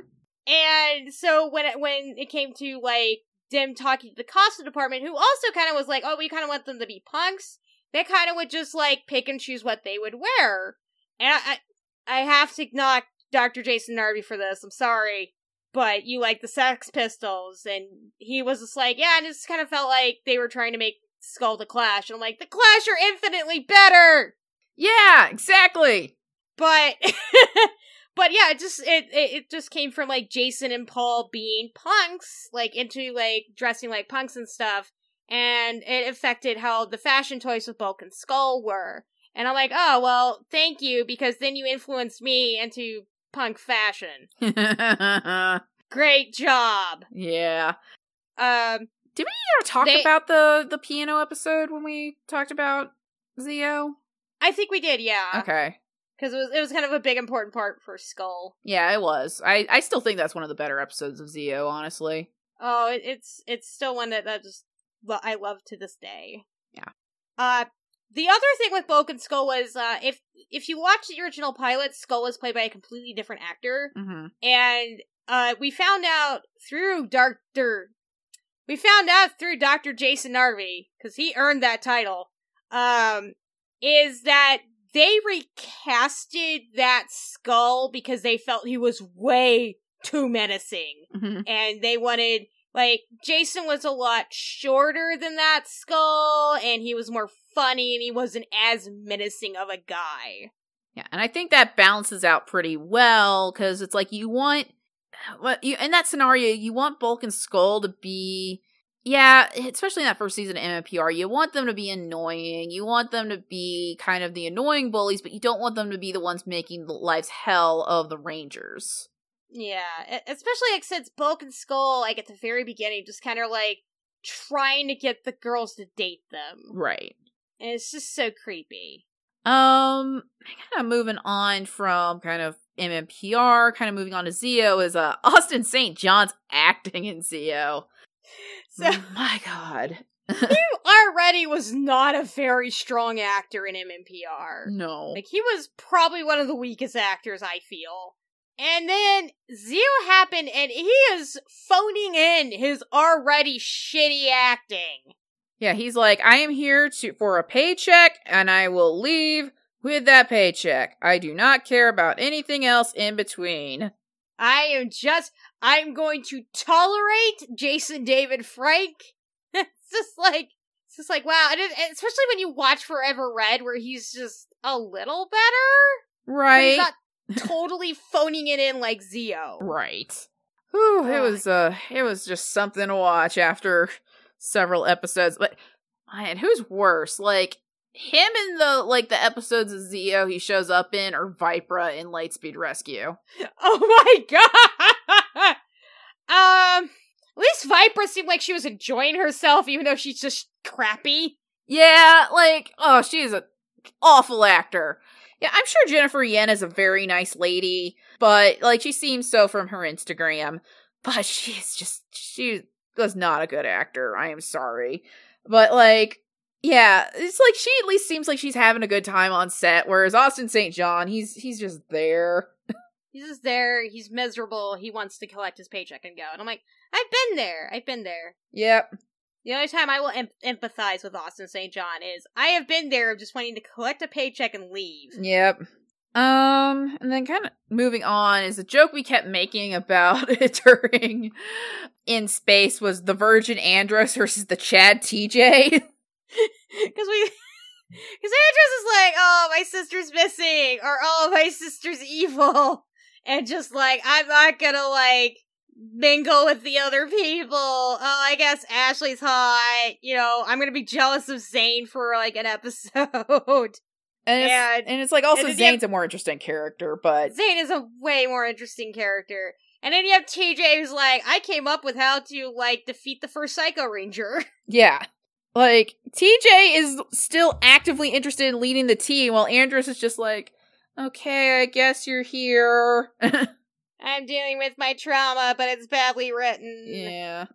[SPEAKER 1] And so when it, when it came to like them talking to the costume department, who also kind of was like, "Oh, we kind of want them to be punks," they kind of would just like pick and choose what they would wear. And I, I, I have to knock Dr. Jason Narvy for this. I'm sorry, but you like the Sex Pistols, and he was just like, "Yeah," and it just kind of felt like they were trying to make Skull the Clash, and I'm like, "The Clash are infinitely better."
[SPEAKER 2] Yeah, exactly.
[SPEAKER 1] but but yeah it just it, it it just came from like jason and paul being punks like into like dressing like punks and stuff and it affected how the fashion toys with bulk and skull were and i'm like oh well thank you because then you influenced me into punk fashion great job
[SPEAKER 2] yeah.
[SPEAKER 1] um
[SPEAKER 2] Did we ever talk
[SPEAKER 1] They-
[SPEAKER 2] about the the piano episode when we talked about Zeo?
[SPEAKER 1] i think we did yeah
[SPEAKER 2] Okay.
[SPEAKER 1] because it was it was kind of a big important part for skull
[SPEAKER 2] Yeah, it was. I I still think that's one of the better episodes of Zeo, honestly.
[SPEAKER 1] Oh, it, it's it's still one that I just I love to this day.
[SPEAKER 2] Yeah.
[SPEAKER 1] Uh, the other thing with Bulk and Skull was uh, if if you watch the original pilot, Skull was played by a completely different actor,
[SPEAKER 2] Mm-hmm.
[SPEAKER 1] and uh, we found out through Doctor, we found out through Doctor Jason Narvy because he earned that title. Um, is that they recasted that Skull because they felt he was way too menacing
[SPEAKER 2] Mm-hmm.
[SPEAKER 1] and they wanted like Jason was a lot shorter than that skull and he was more funny and he wasn't as menacing of a guy.
[SPEAKER 2] Yeah, and I think that balances out pretty well because it's like you want, well, you in that scenario, you want Bulk and Skull to be, yeah, especially in that first season of MMPR, you want them to be annoying. You want them to be kind of the annoying bullies, but you don't want them to be the ones making the life's hell of the Rangers.
[SPEAKER 1] Yeah, especially like since Bulk and Skull like at the very beginning just kind of like trying to get the girls to date them.
[SPEAKER 2] Right.
[SPEAKER 1] And it's just so creepy.
[SPEAKER 2] Um, kind of moving on from kind of MMPR, kind of moving on to Zeo is uh Austin St. John's acting in Zeo.
[SPEAKER 1] So
[SPEAKER 2] my god.
[SPEAKER 1] he already was not a very strong actor in MMPR.
[SPEAKER 2] No.
[SPEAKER 1] Like he was probably one of the weakest actors I feel. And then Zeo happened and he is phoning in his already shitty acting.
[SPEAKER 2] Yeah, he's like, I am here to for a paycheck and I will leave with that paycheck. I do not care about anything else in between.
[SPEAKER 1] I am just I'm going to tolerate Jason David Frank. it's just like it's just like wow, and especially when you watch Forever Red where he's just a little better.
[SPEAKER 2] Right.
[SPEAKER 1] he's not totally phoning it in like Zeo.
[SPEAKER 2] right. Whew, it was uh it was just something to watch after several episodes. But man, who's worse? Like him in the like the episodes of Zio he shows up in or Vypra in Lightspeed Rescue.
[SPEAKER 1] Oh my god! um, at least Viper seemed like she was enjoying herself, even though she's just crappy.
[SPEAKER 2] Yeah, like, oh, she's an awful actor. Yeah, I'm sure Jennifer Yen is a very nice lady, but like she seems so from her Instagram. But she's just she was not a good actor. I am sorry. But like yeah, it's like she at least seems like she's having a good time on set, whereas Austin St. John, he's he's just there.
[SPEAKER 1] He's just there. He's miserable. He wants to collect his paycheck and go. And I'm like, I've been there. I've been there.
[SPEAKER 2] Yep.
[SPEAKER 1] The only time I will em- empathize with Austin St. John is I have been there just wanting to collect a paycheck and leave.
[SPEAKER 2] Yep. Um, and then kind of moving on is a joke we kept making about it during in space was the Virgin Andros versus the Chad TJ.
[SPEAKER 1] Because we. Because Andros is like, oh, my sister's missing, or oh, my sister's evil. And just like, I'm not gonna, like, mingle with the other people. Oh, I guess Ashley's hot. You know, I'm gonna be jealous of Zane for, like, an episode.
[SPEAKER 2] And it's,
[SPEAKER 1] And-
[SPEAKER 2] and it's like also
[SPEAKER 1] and you have-
[SPEAKER 2] Zane's a more interesting character, but
[SPEAKER 1] Zane is a way more interesting character. And then you have TJ who's like, I came up with how to, like, defeat the first Psycho Ranger.
[SPEAKER 2] yeah. Like TJ is still actively interested in leading the team while Andros is just like, "Okay, I guess you're here."
[SPEAKER 1] I'm dealing with my trauma, but it's badly written.
[SPEAKER 2] yeah.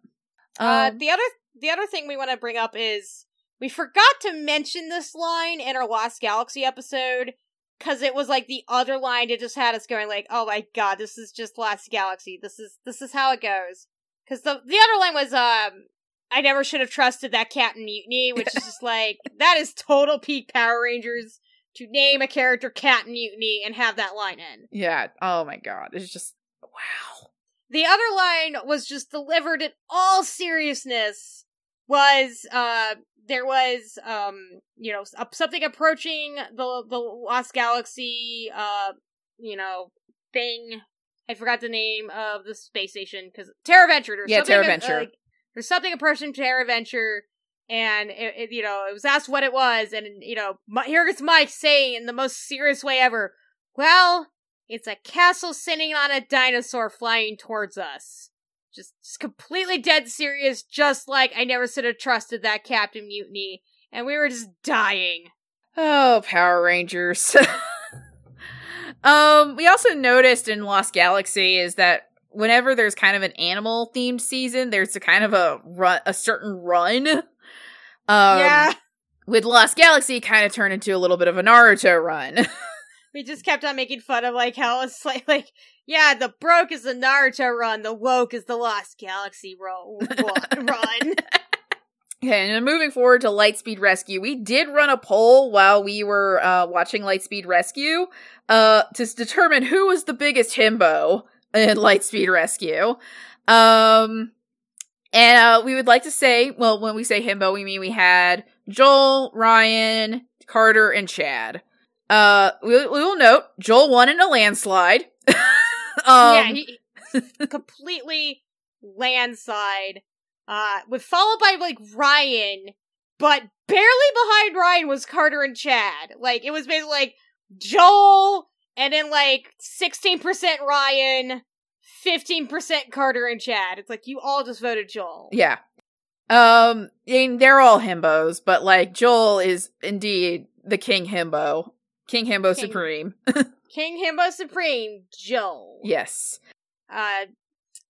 [SPEAKER 1] Uh,
[SPEAKER 2] Um,
[SPEAKER 1] the other the other thing we want to bring up is we forgot to mention this line in our Lost Galaxy episode because it was like the other line that just had us going like, "Oh my god, this is just Lost Galaxy. This is this is how it goes." Because the the other line was, um, "I never should have trusted that cat Captain Mutiny," which is just like that is total peak Power Rangers to name a character Cat Mutiny and have that line in.
[SPEAKER 2] yeah. Oh my god. It's just wow.
[SPEAKER 1] The other line was just delivered in all seriousness. Was uh there was um you know something approaching the the Lost Galaxy uh you know thing. I forgot the name of the space station because Terra Venture. There's
[SPEAKER 2] Yeah,
[SPEAKER 1] something
[SPEAKER 2] Terra Venture.
[SPEAKER 1] like, there's something approaching Terra Venture, and it, it, you know it was asked what it was, and you know Mi- here gets Mike saying in the most serious way ever, "Well, it's a castle sitting on a dinosaur flying towards us." Just, just completely dead serious, just like I never should have trusted that Captain Mutiny, and we were just dying.
[SPEAKER 2] Oh, Power Rangers. um, we also noticed in Lost Galaxy is that whenever there's kind of an animal themed season, there's a kind of a run, a certain run. Um,
[SPEAKER 1] yeah,
[SPEAKER 2] With Lost Galaxy, kind of turned into a little bit of a Naruto run.
[SPEAKER 1] we just kept on making fun of like how it's like, like yeah, the broke is the Naruto run, the woke is the Lost Galaxy ro- run.
[SPEAKER 2] Okay, and moving forward to Lightspeed Rescue, we did run a poll while we were uh, watching Lightspeed Rescue uh, to determine who was the biggest himbo in Lightspeed Rescue. Um, and uh, we would like to say, well, when we say himbo, we mean we had Joel, Ryan, Carter, and Chad. Uh, we, we will note Joel won in a landslide. um,
[SPEAKER 1] yeah, he, completely landslide. Uh, with followed by like Ryan, but barely behind Ryan was Carter and Chad. Like it was basically like Joel, and then like sixteen percent Ryan, fifteen percent Carter and Chad. It's like you all just voted Joel.
[SPEAKER 2] Yeah. Um, I mean, they're all himbos, but like Joel is indeed the king himbo. King himbo
[SPEAKER 1] King.
[SPEAKER 2] supreme.
[SPEAKER 1] King Himbo Supreme, Joel.
[SPEAKER 2] Yes.
[SPEAKER 1] Uh,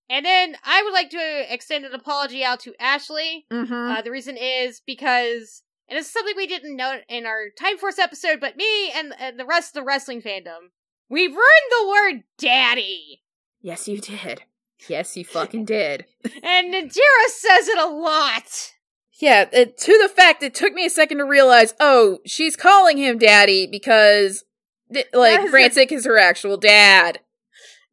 [SPEAKER 1] and then I would like to extend an apology out to Ashley.
[SPEAKER 2] Mm-hmm.
[SPEAKER 1] Uh, the reason is because, and it's something we didn't note in our Time Force episode, but me and, and the rest of the wrestling fandom, we've ruined the word daddy.
[SPEAKER 2] Yes, you did. Yes, you fucking did.
[SPEAKER 1] And Nadira says it a lot.
[SPEAKER 2] Yeah, it, to the fact it took me a second to realize, oh, she's calling him daddy because, th- like,
[SPEAKER 1] Ransik is
[SPEAKER 2] her actual dad.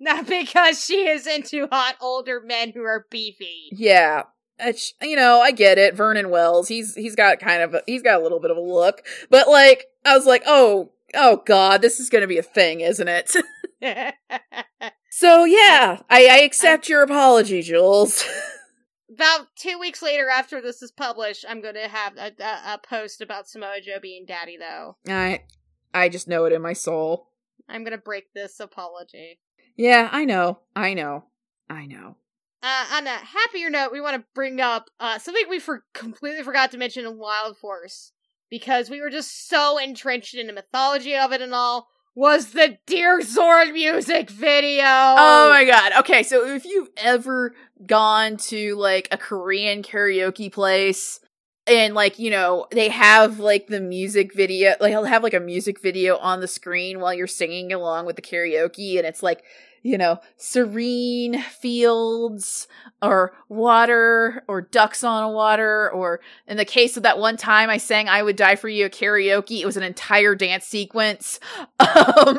[SPEAKER 1] Not because she is into hot older men who are beefy.
[SPEAKER 2] Yeah. It's, you know, I get it. Vernon Wells, he's he's got kind of a, he's got a little bit of a look, but like I was like, oh, oh god, this is going to be a thing, isn't it? so yeah, I, I accept your apology, Jules.
[SPEAKER 1] About two weeks later, after this is published, I'm going to have a, a, a post about Samoa Joe being daddy, though.
[SPEAKER 2] I I just know it in my soul.
[SPEAKER 1] I'm going to break this apology.
[SPEAKER 2] Yeah, I know, I know, I know.
[SPEAKER 1] Uh, on a happier note, we want to bring up uh, something we for- completely forgot to mention in Wild Force because we were just so entrenched in the mythology of it and all. Was the Deer Zord music video?
[SPEAKER 2] Oh my god. Okay, so if you've ever gone to like a Korean karaoke place and like, you know, they have like the music video, like they'll have like a music video on the screen while you're singing along with the karaoke and it's like you know, serene fields or water or ducks on water or in the case of that one time I sang I would die for you at karaoke, it was an entire dance sequence. Um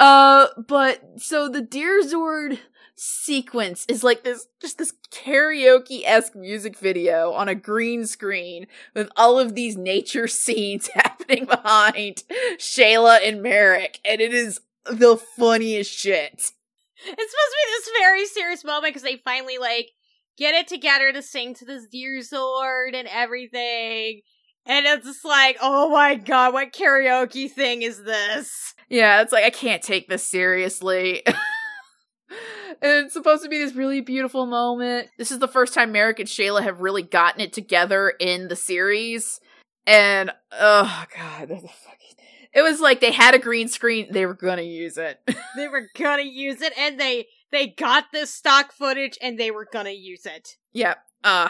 [SPEAKER 2] uh but so the Deer Zord sequence is like this just this karaoke-esque music video on a green screen with all of these nature scenes happening behind Shayla and Merrick and it is the funniest shit.
[SPEAKER 1] It's supposed to be this very serious moment because they finally like get it together to sing to this deer Zord and everything. And it's just like, oh my god, what karaoke thing is this?
[SPEAKER 2] Yeah, it's like I can't take this seriously. and it's supposed to be this really beautiful moment. This is the first time Merrick and Shayla have really gotten it together in the series. And oh god, that's a fucking it was like they had a green screen, they were gonna use it.
[SPEAKER 1] They were gonna use it and they they got this stock footage and they were gonna use it.
[SPEAKER 2] yep. Uh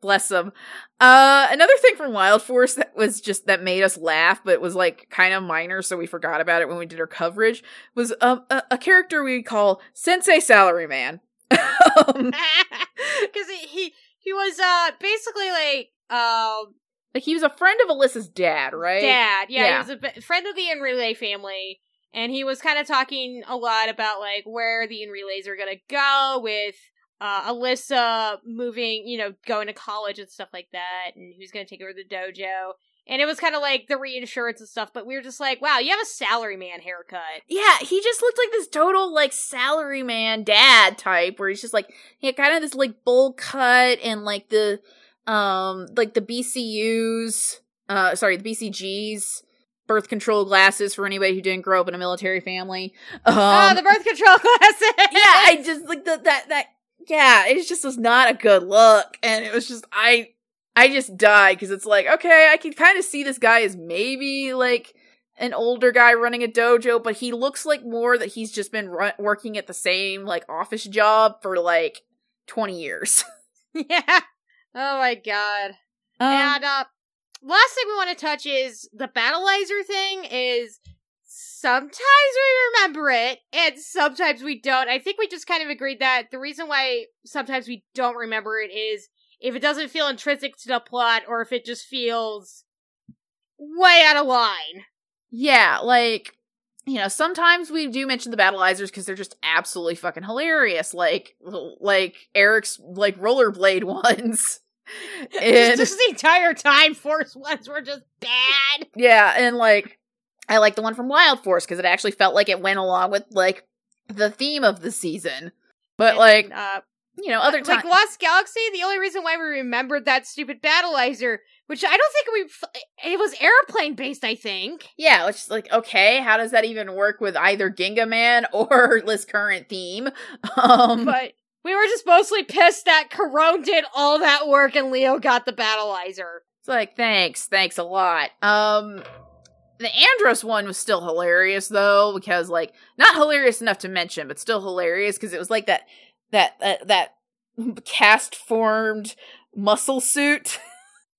[SPEAKER 2] bless them. Uh another thing from Wild Force that was just that made us laugh, but was like kind of minor, so we forgot about it when we did our coverage, was um, a, a character we call Sensei Salaryman. um,
[SPEAKER 1] Because he, he he was uh basically like um
[SPEAKER 2] like he was a friend of Alyssa's dad, right?
[SPEAKER 1] dad. Yeah,
[SPEAKER 2] Yeah.
[SPEAKER 1] he was a b- friend of the Enrile family, and he was kind of talking a lot about like where the Enriles are gonna go with uh Alyssa moving, you know, going to college and stuff like that, and who's gonna take over the dojo. And it was kind of like the reinsurance and stuff, but we were just like, wow, you have a salaryman haircut.
[SPEAKER 2] Yeah, he just looked like this total like salaryman dad type where he's just like he had kind of this like bowl cut and like the um like the BCUs uh sorry, the BCGs birth control glasses for anybody who didn't grow up in a military family. Um
[SPEAKER 1] oh, the birth control glasses.
[SPEAKER 2] Yeah, I just like the, that that yeah, it just was not a good look and it was just I I just died because it's like, okay, I can kind of see this guy as maybe like an older guy running a dojo, but he looks like more that he's just been ru- working at the same like office job for like 20 years.
[SPEAKER 1] yeah. Oh my god.
[SPEAKER 2] Um,
[SPEAKER 1] and uh last thing we want to touch is the Battlizer thing is sometimes we remember it and sometimes we don't. I think we just kind of agreed that the reason why sometimes we don't remember it is if it doesn't feel intrinsic to the plot or if it just feels way out of line.
[SPEAKER 2] yeah, like you know, sometimes we do mention the Battlizers because they're just absolutely fucking hilarious. Like, like Eric's like rollerblade ones.
[SPEAKER 1] It's just the entire time Force ones were just bad.
[SPEAKER 2] Yeah, and like I like the one from Wild Force because it actually felt like it went along with like the theme of the season. But
[SPEAKER 1] And,
[SPEAKER 2] like
[SPEAKER 1] uh,
[SPEAKER 2] you know, other
[SPEAKER 1] like Lost Galaxy, the only reason why we remembered that stupid Battlizer, which I don't think we, it was airplane based. I think.
[SPEAKER 2] yeah, it's just like okay, how does that even work with either Gingaman or this current theme? Um,
[SPEAKER 1] but we were just mostly pissed that Karone did all that work and Leo got the Battlizer.
[SPEAKER 2] It's like thanks, thanks a lot. Um the Andros one was still hilarious though because like not hilarious enough to mention, but still hilarious because it was like that that that, that cast formed muscle suit.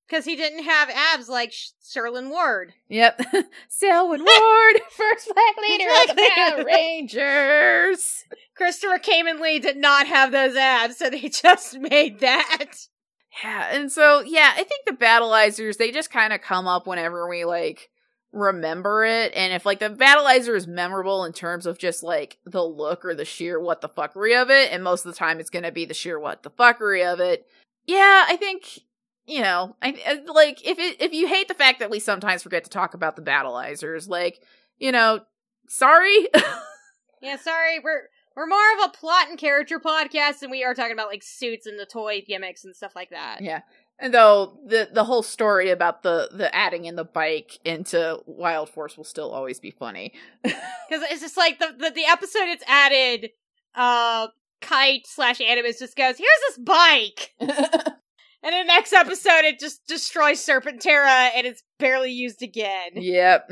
[SPEAKER 1] Because he didn't have abs like Sh- Sherlin Ward.
[SPEAKER 2] Yep. Selwyn Ward, first black leader of the Power Rangers.
[SPEAKER 1] Christopher Khayman Lee did not have those abs, so they just made that.
[SPEAKER 2] Yeah, and so yeah, I think the Battlizers they just kind of come up whenever we like remember it, and if like the Battlizer is memorable in terms of just like the look or the sheer what the fuckery of it, and most of the time it's gonna be the sheer what the fuckery of it. Yeah, I think you know, I I- like if it if you hate the fact that we sometimes forget to talk about the Battlizers, like you know, sorry.
[SPEAKER 1] Yeah, sorry, we're we're more of a plot and character podcast, and we are talking about like suits and the toy gimmicks and stuff like that.
[SPEAKER 2] Yeah. And though the the whole story about the the adding in the bike into Wild Force will still always be funny.
[SPEAKER 1] Because it's just like the, the the episode it's added, uh, Kite slash Animus just goes, "Here's this bike," and in the next episode it just destroys Serpentera and it's barely used again.
[SPEAKER 2] yep.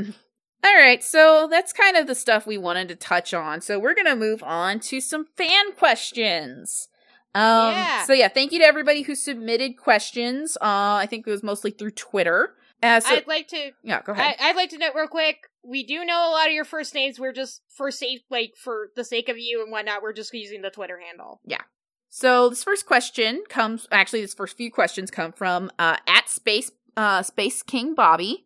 [SPEAKER 2] All right, so that's kind of the stuff we wanted to touch on. So we're gonna move on to some fan questions. Um,
[SPEAKER 1] Yeah.
[SPEAKER 2] So yeah, thank you to everybody who submitted questions. Uh, I think it was mostly through Twitter. Uh, so,
[SPEAKER 1] I'd like to
[SPEAKER 2] yeah, go ahead.
[SPEAKER 1] I, I'd like to note real quick. we do know a lot of your first names. We're just for safe, like for the sake of you and whatnot. We're just using the Twitter handle.
[SPEAKER 2] So this first question comes actually this first few questions come from uh at space uh Space King Bobby.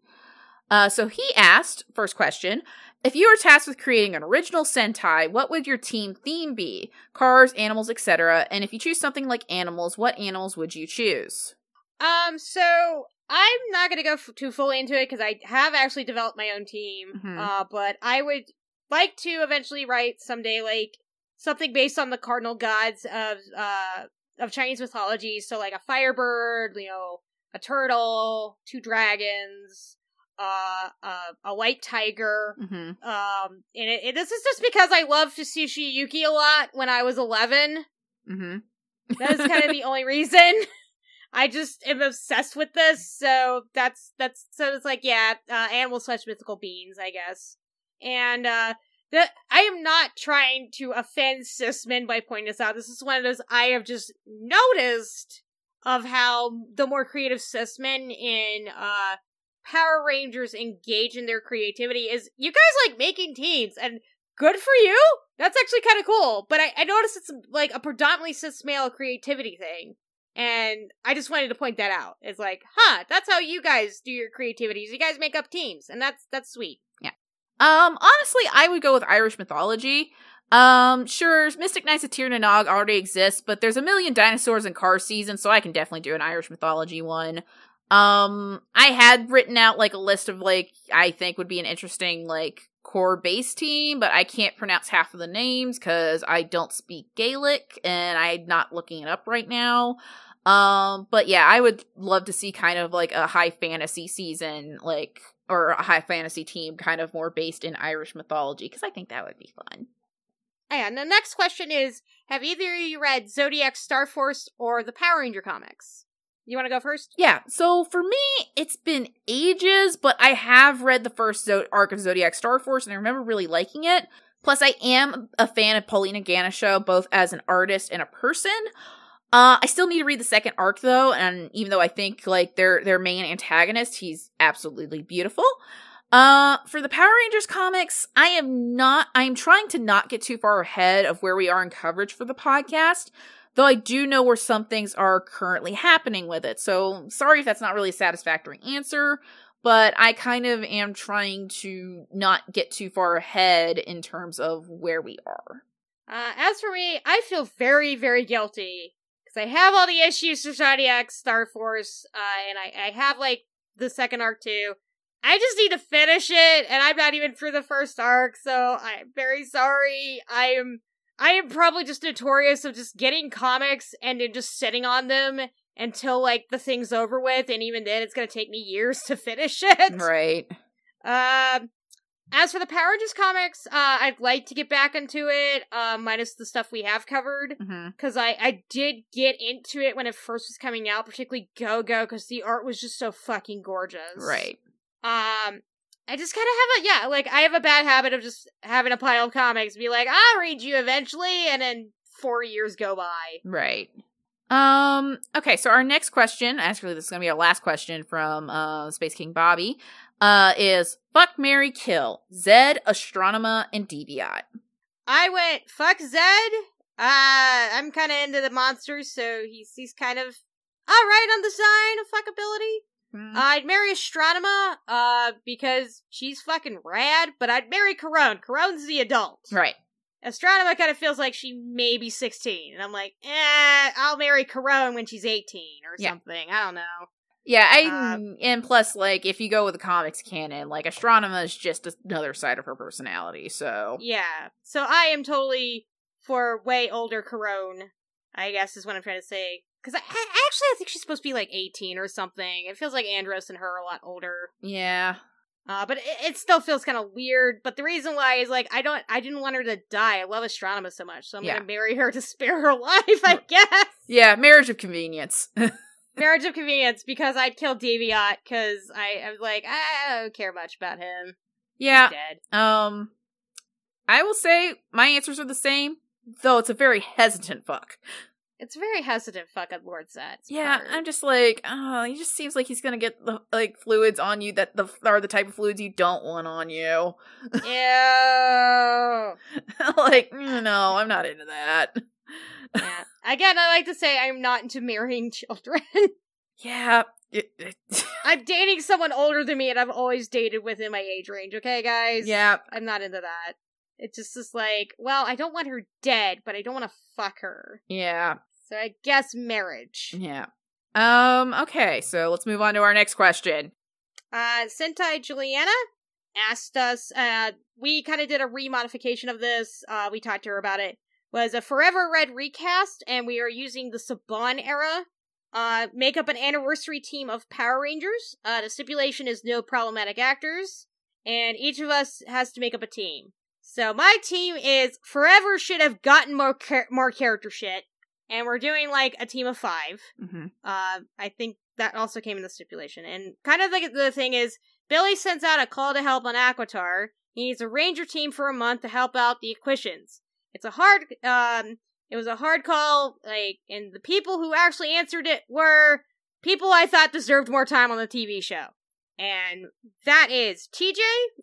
[SPEAKER 2] Uh so he asked first question, if you were tasked with creating an original Sentai, what would your team theme be? Cars, animals, etc. And if you choose something like animals, what animals would you choose?
[SPEAKER 1] Um, so I'm not gonna go f- too fully into it because I have actually developed my own team.
[SPEAKER 2] Mhm.
[SPEAKER 1] Uh, but I would like to eventually write someday like something based on the cardinal gods of uh of Chinese mythology. So like a firebird, you know, a turtle, two dragons, uh, uh a white tiger.
[SPEAKER 2] Mm-hmm.
[SPEAKER 1] Um, and it, it, this is just because I loved Fushigi Yugi a lot when I was 11.
[SPEAKER 2] Mm-hmm.
[SPEAKER 1] That is kind of the only reason. I just am obsessed with this, so that's that's so it's like yeah, uh, animal slash mythical beings, I guess. And uh the I am not trying to offend cis men by pointing this out. This is one of those I have just noticed of how the more creative cis men in uh Power Rangers engage in their creativity is you guys like making teams and good for you. That's actually kind of cool. But I, I noticed it's like a predominantly cis male creativity thing. And I just wanted to point that out. It's like, huh, that's how you guys do your creativities. You guys make up teams, and that's that's sweet.
[SPEAKER 2] Um, honestly, I would go with Irish mythology. Um, sure, Mystic Knights of Tir na Nog already exists, but there's a million dinosaurs in car season, so I can definitely do an Irish mythology one. Um, I had written out like a list of like I think would be an interesting like core base team, but I can't pronounce half of the names because I don't speak Gaelic and I'm not looking it up right now. Um, but yeah, I would love to see kind of like a high fantasy season, like or a high fantasy team, kind of more based in Irish mythology, because I think that would be fun.
[SPEAKER 1] And the next question is Have either of you read Zodiac Star Force or the Power Ranger comics? You want to go first?
[SPEAKER 2] Yeah, so for me, it's been ages, but I have read the first Zo- arc of Zodiac Star Force, and I remember really liking it. Plus, I am a fan of Paulina Ganucheau, both as an artist and a person. Uh, I still need to read the second arc though, and even though I think like their their main antagonist, he's absolutely beautiful. Uh, for the Power Rangers comics, I am not. I am trying to not get too far ahead of where we are in coverage for the podcast, though I do know where some things are currently happening with it. So sorry if that's not really a satisfactory answer, but I kind of am trying to not get too far ahead in terms of where we are.
[SPEAKER 1] Uh, as for me, I feel very, very guilty because I have all the issues for Zodiac Star Force, uh, and I, I have like the second arc too. I just need to finish it, and I'm not even through the first arc, so I'm very sorry. I am, I am probably just notorious of just getting comics and then just sitting on them until like the thing's over with, and even then, it's gonna take me years to finish it.
[SPEAKER 2] Right.
[SPEAKER 1] Um, as for the Power Rangers comics, uh, I'd like to get back into it, uh, minus the stuff we have covered. Because I, I did get into it when it first was coming out, particularly Go Go, because the art was just so fucking gorgeous.
[SPEAKER 2] Right.
[SPEAKER 1] Um, I just kind of have a, yeah, like, I have a bad habit of just having a pile of comics, be like, I'll read you eventually, and then four years go by.
[SPEAKER 2] Right. Um, okay, so our next question, actually this is gonna be our last question from uh Space King Bobby, uh, is fuck Mary Kill, Zedd, Astronema, and Deviot.
[SPEAKER 1] I went, fuck Zedd. Uh, I'm kind of into the monsters, so he's, he's kind of alright on the side of fuckability.
[SPEAKER 2] Hmm.
[SPEAKER 1] I'd marry Astronema, uh, because she's fucking rad, but I'd marry Karone. Karone's the adult.
[SPEAKER 2] right.
[SPEAKER 1] Astronema kind of feels like she may be 16, and I'm like, eh, I'll marry Karone when she's 18 or
[SPEAKER 2] Yeah.
[SPEAKER 1] something. I don't know.
[SPEAKER 2] Yeah, I
[SPEAKER 1] Uh,
[SPEAKER 2] and plus like if you go with the comics canon, like Astronema is just another side of her personality, so
[SPEAKER 1] Yeah. So I am totally for way older Karone, I guess is what I'm trying to say. Because I, I actually I think she's supposed to be like 18 or something. It feels like Andros and her are a lot older.
[SPEAKER 2] yeah.
[SPEAKER 1] Uh, but it, it still feels kind of weird. But the reason why is like I don't, I didn't want her to die. I love Astronema so much, so I'm
[SPEAKER 2] Yeah.
[SPEAKER 1] gonna marry her to spare her life. I guess
[SPEAKER 2] Yeah, marriage of convenience.
[SPEAKER 1] marriage of convenience because I'd kill Deviot because I, I was like I don't care much about him.
[SPEAKER 2] yeah. Um I will say my answers are the same, though it's a very hesitant fuck.
[SPEAKER 1] It's a very hesitant fucking Lord Zedd.
[SPEAKER 2] Yeah, I'm just like, oh, he just seems like he's gonna get the like fluids on you that the are the type of fluids you don't want on you.
[SPEAKER 1] Ew.
[SPEAKER 2] like, mm, no, I'm not into that.
[SPEAKER 1] Yeah. Again, I like to say I'm not into marrying children.
[SPEAKER 2] Yeah.
[SPEAKER 1] I'm dating someone older than me, and I've always dated within my age range. Okay, guys.
[SPEAKER 2] yeah.
[SPEAKER 1] I'm not into that. It's just is like, well, I don't want her dead, but I don't want to fuck her.
[SPEAKER 2] Yeah.
[SPEAKER 1] So I guess marriage.
[SPEAKER 2] Yeah. Um, okay, so let's move on to our next question.
[SPEAKER 1] Uh, Sentai Juliana asked us, uh, we kind of did a remodification of this. Uh, we talked to her about it. Was a Forever Red recast, and we are using the Saban era. Uh, make up an anniversary team of Power Rangers. Uh, the stipulation is no problematic actors, and each of us has to make up a team. So my team is Forever should have gotten more char- more character shit, and we're doing like a team of five.
[SPEAKER 2] Mm-hmm.
[SPEAKER 1] Uh, I think that also came in the stipulation. And kind of like the thing is, Billy sends out a call to help on Aquitar. He needs a ranger team for a month to help out the Aquitians. It's a hard, um, it was a hard call, like, and the people who actually answered it were people I thought deserved more time on the TV show. And that is TJ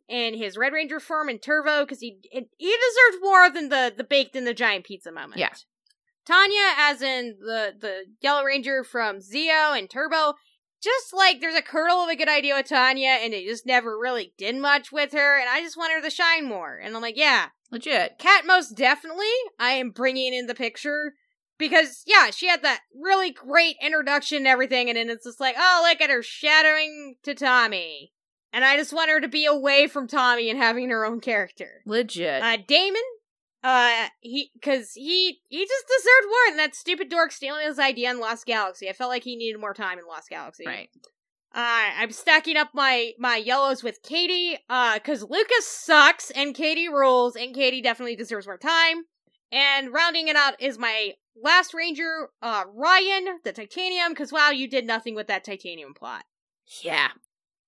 [SPEAKER 1] and his Red Ranger form and Turbo, because he he deserved more than the the baked in the giant pizza moment.
[SPEAKER 2] Yeah.
[SPEAKER 1] Tanya, as in the the Yellow Ranger from Zeo and Turbo, just like there's a kernel of a good idea with Tanya, and it just never really did much with her, and I just want her to shine more. And I'm like, yeah,
[SPEAKER 2] Legit.
[SPEAKER 1] Cat most definitely, I am bringing in the picture because yeah, she had that really great introduction and everything, and then it's just like, oh, look at her shadowing to Tommy. And I just want her to be away from Tommy and having her own character.
[SPEAKER 2] Legit.
[SPEAKER 1] Uh, Damon, uh, he, cause he, he just deserved more than that stupid dork stealing his idea in Lost Galaxy. I felt like he needed more time in Lost Galaxy.
[SPEAKER 2] right.
[SPEAKER 1] Uh, I'm stacking up my, my yellows with Katie, uh, cause Lucas sucks and Katie rules and Katie definitely deserves more time. And rounding it out is my last ranger, uh, Ryan, the titanium, cause wow, you did nothing with that titanium plot.
[SPEAKER 2] Yeah.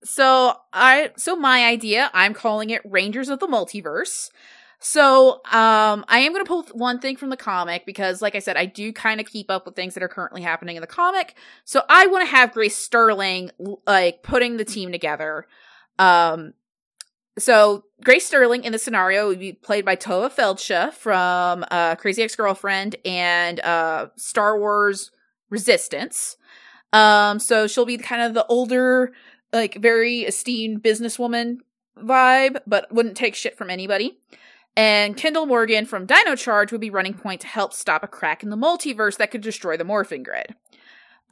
[SPEAKER 2] So I so my idea, I'm calling it Rangers of the Multiverse. So um I am going to pull one thing from the comic because like I said I do kind of keep up with things that are currently happening in the comic. So I want to have Grace Sterling like putting the team together. Um so Grace Sterling in the scenario would be played by Tovah Feldshuh from uh Crazy Ex-Girlfriend and uh Star Wars Resistance. Um so she'll be kind of the older like very esteemed businesswoman vibe, but wouldn't take shit from anybody. And Kendall Morgan from Dino Charge would be running point to help stop a crack in the multiverse that could destroy the morphing grid.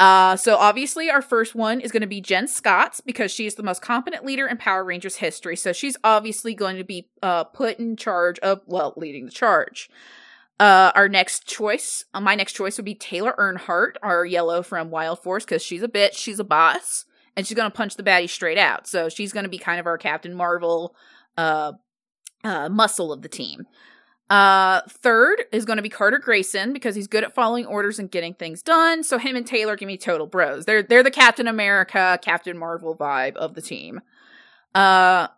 [SPEAKER 2] Uh, so obviously our first one is going to be Jen Scotts because she's the most competent leader in Power Rangers history. So she's obviously going to be uh, put in charge of, well, leading the charge. Uh, our next choice, uh, my next choice would be Taylor Earnhardt, our yellow from Wild Force, because she's a bitch, she's a boss and she's gonna punch the baddie straight out. So she's gonna be kind of our Captain Marvel uh uh muscle of the team. Uh third is gonna be Carter Grayson because he's good at following orders and getting things done. So him and Taylor can be total bros. They're they're the Captain America, Captain Marvel vibe of the team. Uh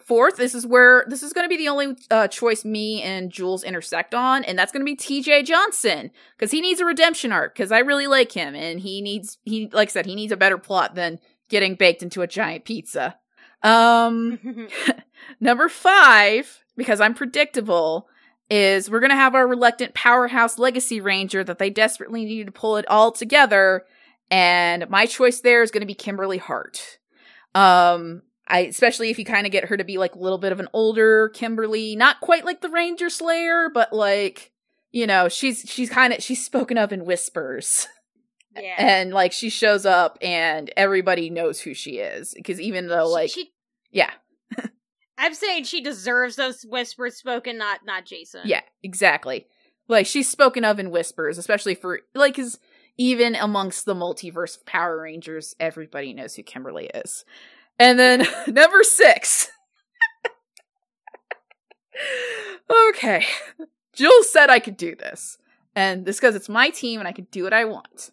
[SPEAKER 2] fourth, this is where this is gonna be the only uh choice me and Jules intersect on, and that's gonna be TJ Johnson. Because he needs a redemption arc, because I really like him, and he needs he like I said, he needs a better plot than getting baked into a giant pizza. Um, number five, because I'm predictable, is we're gonna have our reluctant powerhouse legacy ranger that they desperately need to pull it all together, and my choice there is gonna be Kimberly Hart. Um, I especially if you kind of get her to be like a little bit of an older Kimberly, not quite like the Ranger Slayer, but like you know she's she's kind of she's spoken of in whispers
[SPEAKER 1] yeah.
[SPEAKER 2] and like she shows up and everybody knows who she is because even though
[SPEAKER 1] She-
[SPEAKER 2] like
[SPEAKER 1] she,
[SPEAKER 2] yeah.
[SPEAKER 1] I'm saying she deserves those whispers spoken, not not Jason.
[SPEAKER 2] yeah exactly. Like she's spoken of in whispers especially for like is even amongst the multiverse of power rangers everybody knows who kimberly is. And then number six. Okay. Jules said i could do this. And this because it's my team and i can do what i want.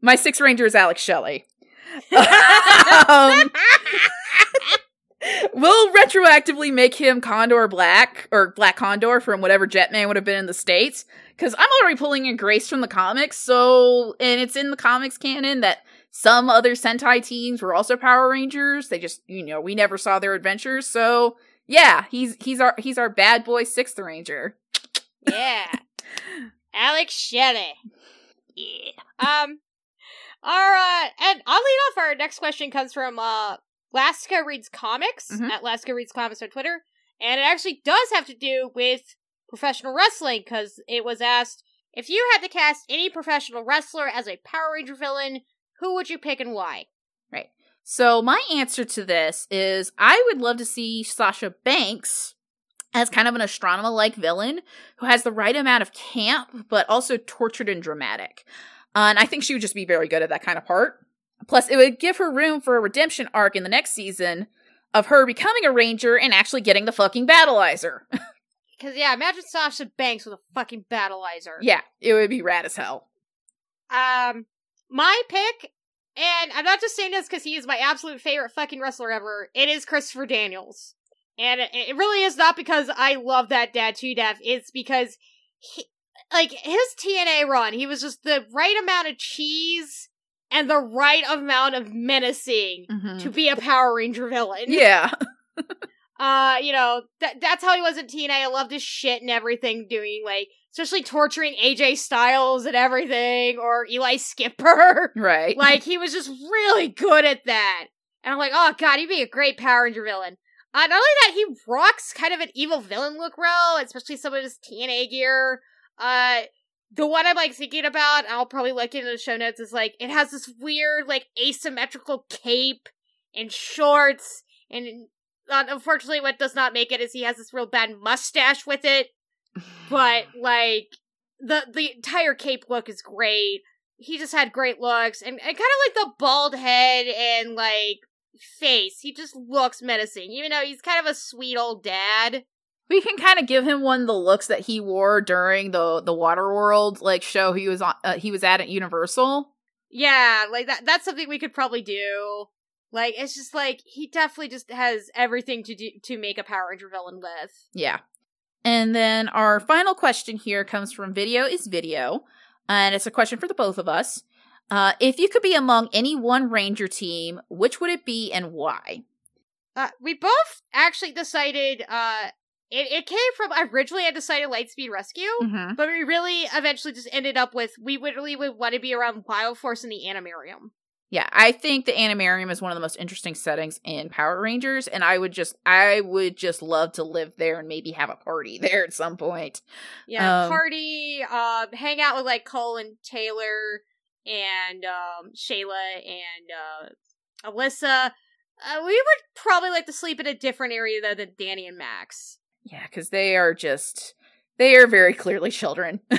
[SPEAKER 2] My six ranger is alex shelley. Um, we'll retroactively make him Condor Black or Black Condor from whatever Jetman would have been in the States. Because I'm already pulling in Grace from the comics, so and it's in the comics canon that some other Sentai teams were also Power Rangers. They just you know, we never saw their adventures, so yeah, he's he's our he's our bad boy sixth ranger.
[SPEAKER 1] Yeah. Alex Shelley. Yeah. Um our uh and I'll lead off our next question comes from uh Laska Reads Comics
[SPEAKER 2] Mhm.
[SPEAKER 1] at Laska Reads Comics on Twitter. And it actually does have to do with professional wrestling because it was asked if you had to cast any professional wrestler as a Power Ranger villain, who would you pick and why? Right.
[SPEAKER 2] So my answer to this is I would love to see Sasha Banks as kind of an Astronema like villain who has the right amount of camp but also tortured and dramatic. Uh, and I think she would just be very good at that kind of part. Plus, it would give her room for a redemption arc in the next season of her becoming a ranger and actually getting the fucking Battlizer.
[SPEAKER 1] Because, yeah, imagine Sasha Banks with a fucking Battlizer.
[SPEAKER 2] yeah, it would be rad as hell.
[SPEAKER 1] Um, my pick, and I'm not just saying this because he is my absolute favorite fucking wrestler ever. It is Christopher Daniels, and it, it really is not because I love that dad to death. It's because he, like his TNA run, he was just the right amount of cheese and the right amount of menacing to be a Power Ranger villain.
[SPEAKER 2] Yeah.
[SPEAKER 1] Uh, you know, that that's how he was in TNA. I loved his shit and everything, doing like especially torturing AJ Styles and everything, or Elix Skipper.
[SPEAKER 2] right.
[SPEAKER 1] like he was just really good at that. And I'm like, oh god, he'd be a great Power Ranger villain. Uh, not only that, he rocks kind of an evil villain look well, especially some of his TNA gear. Uh, the one I'm like thinking about, I'll probably look into the show notes, is like it has this weird, like asymmetrical cape and shorts, and unfortunately, what does not make it is he has this real bad mustache with it. But like the the entire cape look is great. He just had great looks, and, and kind of like the bald head and like face. He just looks menacing, even though he's kind of a sweet old dad.
[SPEAKER 2] We can kind of give him one of the looks that he wore during the the Waterworld like show he was on uh, he was at at Universal.
[SPEAKER 1] Yeah, like that. That's something we could probably do. Like it's just like he definitely just has everything to do to make a Power Ranger villain with.
[SPEAKER 2] Yeah. And then our final question here comes from Video is Video, and it's a question for the both of us. Uh, if you could be among any one Ranger team, which would it be and why?
[SPEAKER 1] Uh, we both actually decided. Uh, it it came from originally I decided Lightspeed Rescue.
[SPEAKER 2] Mm-hmm.
[SPEAKER 1] But we really eventually just ended up with we literally would want to be around Wild Force and the Animarium.
[SPEAKER 2] Yeah, I think the Animarium is one of the most interesting settings in Power Rangers, and I would just, I would just love to live there and maybe have a party there at some point.
[SPEAKER 1] Yeah,
[SPEAKER 2] Um,
[SPEAKER 1] party, uh, hang out with like Cole and Taylor and um, Shayla and uh, Alyssa. Uh, we would probably like to sleep in a different area though than Danny and Max.
[SPEAKER 2] Yeah, because they are just, they are very clearly children.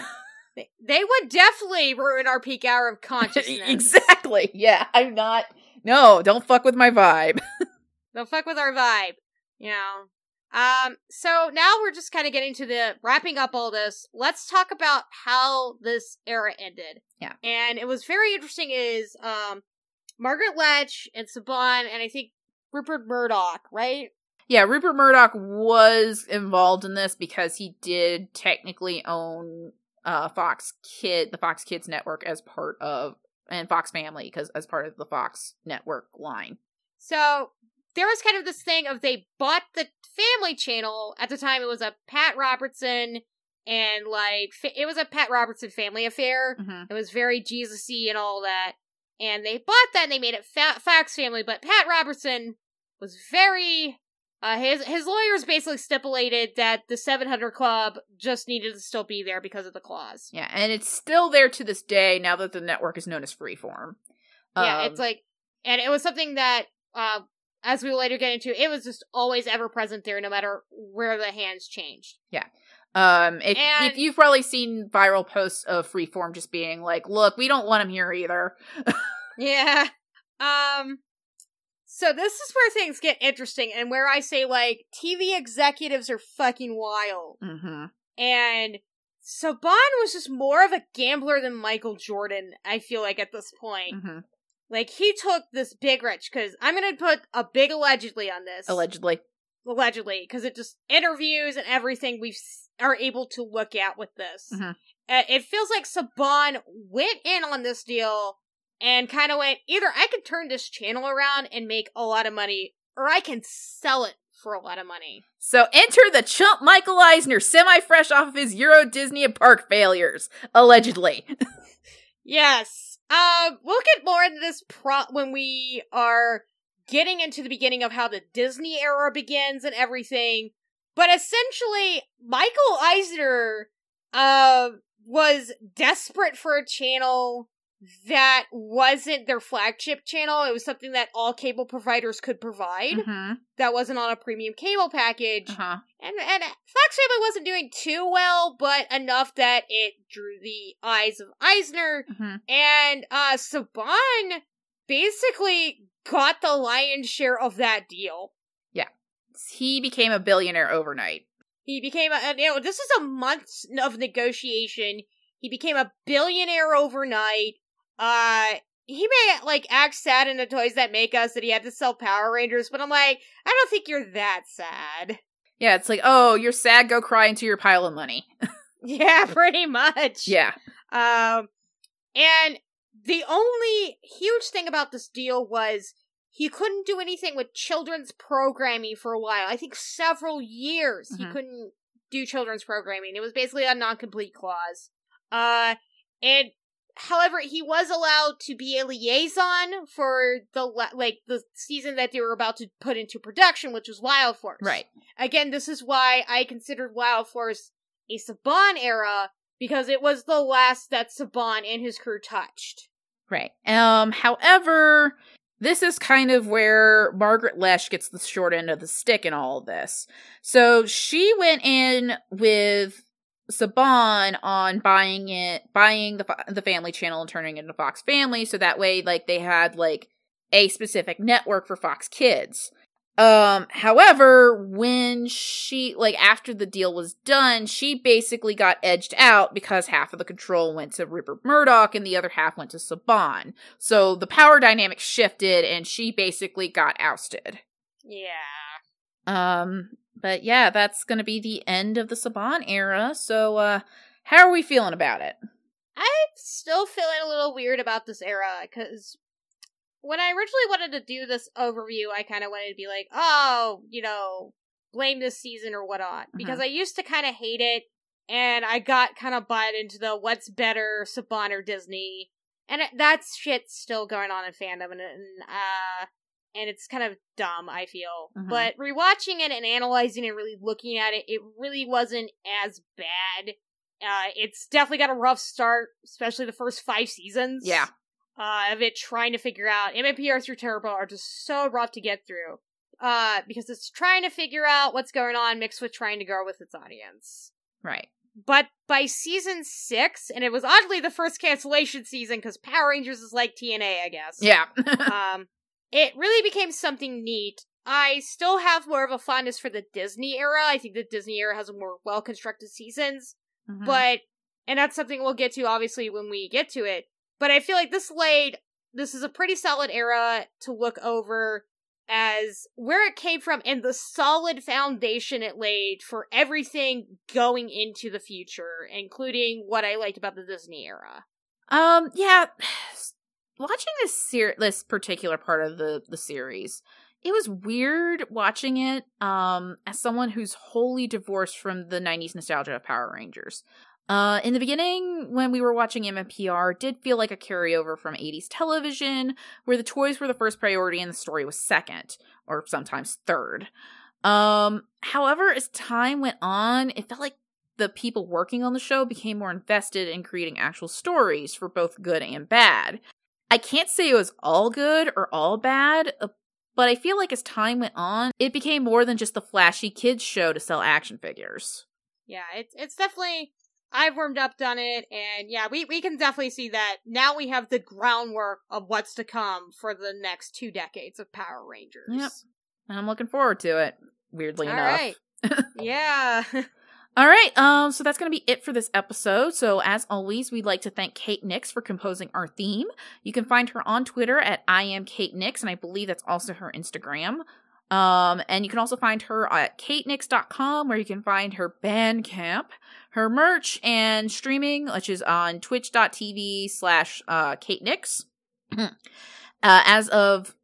[SPEAKER 1] They, would definitely ruin our peak hour of consciousness.
[SPEAKER 2] exactly. Yeah, I'm not. No, don't fuck with my vibe.
[SPEAKER 1] don't fuck with our vibe, you know. Um, so now we're just kind of getting to the wrapping up all this. Let's talk about how this era ended.
[SPEAKER 2] Yeah.
[SPEAKER 1] And it was very interesting is um Margaret Loesch and Saban and I think Rupert Murdoch, right?
[SPEAKER 2] Yeah, Rupert Murdoch was involved in this because he did technically own uh Fox Kid, the Fox Kids network as part of and Fox Family because as part of the Fox network line.
[SPEAKER 1] So there was kind of this thing of they bought the family channel at the time it was a Pat Robertson and like fa- it was a Pat Robertson family affair.
[SPEAKER 2] Mm-hmm.
[SPEAKER 1] It was very Jesus-y and all that. And they bought that and they made it Fa- Fox Family, but Pat Robertson was very uh his his lawyers basically stipulated that the 700 club just needed to still be there because of the clause.
[SPEAKER 2] Yeah, and it's still there to this day now that the network is known as Freeform.
[SPEAKER 1] yeah,
[SPEAKER 2] Um,
[SPEAKER 1] it's like and it was something that uh as we will later get into, it was just always ever present there no matter where the hands changed. Yeah.
[SPEAKER 2] Um, if,
[SPEAKER 1] And-
[SPEAKER 2] if you've probably seen viral posts of Freeform just being like, "Look, we don't want him here either."
[SPEAKER 1] Yeah. Um so this is where things get interesting and where I say like TV executives are fucking wild.
[SPEAKER 2] Mm-hmm.
[SPEAKER 1] And Saban was just more of a gambler than Michael Jordan, I feel like at this point.
[SPEAKER 2] Mm-hmm.
[SPEAKER 1] Like he took this big rich because I'm gonna put a big allegedly on this
[SPEAKER 2] Allegedly.
[SPEAKER 1] allegedly because it just interviews and everything we are able to look at with this.
[SPEAKER 2] Mhm.
[SPEAKER 1] Uh, it feels like Saban went in on this deal and kind of went either I could turn this channel around and make a lot of money, or I can sell it for a lot of money.
[SPEAKER 2] So enter the chump Michael Eisner, semi fresh off of his Euro Disney and park failures. Allegedly.
[SPEAKER 1] Yes. Um, we'll get more into this pro when we are getting into the beginning of how the Disney era begins and everything. But essentially, Michael Eisner uh was desperate for a channel that wasn't their flagship channel. It was something that all cable providers could provide.
[SPEAKER 2] Mm-hmm.
[SPEAKER 1] That wasn't on a premium cable package.
[SPEAKER 2] Uh-huh.
[SPEAKER 1] And and Fox Family wasn't doing too well, but enough that it drew the eyes of Eisner.
[SPEAKER 2] Mm-hmm.
[SPEAKER 1] And uh Saban basically got the lion's share of that deal. Yeah.
[SPEAKER 2] He became a billionaire overnight.
[SPEAKER 1] He became a you know, this is a month of negotiation. He became a billionaire overnight. Uh he may like act sad in the toys that make us that he had to sell Power Rangers, but I'm like, I don't think you're that sad.
[SPEAKER 2] Yeah, it's like, oh, you're sad, go cry into your pile of money.
[SPEAKER 1] Yeah, pretty much.
[SPEAKER 2] yeah.
[SPEAKER 1] Um, and the only huge thing about this deal was he couldn't do anything with children's programming for a while. I think several years he
[SPEAKER 2] Mhm.
[SPEAKER 1] couldn't do children's programming. It was basically a non-complete clause. Uh, and however, he was allowed to be a liaison for the like the season that they were about to put into production, which was Wild Force.
[SPEAKER 2] Right.
[SPEAKER 1] Again, this is why I considered Wild Force a Saban era because it was the last that Saban and his crew touched.
[SPEAKER 2] Right. Um, however, this is kind of where Margaret Loesch gets the short end of the stick in all of this. So she went in with Saban on buying it, buying the the Family Channel and turning it into Fox Family, so that way, like they had like a specific network for Fox Kids. Um, however, when she like after the deal was done, she basically got edged out because half of the control went to Rupert Murdoch and the other half went to Saban. So the power dynamic shifted and she basically got ousted.
[SPEAKER 1] Yeah.
[SPEAKER 2] Um, but yeah, that's gonna be the end of the Saban era. So uh how are we feeling about it?
[SPEAKER 1] I'm still feeling a little weird about this era because when I originally wanted to do this overview, I kind of wanted to be like, oh, you know, blame this season or whatnot. Because I used to kind of hate it, and I got kind of bought into the what's better, Saban or Disney. And it, that shit's still going on in fandom, and, and uh, and it's kind of dumb. I feel,
[SPEAKER 2] Mhm.
[SPEAKER 1] but rewatching it and analyzing and really looking at it, it really wasn't as bad. Uh, it's definitely got a rough start, especially the first five seasons.
[SPEAKER 2] Yeah.
[SPEAKER 1] Uh, of it trying to figure out MMPR through Turbo are just so rough to get through. Uh, because it's trying to figure out what's going on mixed with trying to grow with its audience.
[SPEAKER 2] Right.
[SPEAKER 1] But by season six, and it was oddly the first cancellation season because Power Rangers is like TNA, I guess.
[SPEAKER 2] Yeah.
[SPEAKER 1] um, it really became something neat. I still have more of a fondness for the Disney era. I think the Disney era has more well constructed seasons,
[SPEAKER 2] Mhm.
[SPEAKER 1] but and that's something we'll get to obviously when we get to it. But I feel like this laid this is a pretty solid era to look over as where it came from and the solid foundation it laid for everything going into the future, including what I liked about the Disney era.
[SPEAKER 2] Um, yeah. Watching this ser- this particular part of the the series, it was weird watching it um as someone who's wholly divorced from the 90s nostalgia of Power Rangers. Uh, in the beginning, when we were watching MMPR, did feel like a carryover from 80s television, where the toys were the first priority and the story was second, or sometimes third. Um, however, as time went on, it felt like the people working on the show became more invested in creating actual stories for both good and bad. I can't say it was all good or all bad, uh, but I feel like as time went on, it became more than just the flashy kids show to sell action figures.
[SPEAKER 1] Yeah, it's it's definitely I've warmed up on it, and yeah, we we can definitely see that now we have the groundwork of what's to come for the next two decades of Power Rangers.
[SPEAKER 2] Yep. And I'm looking forward to it, weirdly
[SPEAKER 1] All
[SPEAKER 2] enough.
[SPEAKER 1] right. yeah.
[SPEAKER 2] All right, um, so that's going to be it for this episode. So, as always, we'd like to thank Kate Nix for composing our theme. You can find her on Twitter at I am Kate Nix, and I believe that's also her Instagram. Um, and you can also find her at katenix.com, where you can find her Bandcamp, her merch, and streaming, which is on twitch.tv slash uh, Kate Nix. uh, as of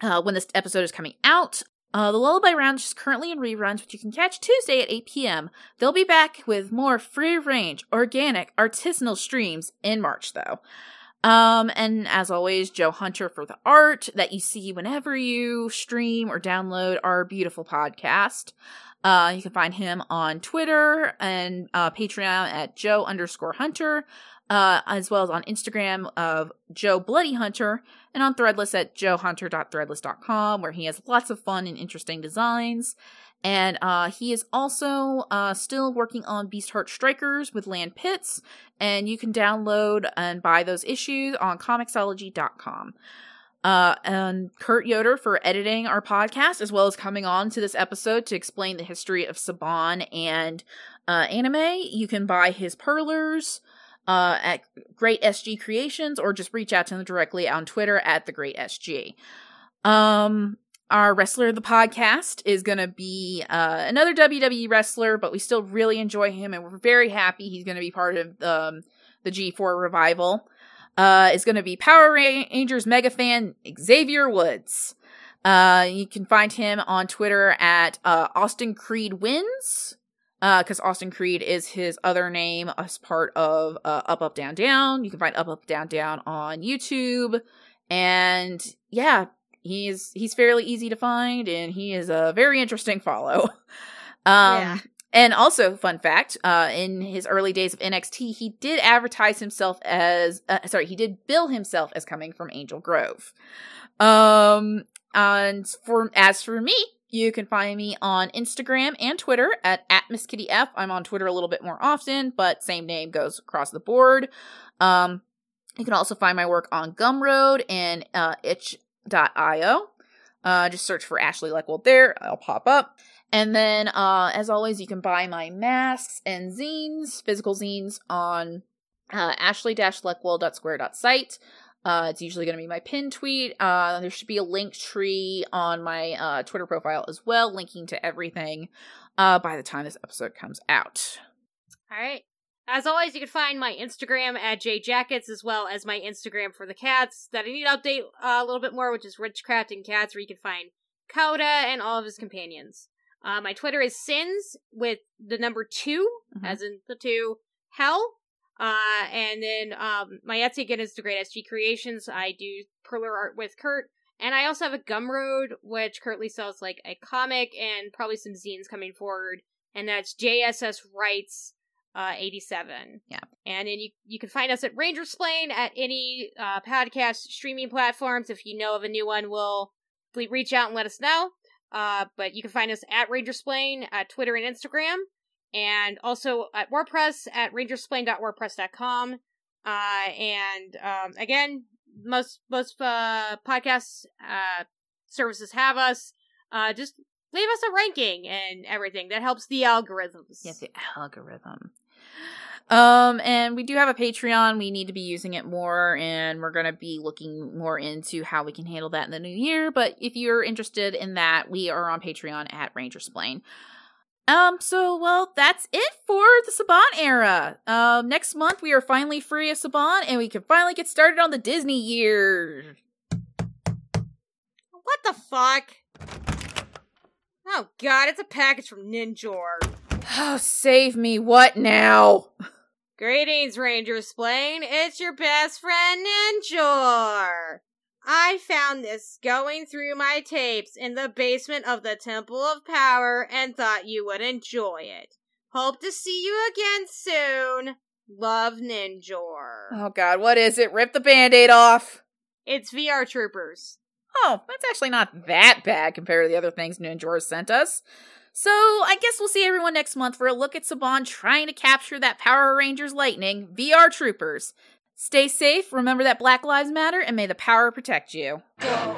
[SPEAKER 2] uh, when this episode is coming out, uh, the Lullaby Round is currently in reruns, which you can catch Tuesday at 8 p.m. They'll be back with more free range, organic, artisanal streams in March, though. Um, and as always, Joe Hunter for the art that you see whenever you stream or download our beautiful podcast. Uh, you can find him on Twitter and uh, Patreon at Joe underscore Hunter, uh, as well as on Instagram of Joe Bloody Hunter, and on Threadless at joehunter.threadless.com, where he has lots of fun and interesting designs. And uh, he is also uh, still working on Beast Heart Strikers with Land Pitts, and you can download and buy those issues on Comixology.com. Uh, and Kurt Yoder for editing our podcast, as well as coming on to this episode to explain the history of Saban and uh, anime. You can buy his perlers uh, at Great SG Creations, or just reach out to them directly on Twitter at the Great SG. Um, our wrestler of the podcast is going to be uh, another WWE wrestler, but we still really enjoy him, and we're very happy he's going to be part of um, the G4 revival. Uh, is going to be Power Rangers mega fan Xavier Woods. Uh, you can find him on Twitter at uh, Austin Creed Wins, because Austin Creed is his other name as part of uh, Up Up Down Down. You can find Up Up Down Down on YouTube, and yeah, he's he's fairly easy to find, and he is a very interesting follow. Um,
[SPEAKER 1] Yeah.
[SPEAKER 2] And also, fun fact: uh, in his early days of NXT, he did advertise himself as uh, sorry, he did bill himself as coming from Angel Grove. Um, and for as for me, you can find me on Instagram and Twitter at, at Miss Kitty F. I'm on Twitter a little bit more often, but same name goes across the board. Um, you can also find my work on Gumroad and uh, itch.io. Uh, just search for Ashley Leckwold there. I'll pop up. And then, uh, as always, you can buy my masks and zines, physical zines, on uh, ashley-leckwell.square.site. Uh, it's usually going to be my pin tweet. Uh, there should be a link tree on my uh, Twitter profile as well, linking to everything uh, by the time this episode comes out.
[SPEAKER 1] All right. As always, you can find my Instagram at jjackets as well as my Instagram for the cats that I need to update uh, a little bit more, which is Richcraft and Cats, where you can find Coda and all of his companions. Uh, my Twitter is sins with the number 2
[SPEAKER 2] Mhm.
[SPEAKER 1] as in the two hell. Uh, and then um, my Etsy again is the Great SG Creations. I do perler art with Kurt, and I also have a Gumroad, which currently sells like a comic and probably some zines coming forward, and that's JSS Writes. uh, 87.
[SPEAKER 2] Yeah.
[SPEAKER 1] And then you you can find us at Ranger Splain at any uh, podcast streaming platforms. If you know of a new one, we'll please reach out and let us know. Uh, but you can find us at Ranger Splain at Twitter and Instagram, and also at WordPress at rangersplain.wordpress.com. Uh, and um, again, most most uh, podcast uh, services have us. Uh, just leave us a ranking and everything. That helps the algorithms.
[SPEAKER 2] Yes, the algorithm. Um, and we do have a Patreon. We need to be using it more, and we're gonna be looking more into how we can handle that in the new year. But if you're interested in that, we are on Patreon at Rangersplain. Um, so well, that's it for the Saban era. Um, next month we are finally free of Saban, and we can finally get started on the Disney year.
[SPEAKER 1] What the fuck? Oh god, it's a package from Ninjor.
[SPEAKER 2] Oh, save me! What now?
[SPEAKER 1] Greetings, Ranger Splain. It's your best friend, Ninjor. I found this going through my tapes in the basement of the Temple of Power and thought you would enjoy it. Hope to see you again soon. Love, Ninjor.
[SPEAKER 2] Oh God, what is it? Rip the band-aid off.
[SPEAKER 1] It's VR Troopers.
[SPEAKER 2] Oh, that's actually not that bad compared to the other things Ninjor sent us. So I guess we'll see everyone next month for a look at Saban trying to capture that Power Rangers lightning, VR Troopers. Stay safe, remember that Black Lives Matter, and may the power protect you.
[SPEAKER 4] Go.